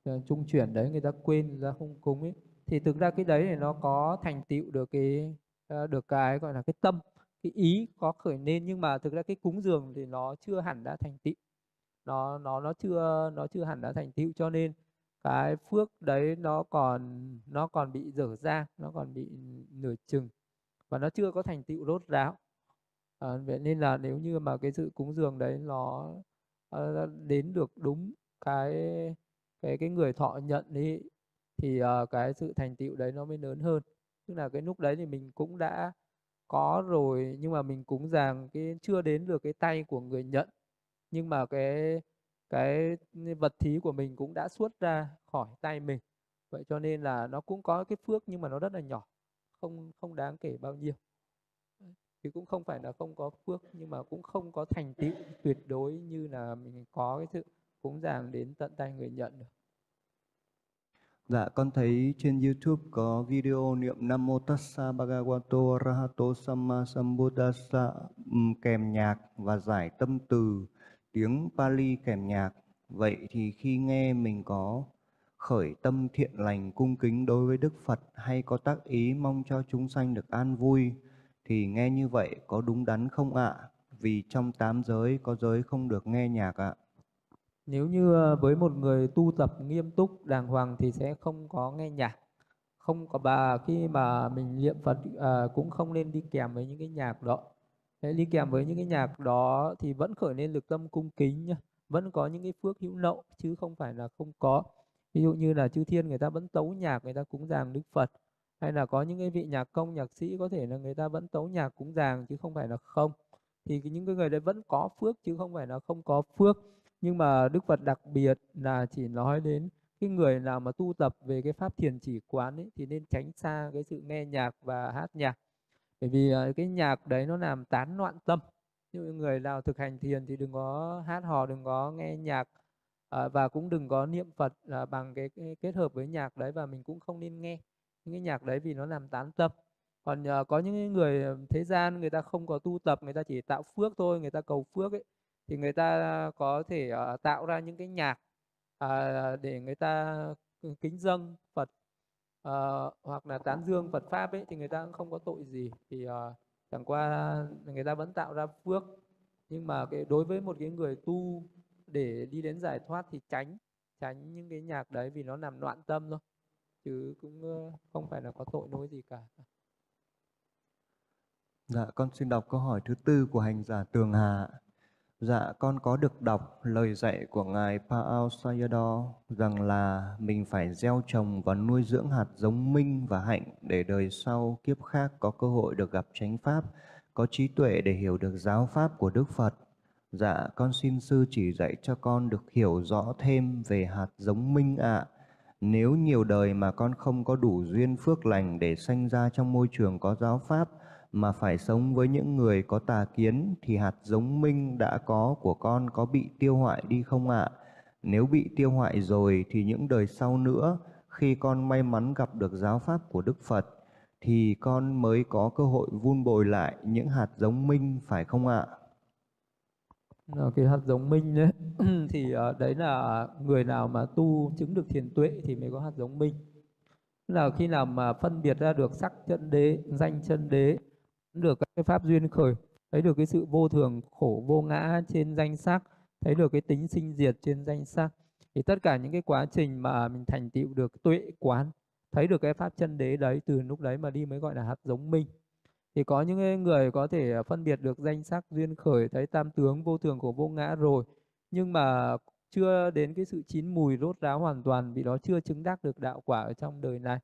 ờ, trung chuyển đấy người ta quên người ta không cúng ấy thì thực ra cái đấy thì nó có thành tựu được cái ờ, được cái gọi là cái tâm cái ý có khởi nên nhưng mà thực ra cái cúng dường thì nó chưa hẳn đã thành tựu nó nó nó chưa nó chưa hẳn đã thành tựu cho nên cái phước đấy nó còn nó còn bị dở dang nó còn bị nửa chừng và nó chưa có thành tựu rốt ráo. À, vậy nên là nếu như mà cái sự cúng dường đấy nó nó đến được đúng cái cái cái người thọ nhận đi thì uh, cái sự thành tựu đấy nó mới lớn hơn. Tức là cái lúc đấy thì mình cũng đã có rồi nhưng mà mình cúng dường cái chưa đến được cái tay của người nhận. Nhưng mà cái cái vật thí của mình cũng đã xuất ra khỏi tay mình. Vậy cho nên là nó cũng có cái phước nhưng mà nó rất là nhỏ không không đáng kể bao nhiêu. Thì cũng không phải là không có phước nhưng mà cũng không có thành tựu tuyệt đối như là mình có cái sự cúng dường đến tận tay người nhận được. Dạ, con thấy trên YouTube có video niệm Nam Mô Tassa Bhagavato Arahato Samma Sambuddhassa kèm nhạc và giải tâm từ tiếng Pali kèm nhạc. Vậy thì khi nghe mình có khởi tâm thiện lành cung kính đối với Đức Phật hay có tác ý mong cho chúng sanh được an vui thì nghe như vậy có đúng đắn không ạ? Vì trong tám giới có giới không được nghe nhạc ạ. Nếu như ờ, với một người tu tập nghiêm túc đàng hoàng thì sẽ không có nghe nhạc. Không có bà khi mà mình niệm Phật à, cũng không nên đi kèm với những cái nhạc đó. Thế đi kèm với những cái nhạc đó thì vẫn khởi lên lực tâm cung kính nhá. Vẫn có những cái phước hữu nậu chứ không phải là không có. Ví dụ như là chư thiên người ta vẫn tấu nhạc, người ta cúng dường Đức Phật, hay là có những cái vị nhạc công, nhạc sĩ có thể là người ta vẫn tấu nhạc cúng dường chứ không phải là không thì những cái người đấy vẫn có phước chứ không phải là không có phước nhưng mà Đức Phật đặc biệt là chỉ nói đến cái người nào mà tu tập về cái pháp thiền chỉ quán ấy thì nên tránh xa cái sự nghe nhạc và hát nhạc bởi vì ờ, cái nhạc đấy nó làm tán loạn tâm. Như người nào thực hành thiền thì đừng có hát hò đừng có nghe nhạc ờ, và cũng đừng có niệm phật là bằng cái, cái kết hợp với nhạc đấy và mình cũng không nên nghe. Những cái nhạc đấy vì nó làm tán tâm. Còn có những người thế gian người ta không có tu tập người ta chỉ tạo phước thôi người ta cầu phước ấy thì người ta có thể tạo ra những cái nhạc để người ta kính dâng Phật uh, hoặc là tán dương Phật pháp ấy thì người ta cũng không có tội gì. Thì uh, chẳng qua người ta vẫn tạo ra phước. Nhưng mà cái đối với một cái người tu để đi đến giải thoát thì tránh tránh những cái nhạc đấy vì nó làm loạn tâm thôi. Chứ cũng không phải là có tội lỗi gì cả. Dạ, con xin đọc câu hỏi thứ tư của hành giả Tường Hà. Dạ, con có được đọc lời dạy của Ngài Pao Sayadaw rằng là mình phải gieo trồng và nuôi dưỡng hạt giống minh và hạnh để đời sau kiếp khác có cơ hội được gặp chánh pháp, có trí tuệ để hiểu được giáo pháp của Đức Phật. Dạ, con xin sư chỉ dạy cho con được hiểu rõ thêm về hạt giống minh ạ. Nếu nhiều đời mà con không có đủ duyên phước lành để sanh ra trong môi trường có giáo pháp, mà phải sống với những người có tà kiến thì hạt giống minh đã có của con có bị tiêu hoại đi không ạ? Nếu bị tiêu hoại rồi thì những đời sau nữa, khi con may mắn gặp được giáo pháp của Đức Phật, thì con mới có cơ hội vun bồi lại những hạt giống minh, phải không ạ? À? cái hạt giống minh đấy, (clears throat) thì ờ, đấy là người nào mà tu chứng được thiền tuệ thì mới có hạt giống minh là khi nào mà phân biệt ra được sắc chân đế, danh chân đế được cái pháp duyên khởi, thấy được cái sự vô thường, khổ, vô ngã trên danh sắc, thấy được cái tính sinh diệt trên danh sắc. Thì tất cả những cái quá trình mà mình thành tựu được tuệ quán, thấy được cái pháp chân đế đấy, từ lúc đấy mà đi mới gọi là hạt giống minh. Thì có những người có thể phân biệt được danh sắc duyên khởi, thấy tam tướng vô thường của vô ngã rồi, nhưng mà chưa đến cái sự chín mùi rốt ráo hoàn toàn vì đó chưa chứng đắc được đạo quả ở trong đời này.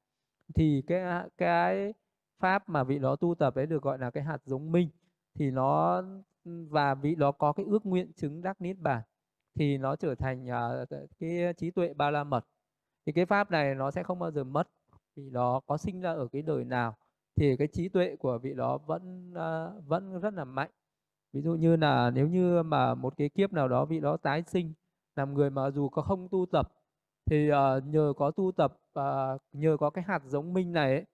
Thì cái cái pháp mà vị đó tu tập ấy được gọi là cái hạt giống minh thì nó và vị đó có cái ước nguyện chứng đắc niết bàn thì nó trở thành uh, cái trí tuệ ba la mật. Thì cái pháp này nó sẽ không bao giờ mất vì đó có sinh ra ở cái đời nào thì cái trí tuệ của vị đó vẫn uh, vẫn rất là mạnh. Ví dụ như là nếu như mà một cái kiếp nào đó vị đó tái sinh làm người mà dù có không tu tập thì uh, nhờ có tu tập uh, nhờ có cái hạt giống minh này ấy,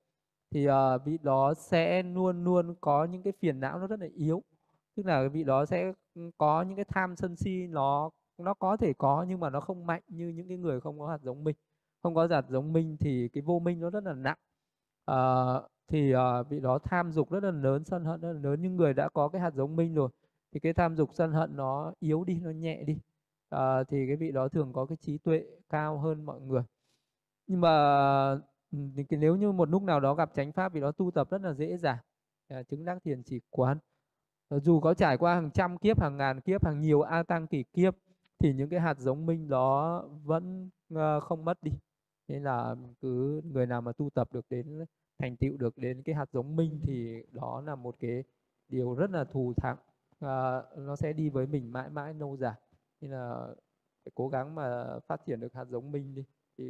thì uh, vị đó sẽ luôn luôn có những cái phiền não nó rất là yếu. Tức là vị đó sẽ có những cái tham sân si nó nó có thể có nhưng mà nó không mạnh như những cái người không có hạt giống minh không có hạt giống minh thì cái vô minh nó rất là nặng. Uh, thì uh, vị đó tham dục rất là lớn sân hận rất là lớn. Nhưng người đã có cái hạt giống minh rồi thì cái tham dục sân hận nó yếu đi nó nhẹ đi. Uh, thì cái vị đó thường có cái trí tuệ cao hơn mọi người. Nhưng mà nếu như một lúc nào đó gặp chánh pháp thì đó tu tập rất là dễ dàng. À, chứng đắc thiền chỉ quán. Ờ, dù có trải qua hàng trăm kiếp hàng ngàn kiếp hàng nhiều a tăng kỳ kiếp thì những cái hạt giống minh đó vẫn uh, không mất đi. Nên là cứ người nào mà tu tập được đến thành tựu được đến cái hạt giống minh thì đó là một cái điều rất là thù thắng. À, nó sẽ đi với mình mãi mãi lâu dài. Nên là phải cố gắng mà phát triển được hạt giống minh đi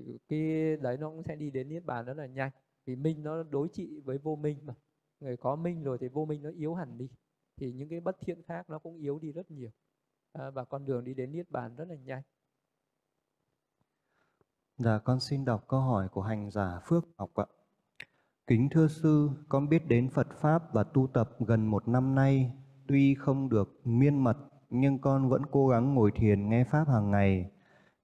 thì cái đấy nó cũng sẽ đi đến niết bàn rất là nhanh vì minh nó đối trị với vô minh mà người có minh rồi thì vô minh nó yếu hẳn đi thì những cái bất thiện khác nó cũng yếu đi rất nhiều à, và con đường đi đến niết bàn rất là nhanh Dạ, con xin đọc câu hỏi của hành giả Phước Ngọc ạ. Kính thưa sư, con biết đến Phật Pháp và tu tập gần một năm nay. Tuy không được miên mật, nhưng con vẫn cố gắng ngồi thiền nghe Pháp hàng ngày.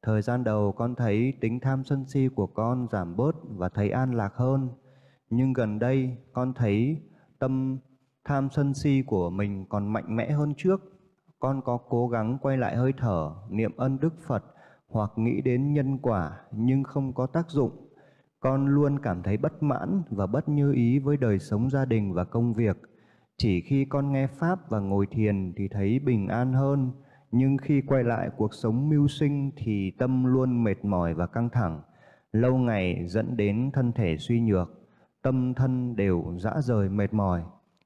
Thời gian đầu con thấy tính tham sân si của con giảm bớt và thấy an lạc hơn. Nhưng gần đây con thấy tâm tham sân si của mình còn mạnh mẽ hơn trước. Con có cố gắng quay lại hơi thở, niệm ân Đức Phật hoặc nghĩ đến nhân quả nhưng không có tác dụng. Con luôn cảm thấy bất mãn và bất như ý với đời sống gia đình và công việc. Chỉ khi con nghe Pháp và ngồi thiền thì thấy bình an hơn, nhưng khi quay lại cuộc sống mưu sinh thì tâm luôn mệt mỏi và căng thẳng, lâu ngày dẫn đến thân thể suy nhược, tâm thân đều dã rời mệt mỏi.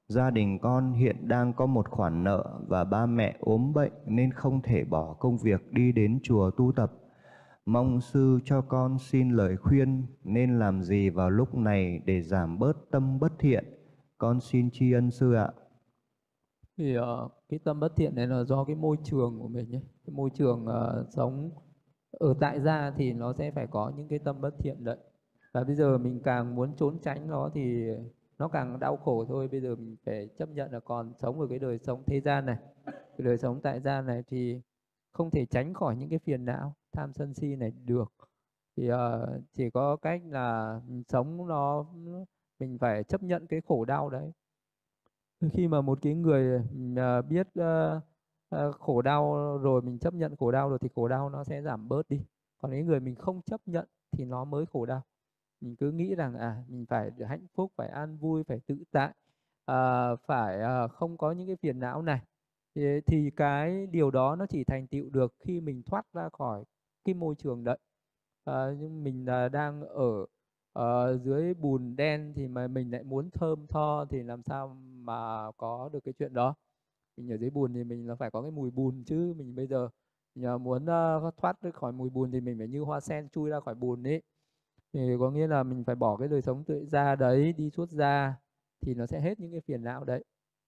Gia đình con hiện đang có một khoản nợ và ba mẹ ốm bệnh nên không thể bỏ công việc đi đến chùa tu tập. Mong sư cho con xin lời khuyên nên làm gì vào lúc này để giảm bớt tâm bất thiện. Con xin tri ân sư ạ thì uh, cái tâm bất thiện này là do cái môi trường của mình nhé, cái môi trường uh, sống ở tại gia thì nó sẽ phải có những cái tâm bất thiện đấy. Và bây giờ mình càng muốn trốn tránh nó thì nó càng đau khổ thôi. Bây giờ mình phải chấp nhận là còn sống ở cái đời sống thế gian này cái đời sống tại gia này thì không thể tránh khỏi những cái phiền não tham sân si này được. Thì uh, chỉ có cách là mình sống nó mình phải chấp nhận cái khổ đau đấy khi mà một cái người uh, biết uh, uh, khổ đau rồi mình chấp nhận khổ đau rồi thì khổ đau nó sẽ giảm bớt đi. Còn cái người mình không chấp nhận thì nó mới khổ đau. Mình cứ nghĩ rằng à mình phải được hạnh phúc phải an vui phải tự tại à, phải à, không có những cái phiền não này. Thì, thì cái điều đó nó chỉ thành tựu được khi mình thoát ra khỏi cái môi trường đấy à, nhưng mình à, đang ở ở dưới bùn đen thì mà mình lại muốn thơm tho thì làm sao mà có được cái chuyện đó? Mình ở dưới bùn thì mình là phải có cái mùi bùn chứ mình bây giờ mình muốn uh, thoát khỏi mùi bùn thì mình phải như hoa sen chui ra khỏi bùn ấy. Thì có nghĩa là mình phải bỏ cái đời sống tự ra đấy đi suốt ra thì nó sẽ hết những cái phiền não đấy.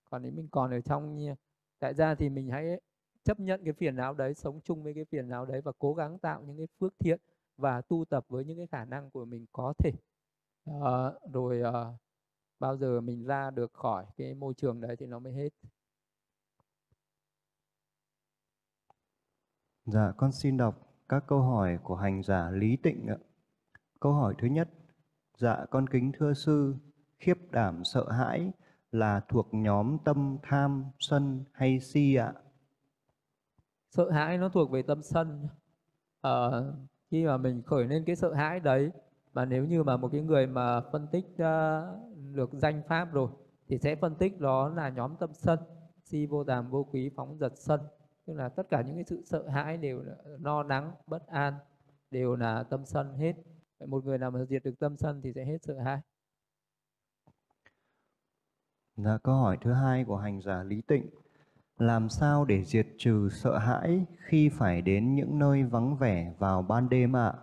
Còn nếu mình còn ở trong tại ra thì mình hãy chấp nhận cái phiền não đấy sống chung với cái phiền não đấy và cố gắng tạo những cái phước thiện và tu tập với những cái khả năng của mình có thể à, rồi à, bao giờ mình ra được khỏi cái môi trường đấy thì nó mới hết Dạ, con xin đọc các câu hỏi của hành giả Lý Tịnh ạ. Câu hỏi thứ nhất, dạ con kính thưa sư, khiếp đảm sợ hãi là thuộc nhóm tâm tham, sân hay si ạ? Sợ hãi nó thuộc về tâm sân. Ờ, khi mà mình khởi lên cái sợ hãi đấy, mà nếu như mà một cái người mà phân tích uh, được danh pháp rồi, thì sẽ phân tích đó là nhóm tâm sân, si vô tàm vô quý phóng giật sân. Tức là tất cả những cái sự sợ hãi đều là no nắng, bất an, đều là tâm sân hết. Một người nào mà diệt được tâm sân thì sẽ hết sợ hãi. Dạ, câu hỏi thứ hai của hành giả Lý Tịnh. Làm sao để diệt trừ sợ hãi khi phải đến những nơi vắng vẻ vào ban đêm ạ?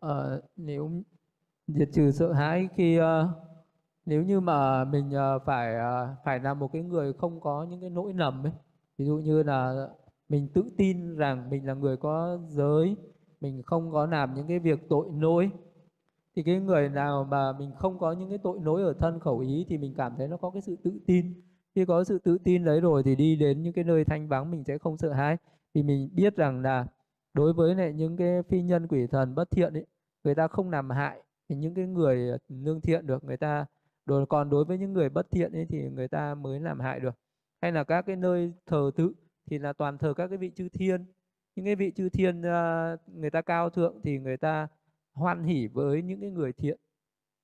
À? Nếu diệt trừ sợ hãi khi uh, nếu như mà mình uh, phải uh, phải là một cái người không có những cái nỗi lầm ấy, ví dụ như là mình tự tin rằng mình là người có giới, mình không có làm những cái việc tội lỗi thì cái người nào mà mình không có những cái tội lỗi ở thân khẩu ý thì mình cảm thấy nó có cái sự tự tin khi có sự tự tin đấy rồi thì đi đến những cái nơi thanh vắng mình sẽ không sợ hãi. Vì mình biết rằng là đối với lại những cái phi nhân quỷ thần bất thiện ấy, người ta không làm hại thì những cái người ờ, lương thiện được, người ta rồi còn đối với những người bất thiện ấy thì người ta mới làm hại được. Hay là các cái nơi thờ tự thì là toàn thờ các cái vị chư thiên. Những cái vị chư thiên ờ, người ta cao thượng thì người ta hoan hỉ với những cái người thiện.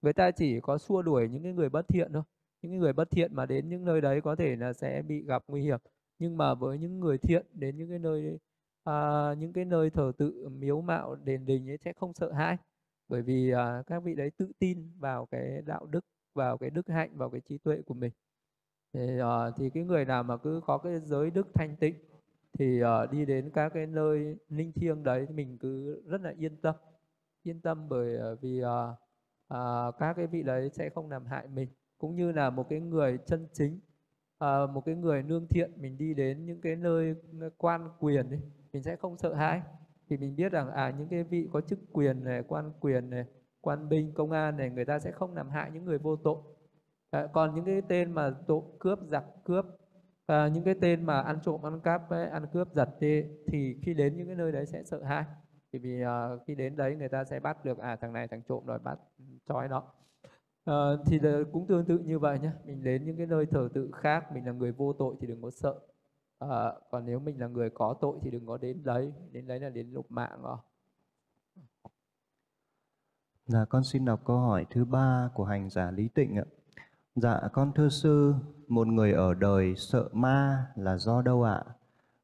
Người ta chỉ có xua đuổi những cái người bất thiện thôi những người bất thiện mà đến những nơi đấy có thể là sẽ bị gặp nguy hiểm. Nhưng mà với những người thiện đến những cái nơi à, những cái nơi thờ tự miếu mạo đền đình ấy sẽ không sợ hãi. Bởi vì à, các vị đấy tự tin vào cái đạo đức vào cái đức hạnh vào cái trí tuệ của mình. Thì, à, thì cái người nào mà cứ có cái giới đức thanh tịnh thì à, đi đến các cái nơi linh thiêng đấy mình cứ rất là yên tâm. Yên tâm bởi à, vì à, à, các cái vị đấy sẽ không làm hại mình cũng như là một cái người chân chính à, một cái người nương thiện mình đi đến những cái nơi quan quyền ấy, mình sẽ không sợ hãi. Thì mình biết rằng à những cái vị có chức quyền này quan quyền này quan binh công an này người ta sẽ không làm hại những người vô tội. À, còn những cái tên mà tội cướp giặc cướp à, những cái tên mà ăn trộm ăn cắp ấy, ăn cướp giật đi, thì khi đến những cái nơi đấy sẽ sợ hãi. Thì vì uh, khi đến đấy người ta sẽ bắt được à thằng này thằng trộm rồi bắt ừ, trói nó. À, thì là cũng tương tự như vậy nhé. Mình đến những cái nơi thờ tự khác mình là người vô tội thì đừng có sợ. À, còn nếu mình là người có tội thì đừng có đến đấy đến đấy là đến lục mạng rồi. Dạ con xin đọc câu hỏi thứ ba của hành giả Lý Tịnh ạ. Dạ con thưa sư, một người ở đời sợ ma là do đâu ạ?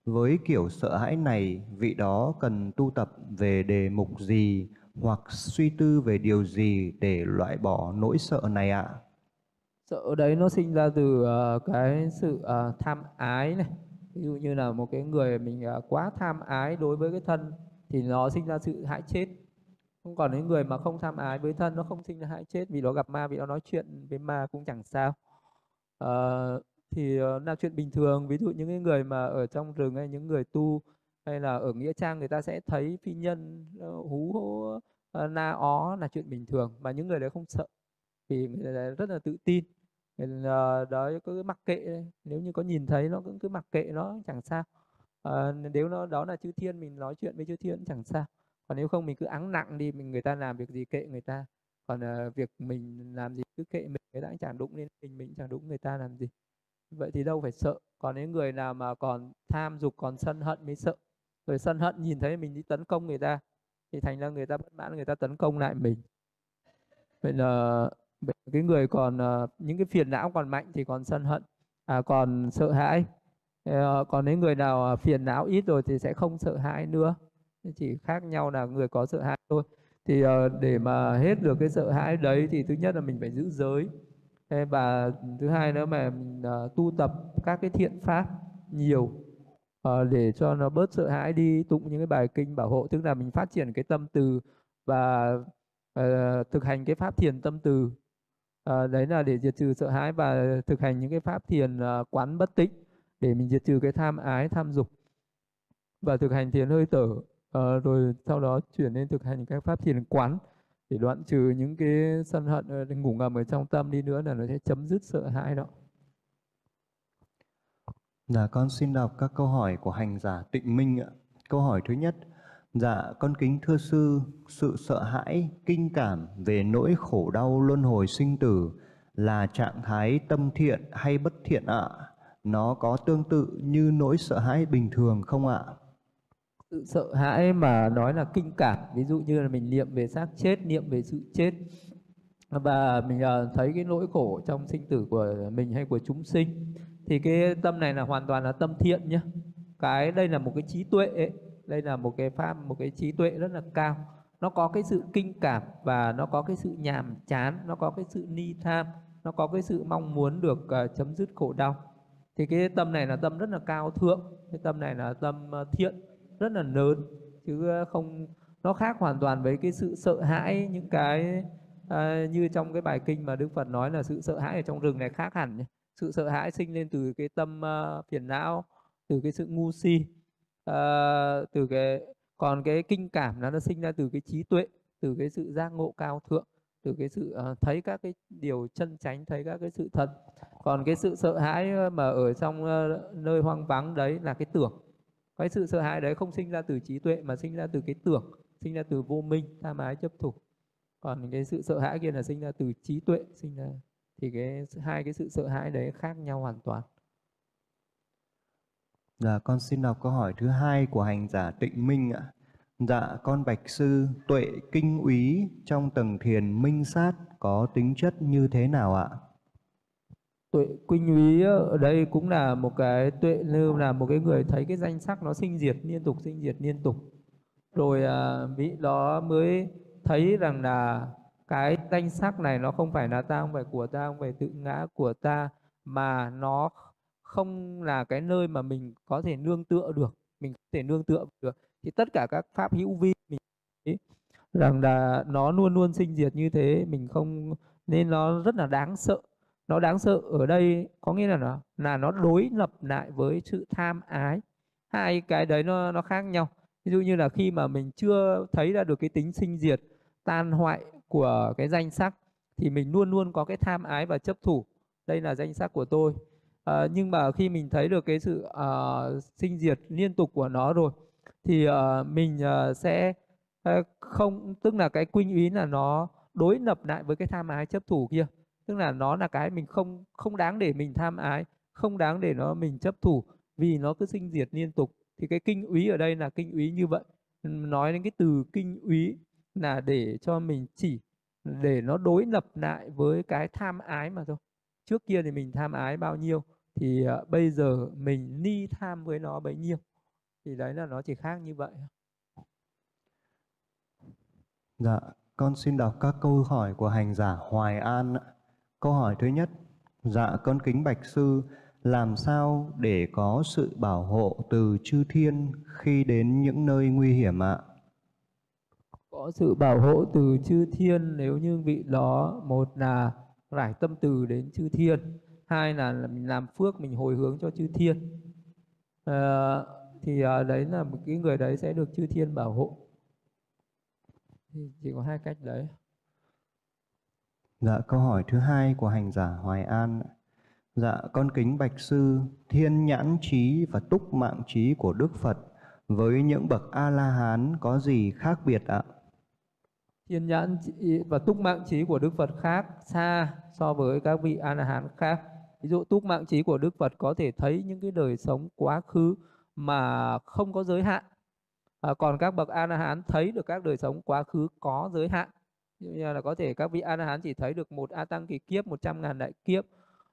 Với kiểu sợ hãi này, vị đó cần tu tập về đề mục gì? Hoặc suy tư về điều gì để loại bỏ nỗi sợ này ạ? Sợ đấy nó sinh ra từ uh, cái sự uh, tham ái này. Ví dụ như là một cái người mình uh, quá tham ái đối với cái thân thì nó sinh ra sự hại chết. Không còn những người mà không tham ái với thân nó không sinh ra hại chết vì nó gặp ma vì nó nói chuyện với ma cũng chẳng sao. Uh, thì uh, là chuyện bình thường ví dụ những cái người mà ở trong rừng hay những người tu hay là ở nghĩa trang người ta sẽ thấy phi nhân ờ, hú hô ờ, na ó là chuyện bình thường mà những người đấy không sợ. Vì người đấy rất là tự tin. Là đó cứ mặc kệ nếu như có nhìn thấy nó cũng cứ mặc kệ nó chẳng sao. À, nếu nó đó là chư thiên mình nói chuyện với chư thiên cũng chẳng sao. Còn nếu không mình cứ áng nặng đi mình người ta làm việc gì kệ người ta. Còn uh, việc mình làm gì cứ kệ mình người ta cũng chẳng đụng lên mình mình chẳng đụng người ta làm gì. Vậy thì đâu phải sợ. Còn những người nào mà còn tham dục còn sân hận mới sợ rồi sân hận nhìn thấy mình đi tấn công người ta, thì thành ra người ta bất mãn, người ta tấn công lại mình. Vậy là cái người còn ờ, những cái phiền não còn mạnh thì còn sân hận à còn sợ hãi. Ờ, còn những người nào à, phiền não ít rồi thì sẽ không sợ hãi nữa. Chỉ khác nhau là người có sợ hãi thôi. Thì ờ, để mà hết được cái sợ hãi đấy thì thứ nhất là mình phải giữ giới. Và thứ hai nữa mà mình tu tập các cái thiện pháp nhiều uh, để cho nó bớt sợ hãi đi tụng những cái bài kinh bảo hộ. Tức là mình phát triển cái tâm từ và uh, thực hành cái pháp thiền tâm từ. Uh, đấy là để diệt trừ sợ hãi và thực hành những cái pháp thiền uh, quán bất tịnh để mình diệt trừ cái tham ái tham dục và thực hành thiền hơi thở. Uh, rồi sau đó chuyển lên thực hành các pháp thiền quán để đoạn trừ những cái sân hận ngủ ngầm ở trong tâm đi nữa là nó sẽ chấm dứt sợ hãi đó. Dạ con xin đọc các câu hỏi của hành giả Tịnh Minh ạ. Câu hỏi thứ nhất. Dạ con kính thưa sư, sự sợ hãi, kinh cảm về nỗi khổ đau luân hồi sinh tử là trạng thái tâm thiện hay bất thiện ạ? Nó có tương tự như nỗi sợ hãi bình thường không ạ? Sự sợ hãi mà nói là kinh cảm, ví dụ như là mình niệm về xác chết, niệm về sự chết và mình ờ, thấy cái nỗi khổ trong sinh tử của mình hay của chúng sinh thì cái tâm này là hoàn toàn là tâm thiện nhé cái đây là một cái trí tuệ ấy. đây là một cái pháp một cái trí tuệ rất là cao. Nó có cái sự kinh cảm và nó có cái sự nhàm chán nó có cái sự ni tham nó có cái sự mong muốn được uh, chấm dứt khổ đau. Thì cái tâm này là tâm rất là cao thượng cái tâm này là tâm ờ, thiện rất là lớn. Chứ ờ, không nó khác hoàn toàn với cái sự sợ hãi những cái uh, như trong cái bài kinh mà Đức Phật nói là sự sợ hãi ở trong rừng này khác hẳn nhé sự sợ hãi sinh lên từ cái tâm uh, phiền não từ cái sự ngu si uh, từ cái còn cái kinh cảm nó nó sinh ra từ cái trí tuệ từ cái sự giác ngộ cao thượng từ cái sự uh, thấy các cái điều chân chánh thấy các cái sự thật. Còn cái sự sợ hãi mà ở trong uh, nơi hoang vắng đấy là cái tưởng. Cái sự sợ hãi đấy không sinh ra từ trí tuệ mà sinh ra từ cái tưởng sinh ra từ vô minh tham ái chấp thủ. Còn cái sự sợ hãi kia là sinh ra từ trí tuệ sinh ra thì cái hai cái sự sợ hãi đấy khác nhau hoàn toàn Dạ, con xin đọc câu hỏi thứ hai của hành giả Tịnh Minh ạ. Dạ, con bạch sư, tuệ kinh úy trong tầng thiền minh sát có tính chất như thế nào ạ? Tuệ kinh úy ở đây cũng là một cái tuệ như là một cái người thấy cái danh sắc nó sinh diệt liên tục sinh diệt liên tục. Rồi à, đó mới thấy rằng là cái danh sắc này nó không phải là ta, không phải của ta, không phải tự ngã của ta, mà nó không là cái nơi mà mình có thể nương tựa được, mình có thể nương tựa được. Thì tất cả các pháp hữu vi mình thấy rằng là nó luôn luôn sinh diệt như thế, mình không, nên nó rất là đáng sợ. Nó đáng sợ ở đây có nghĩa là nó là nó đối lập lại với sự tham ái. Hai cái đấy nó nó khác nhau. Ví dụ như là khi mà mình chưa thấy ra được cái tính sinh diệt, tan hoại của cái danh sắc thì mình luôn luôn có cái tham ái và chấp thủ. Đây là danh sắc của tôi. À, nhưng mà khi mình thấy được cái sự à, sinh diệt liên tục của nó rồi thì à, mình à, sẽ không tức là cái quy ý là nó đối lập lại với cái tham ái chấp thủ kia. Tức là nó là cái mình không không đáng để mình tham ái không đáng để nó mình chấp thủ vì nó cứ sinh diệt liên tục. Thì cái kinh úy ở đây là kinh úy như vậy. Nói đến cái từ kinh úy là để cho mình chỉ để nó đối lập lại với cái tham ái mà thôi. Trước kia thì mình tham ái bao nhiêu thì uh, bây giờ mình ni tham với nó bấy nhiêu. Thì đấy là nó chỉ khác như vậy dạ con xin đọc các câu hỏi của hành giả Hoài An câu hỏi thứ nhất dạ con kính bạch sư làm sao để có sự bảo hộ từ chư thiên khi đến những nơi nguy hiểm ạ có sự bảo hộ từ chư thiên nếu như vị đó một là rải tâm từ đến chư thiên hai là, mình làm phước mình hồi hướng cho chư thiên. À, thì à, đấy là một cái người đấy sẽ được chư thiên bảo hộ. Thì chỉ có hai cách đấy. Dạ câu hỏi thứ hai của hành giả hoài an dạ con kính bạch sư thiên nhãn trí và túc mạng trí của đức phật với những bậc a la hán có gì khác biệt ạ? Thiên nhãn và túc mạng trí của Đức Phật khác xa so với các vị A La Hán khác. Ví dụ túc mạng trí của Đức Phật có thể thấy những cái đời sống quá khứ mà không có giới hạn. à, còn các bậc a la hán thấy được các đời sống quá khứ có giới hạn như là có thể các vị a la hán chỉ thấy được một a tăng kỳ kiếp một trăm ngàn đại kiếp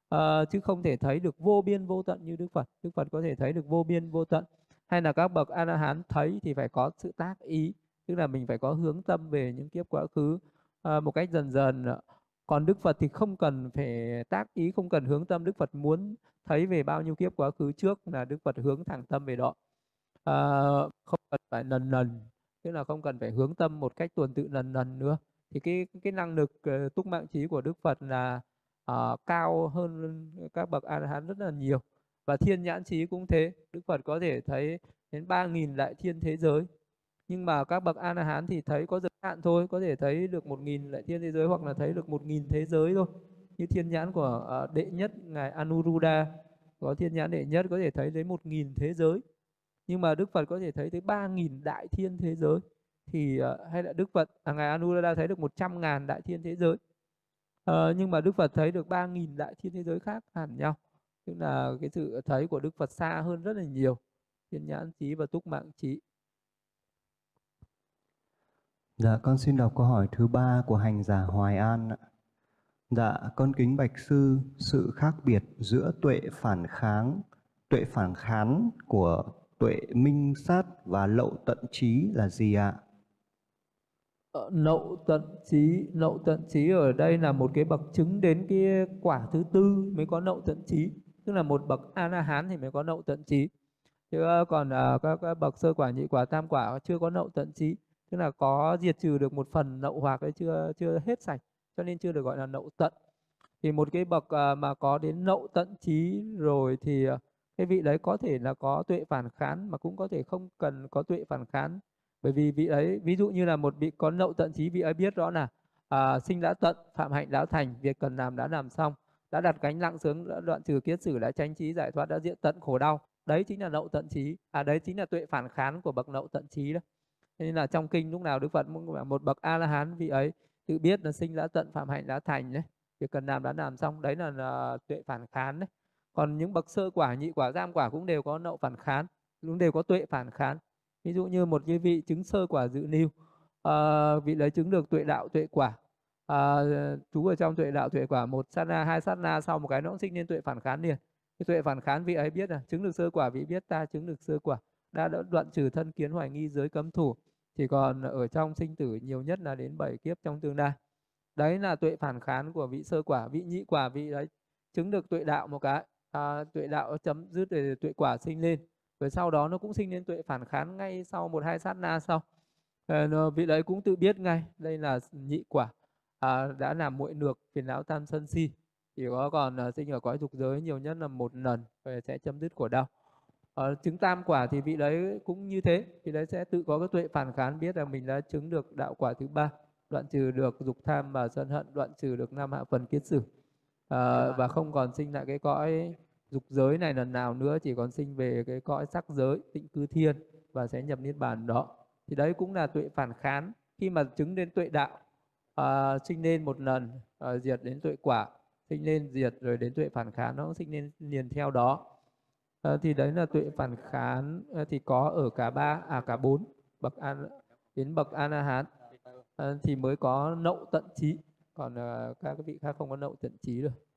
à, chứ không thể thấy được vô biên vô tận như đức phật đức phật có thể thấy được vô biên vô tận hay là các bậc a la hán thấy thì phải có sự tác ý tức là mình phải có hướng tâm về những kiếp quá khứ à, một cách dần dần còn đức phật thì không cần phải tác ý không cần hướng tâm. Đức phật muốn thấy về bao nhiêu kiếp quá khứ trước là đức phật hướng thẳng tâm về đó. À, không cần phải lần lần tức là không cần phải hướng tâm một cách tuần tự lần lần nữa. Thì cái cái năng lực uh, túc mạng trí của đức phật là uh, cao hơn các bậc a la hán rất là nhiều. Và thiên nhãn trí cũng thế. Đức phật có thể thấy đến ba nghìn đại thiên thế giới nhưng mà các bậc a la hán thì thấy có giới hạn thôi có thể thấy được một nghìn lại thiên thế giới hoặc là thấy được một nghìn thế giới thôi. Như thiên nhãn của ờ, đệ nhất ngài anuruddha có thiên nhãn đệ nhất có thể thấy đến một nghìn thế giới. Nhưng mà đức phật có thể thấy tới ba nghìn đại thiên thế giới. Thì ờ, hay là đức phật à, ngài anuruddha thấy được một trăm ngàn đại thiên thế giới. À, nhưng mà đức phật thấy được ba nghìn đại thiên thế giới khác hẳn nhau. Tức là cái sự thấy của đức phật xa hơn rất là nhiều. Thiên nhãn trí và túc mạng trí Dạ, con xin đọc câu hỏi thứ ba của hành giả Hoài An. ạ. Dạ, con kính bạch sư, sự khác biệt giữa tuệ phản kháng, tuệ phản kháng của tuệ minh sát và lậu tận trí là gì ạ? Ờ, lậu tận trí, lậu tận trí ở đây là một cái bậc chứng đến cái quả thứ tư mới có lậu tận trí, tức là một bậc a la hán thì mới có lậu tận trí. Chứ ờ, còn ờ, các, các bậc sơ quả, nhị quả, tam quả chưa có lậu tận trí tức là có diệt trừ được một phần nậu hoặc ấy chưa chưa hết sạch cho nên chưa được gọi là nậu tận. Thì một cái bậc à, mà có đến nậu tận trí rồi thì à, cái vị đấy có thể là có tuệ phản khán mà cũng có thể không cần có tuệ phản khán. Bởi vì vị ấy ví dụ như là một vị có nậu tận trí vị ấy biết rõ là à, sinh đã tận phạm hạnh đã thành việc cần làm đã làm xong đã đặt cánh lặng sướng đã đoạn trừ kiết sử đã tranh trí giải thoát đã diện tận khổ đau. Đấy chính là nậu tận trí à đấy chính là tuệ phản khán của bậc nậu tận trí đó nên là trong kinh lúc nào đức phật cũng bảo một bậc a la hán vị ấy tự biết là sinh đã tận phạm hạnh đã thành đấy việc cần làm đã làm xong đấy là, là tuệ phản khán đấy. Còn những bậc sơ quả nhị quả giam quả cũng đều có nậu phản khán cũng đều có tuệ phản khán. Ví dụ như một cái vị chứng sơ quả dự niu à, ờ, vị lấy chứng được tuệ đạo tuệ quả à, chú ở trong tuệ đạo tuệ quả một sát na hai sát na sau một cái nó cũng sinh lên tuệ phản khán liền. Cái tuệ phản khán vị ấy biết là chứng được sơ quả vị biết ta chứng được sơ quả đã đoạn trừ thân kiến hoài nghi giới cấm thủ chỉ còn ở trong sinh tử nhiều nhất là đến 7 kiếp trong tương lai. Đấy là tuệ phản khán của vị sơ quả vị nhị quả vị đấy chứng được tuệ đạo một cái. À, tuệ đạo chấm dứt để tuệ quả sinh lên. Rồi sau đó nó cũng sinh lên tuệ phản khán ngay sau một hai sát na sau. À, vị đấy cũng tự biết ngay đây là nhị quả. À, đã làm muội nược phiền não tam sân si. Chỉ có còn uh, sinh ở cõi dục giới nhiều nhất là một lần rồi sẽ chấm dứt của đau ở chứng tam quả thì vị đấy cũng như thế. Vị đấy sẽ tự có cái tuệ phản khán biết rằng mình đã chứng được đạo quả thứ ba đoạn trừ được dục tham và sân hận đoạn trừ được năm hạ phần kiết sử. À, và không còn sinh lại cái cõi dục giới này lần nào nữa chỉ còn sinh về cái cõi sắc giới tịnh cư thiên và sẽ nhập niết bàn đó. Thì đấy cũng là tuệ phản khán. Khi mà chứng đến tuệ đạo à, sinh lên một lần à, diệt đến tuệ quả sinh lên diệt rồi đến tuệ phản khán nó cũng sinh lên liền theo đó à, thì đấy là tuệ phản khán à, thì có ở cả ba à cả bốn bậc an đến bậc a hán à, ờ, thì mới có nậu tận trí. Còn à, các vị khác không có nậu tận trí được